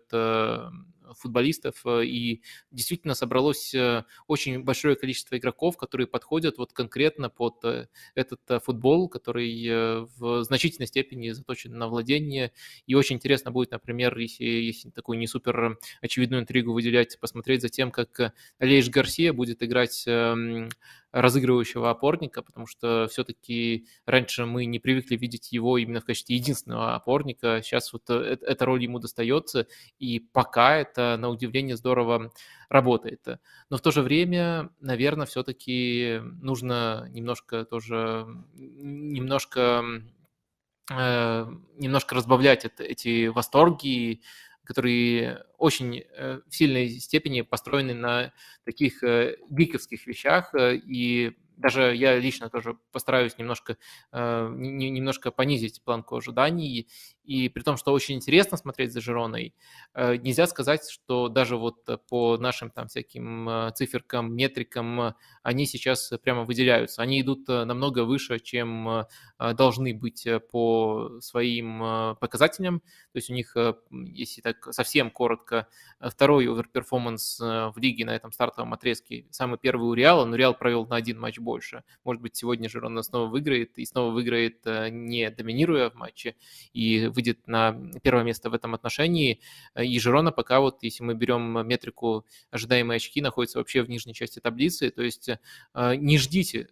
[SPEAKER 1] футболистов, э, и действительно собралось э, очень большое количество игроков, которые подходят вот конкретно под э, этот футбол, который в значительной степени заточен на владение, и очень интересно будет, например, если, если такую не супер очевидную интригу выделять, посмотреть за тем, как Алейш Гарсия будет играть эм, разыгрывающего опорника, потому что все-таки раньше мы не привыкли видеть его именно в качестве единственного опорника. Сейчас вот э, эта роль ему достается, и пока это, на удивление, здорово работает. Но в то же время, наверное, все-таки нужно немножко тоже, немножко э, немножко разбавлять это, эти восторги, которые очень э, в сильной степени построены на таких э, гиковских вещах, э, и даже я лично тоже постараюсь немножко, немножко понизить планку ожиданий и при том, что очень интересно смотреть за Жироной, э, нельзя сказать, что даже вот по нашим там всяким э, циферкам, метрикам, э, они сейчас прямо выделяются. Они идут намного выше, чем должны быть по своим показателям. То есть у них, если так совсем коротко, второй overperformance в лиге на этом стартовом отрезке. Самый первый у Реала, но Реал провел на один матч больше. Может быть, сегодня Жирона снова выиграет, и снова выиграет, не доминируя в матче, и выйдет на первое место в этом отношении. И Жирона пока вот, если мы берем метрику ожидаемые очки, находится вообще в нижней части таблицы. То есть э, не ждите,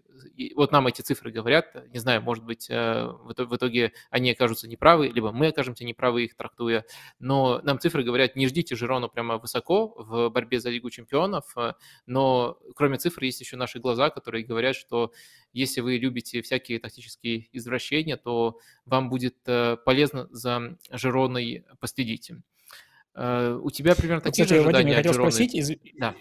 [SPEAKER 1] вот нам эти цифры говорят, не знаю, может быть, э, в итоге они окажутся неправы, либо мы окажемся неправы их трактуя, но нам цифры говорят, не ждите Жирону прямо высоко в борьбе за Лигу чемпионов, э, но кроме цифр есть еще наши глаза, которые говорят, что если вы любите всякие тактические извращения, то вам будет э, полезно за Жироной последить. Э, у тебя примерно такие
[SPEAKER 2] Кстати, же ожидания Вадим, я хотел спросить, из... да.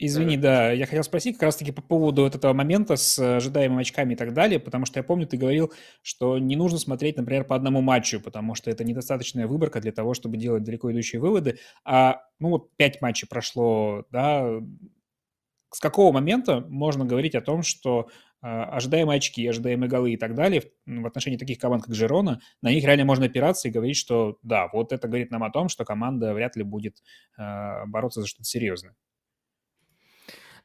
[SPEAKER 2] Извини, да, я хотел спросить как раз-таки по поводу вот этого момента с ожидаемыми очками и так далее, потому что я помню, ты говорил, что не нужно смотреть, например, по одному матчу, потому что это недостаточная выборка для того, чтобы делать далеко идущие выводы. А, ну вот, пять матчей прошло, да, с какого момента можно говорить о том, что э, ожидаемые очки, ожидаемые голы и так далее в, в отношении таких команд, как Жирона, на них реально можно опираться и говорить, что да, вот это говорит нам о том, что команда вряд ли будет э, бороться за что-то серьезное.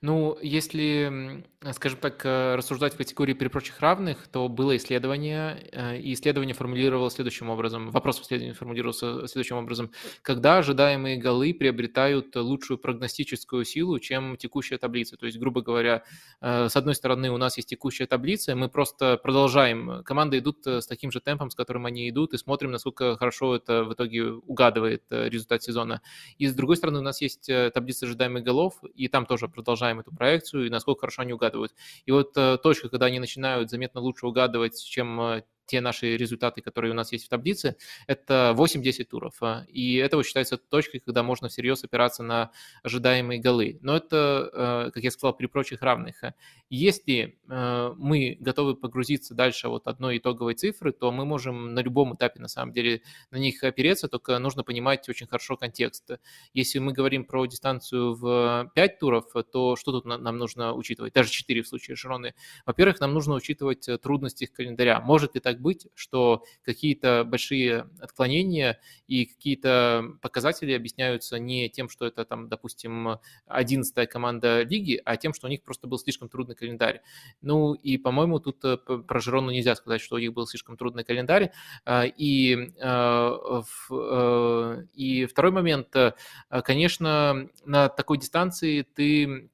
[SPEAKER 1] Ну, если, скажем так, э, рассуждать в категории при прочих равных, то было исследование, э, и исследование формулировалось следующим образом, вопрос в исследовании формулировался следующим образом. Когда ожидаемые голы приобретают лучшую прогностическую силу, чем текущая таблица? То есть, грубо говоря, э, с одной стороны у нас есть текущая таблица, мы просто продолжаем, команды идут с таким же темпом, с которым они идут, и смотрим, насколько хорошо это в итоге угадывает результат сезона. И с другой стороны у нас есть таблица ожидаемых голов, и там тоже продолжаем эту проекцию и насколько хорошо они угадывают. И вот э, точка, когда они начинают заметно лучше угадывать, чем э, те наши результаты, которые у нас есть в таблице, это 8-10 туров. А, и это вот считается точкой, когда можно всерьез опираться на ожидаемые голы. Но это, э, как я сказал, при прочих равных. Если э, мы готовы погрузиться дальше вот одной итоговой цифры, то мы можем на любом этапе, на самом деле, на них опереться, только нужно понимать очень хорошо контекст. Если мы говорим про дистанцию в 5 туров, то что тут нам нужно учитывать? Даже 4 в случае Широны. Во-первых, нам нужно учитывать трудности календаря. Может ли так быть, что какие-то большие отклонения и какие-то показатели объясняются не тем, что это там, допустим, 11 команда лиги, а тем, что у них просто был слишком трудный календарь. Ну и, по-моему, тут э, про Жирону нельзя сказать, что у них был слишком трудный календарь. А, и, э, э, и второй момент, конечно, на такой дистанции ты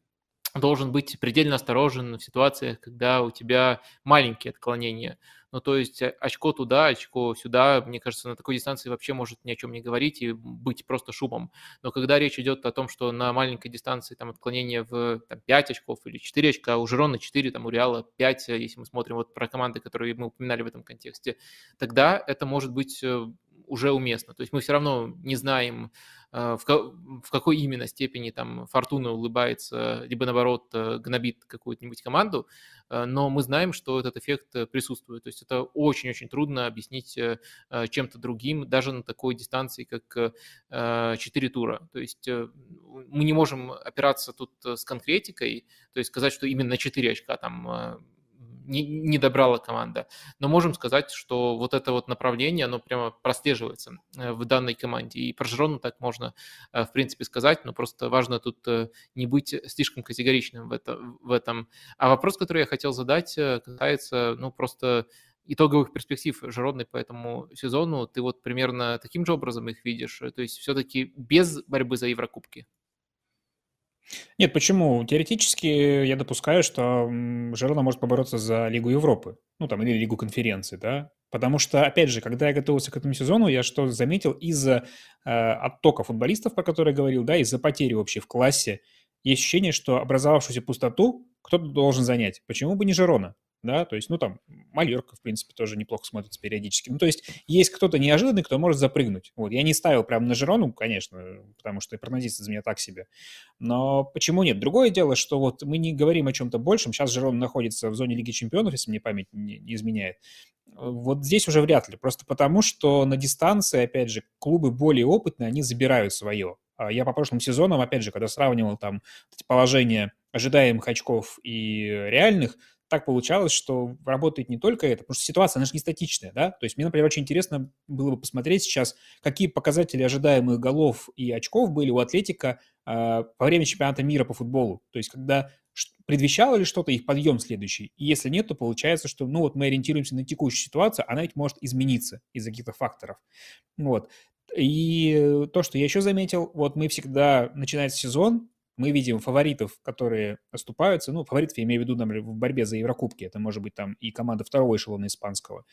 [SPEAKER 1] должен быть предельно осторожен в ситуациях, когда у тебя маленькие отклонения. Ну, то есть э, очко туда, очко сюда, мне кажется, на такой дистанции вообще может ни о чем не говорить и быть просто шумом. Но когда речь идет о том, что на маленькой дистанции там отклонение в там, 5 очков или 4 очка, у Жирона 4, там у Реала 5, э, если мы смотрим вот про команды, которые мы упоминали в этом контексте, тогда это может быть э, уже уместно. То есть мы все равно не знаем, в, в какой именно степени там Фортуна улыбается, либо наоборот э, гнобит какую-нибудь команду, э, но мы знаем, что этот эффект присутствует. То есть это очень-очень трудно объяснить чем-то другим, даже на такой дистанции, как 4 тура. То есть мы не можем опираться тут с конкретикой, то есть сказать, что именно на 4 очка там не, не добрала команда. Но можем сказать, что вот это вот направление, оно прямо прослеживается э, в данной команде. И про Жирону так можно, э, в принципе, сказать, но просто важно тут э, не быть слишком категоричным в, это, в этом. А вопрос, который я хотел задать, касается, ну, просто итоговых перспектив Жиродной по этому сезону. Ты вот примерно таким же образом их видишь? То есть все-таки без борьбы за Еврокубки?
[SPEAKER 2] Нет, почему? Теоретически я допускаю, что Жирона может побороться за Лигу Европы, ну там или Лигу конференции, да, потому что, опять же, когда я готовился к этому сезону, я что заметил, из-за э, оттока футболистов, про которые я говорил, да, из-за потери вообще в классе, есть ощущение, что образовавшуюся пустоту кто-то должен занять. Почему бы не Жирона? Да, то есть, ну, там, Малерка, в принципе, тоже неплохо смотрится периодически. Ну, то есть, есть кто-то неожиданный, кто может запрыгнуть. Вот, я не ставил прямо на Жирону, конечно, потому что прогнозист из меня так себе. Но почему нет? Другое дело, что вот мы не говорим о чем-то большем. Сейчас Жирон находится в зоне Лиги Чемпионов, если мне память не, не изменяет. Вот здесь уже вряд ли. Просто потому, что на дистанции, опять же, клубы более опытные, они забирают свое. А я по прошлым сезонам, опять же, когда сравнивал там положение ожидаемых очков и реальных, так получалось, что работает не только это, потому что ситуация, она же не статичная, да, то есть мне, например, очень интересно было бы посмотреть сейчас, какие показатели ожидаемых голов и очков были у Атлетика э, во время чемпионата мира по футболу, то есть когда предвещало ли что-то их подъем следующий, и если нет, то получается, что, ну, вот мы ориентируемся на текущую ситуацию, она ведь может измениться из-за каких-то факторов, вот, и то, что я еще заметил, вот мы всегда, начинается сезон, мы видим фаворитов, которые оступаются, ну, фаворитов я имею в виду, например, в борьбе за Еврокубки, это может быть там и команда второго эшелона испанского,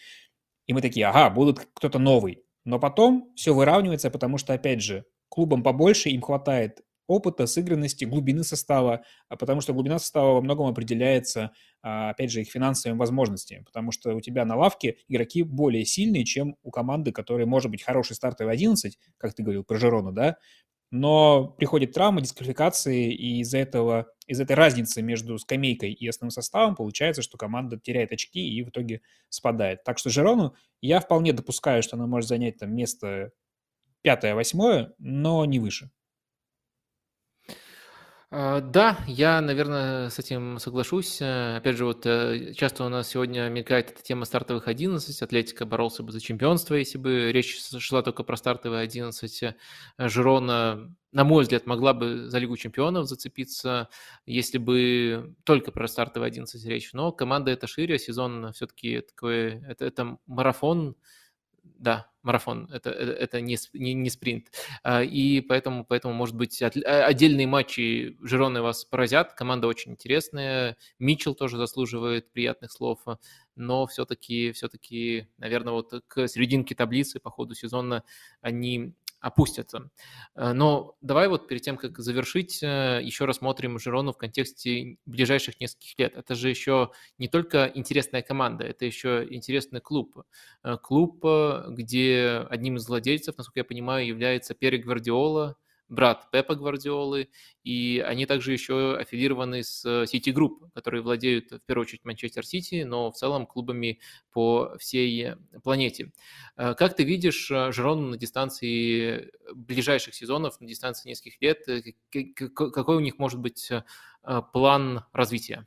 [SPEAKER 2] и мы такие, ага, будут кто-то новый, но потом все выравнивается, потому что, опять же, клубам побольше, им хватает опыта, сыгранности, глубины состава, а потому что глубина состава во многом определяется, а, опять же, их финансовыми возможностями, потому что у тебя на лавке игроки более сильные, чем у команды, которая может быть хороший стартовый 11, как ты говорил про Жерону, да, но приходит травма, дисквалификации, и из-за этого, из этой разницы между скамейкой и основным составом получается, что команда теряет очки и в итоге спадает. Так что Жерону я вполне допускаю, что она может занять там место пятое-восьмое, но не выше.
[SPEAKER 1] А, да, я, наверное, с этим соглашусь. Э, опять же, вот э, часто у нас сегодня мелькает эта тема стартовых 11. Атлетика боролся бы за чемпионство, если бы речь шла только про стартовые 11. Э, Жирона, на мой взгляд, могла бы за Лигу чемпионов зацепиться, если бы только про стартовые 11 речь. Но команда это шире, сезон все-таки такой, это, это марафон, да, марафон, это, это, это не, не, не спринт. А, и поэтому, поэтому, может быть, от, а, отдельные матчи Жироны вас поразят. Команда очень интересная. Митчелл тоже заслуживает приятных слов, но все-таки, все-таки, наверное, вот к серединке таблицы по ходу сезона они опустятся. Э, но давай вот перед тем, как завершить, э, еще рассмотрим Жирону в контексте ближайших нескольких лет. Это же еще не только интересная команда, это еще интересный клуб. Э, клуб, где одним из владельцев, насколько я понимаю, является Перри Гвардиола, брат Пепа Гвардиолы, и они также еще аффилированы с City Group, которые владеют в первую очередь Манчестер Сити, но в целом клубами по всей планете. Э, как ты видишь э, Жерону на дистанции ближайших сезонов, на дистанции нескольких лет? Э, какой у них может быть план развития?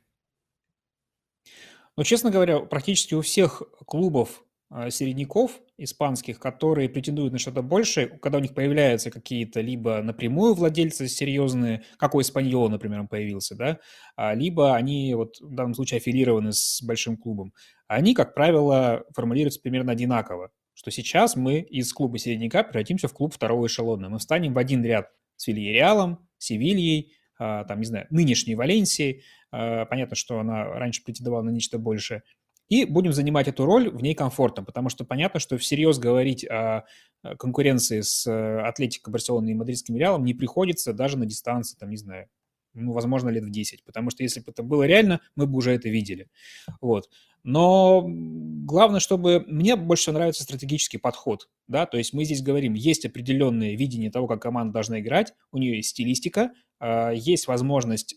[SPEAKER 2] Ну, честно говоря, практически у всех клубов середняков испанских, которые претендуют на что-то большее, когда у них появляются какие-то либо напрямую владельцы серьезные, как у Испаньола, например, появился, да, а, либо они вот в данном случае аффилированы с большим клубом. Они, как правило, формулируются примерно одинаково, что сейчас мы из клуба середняка превратимся в клуб второго эшелона. Мы встанем в один ряд с Вильяреалом, Севильей, а, там, не знаю, нынешней Валенсией. Понятно, что она раньше претендовала на нечто большее – и будем занимать эту роль в ней комфортно, потому что понятно, что всерьез говорить о конкуренции с э, Атлетико, Барселоной и Мадридским Реалом не приходится даже на дистанции, там, не знаю, ну, возможно, лет в 10, потому что если бы это было реально, мы бы уже это видели. Вот. Но главное, чтобы... Мне больше нравится стратегический подход, да, то есть мы здесь говорим, есть определенное видение того, как команда должна играть, у нее есть стилистика, а, есть возможность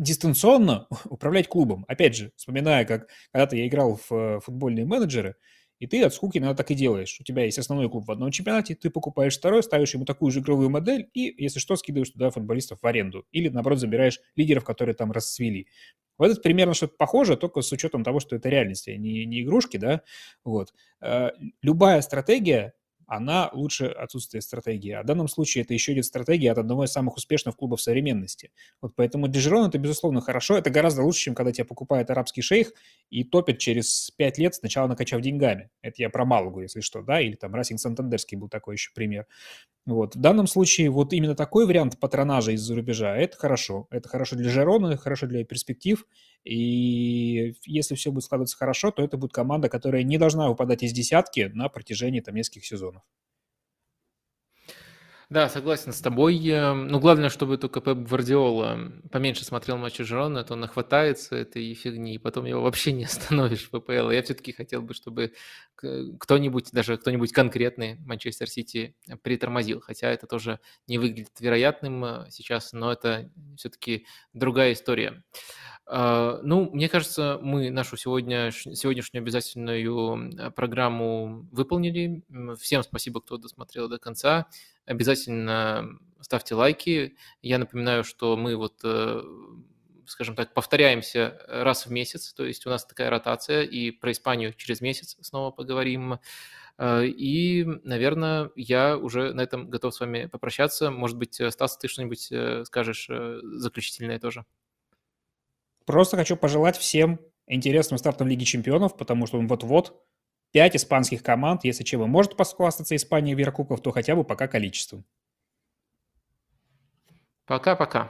[SPEAKER 2] дистанционно управлять клубом. Опять же, вспоминая, как когда-то я играл в э, футбольные менеджеры, и ты от скуки иногда так и делаешь. У тебя есть основной клуб в одном чемпионате, ты покупаешь второй, ставишь ему такую же игровую модель и, если что, скидываешь туда футболистов в аренду. Или, наоборот, забираешь лидеров, которые там расцвели. Вот это примерно что-то похоже, только с учетом того, что это реальность, а не, не игрушки, да. Вот. Э, любая стратегия она лучше отсутствие стратегии. А в данном случае это еще идет стратегия от одного из самых успешных клубов современности. Вот поэтому для Жирона это, безусловно, хорошо. Это гораздо лучше, чем когда тебя покупает арабский шейх и топит через пять лет, сначала накачав деньгами. Это я про Малугу, если что, да, или там Расинг Сантандерский был такой еще пример. Вот. В данном случае вот именно такой вариант патронажа из-за рубежа, это хорошо. Это хорошо для Жерона, хорошо для перспектив. И если все будет складываться хорошо, то это будет команда, которая не должна выпадать из десятки на протяжении там нескольких сезонов.
[SPEAKER 1] Да, согласен с тобой. Эм, ну, главное, чтобы только Пеп Гвардиола поменьше смотрел матчи Жирона, а то нахватается этой фигни, и потом его вообще не остановишь в ППЛ. Я все-таки хотел бы, чтобы кто-нибудь, даже кто-нибудь конкретный Манчестер Сити притормозил, хотя это тоже не выглядит вероятным э, сейчас, но это все-таки другая история. А, ну, мне кажется, мы нашу сегодня, сегодняшнюю обязательную э, программу выполнили. Всем спасибо, кто досмотрел до конца. Обязательно ставьте лайки. Я напоминаю, что мы вот, э, скажем так, повторяемся раз в месяц, то есть у нас такая ротация, и про Испанию через месяц снова поговорим. Э, и, наверное, я уже на этом готов с вами попрощаться. Может быть, Стас, ты что-нибудь скажешь заключительное тоже?
[SPEAKER 2] Просто хочу пожелать всем интересным стартом Лиги Чемпионов, потому что вот-вот. Пять испанских команд, если чем и может похвастаться Испания в Еврокубках, то хотя бы пока количеством.
[SPEAKER 1] Пока-пока.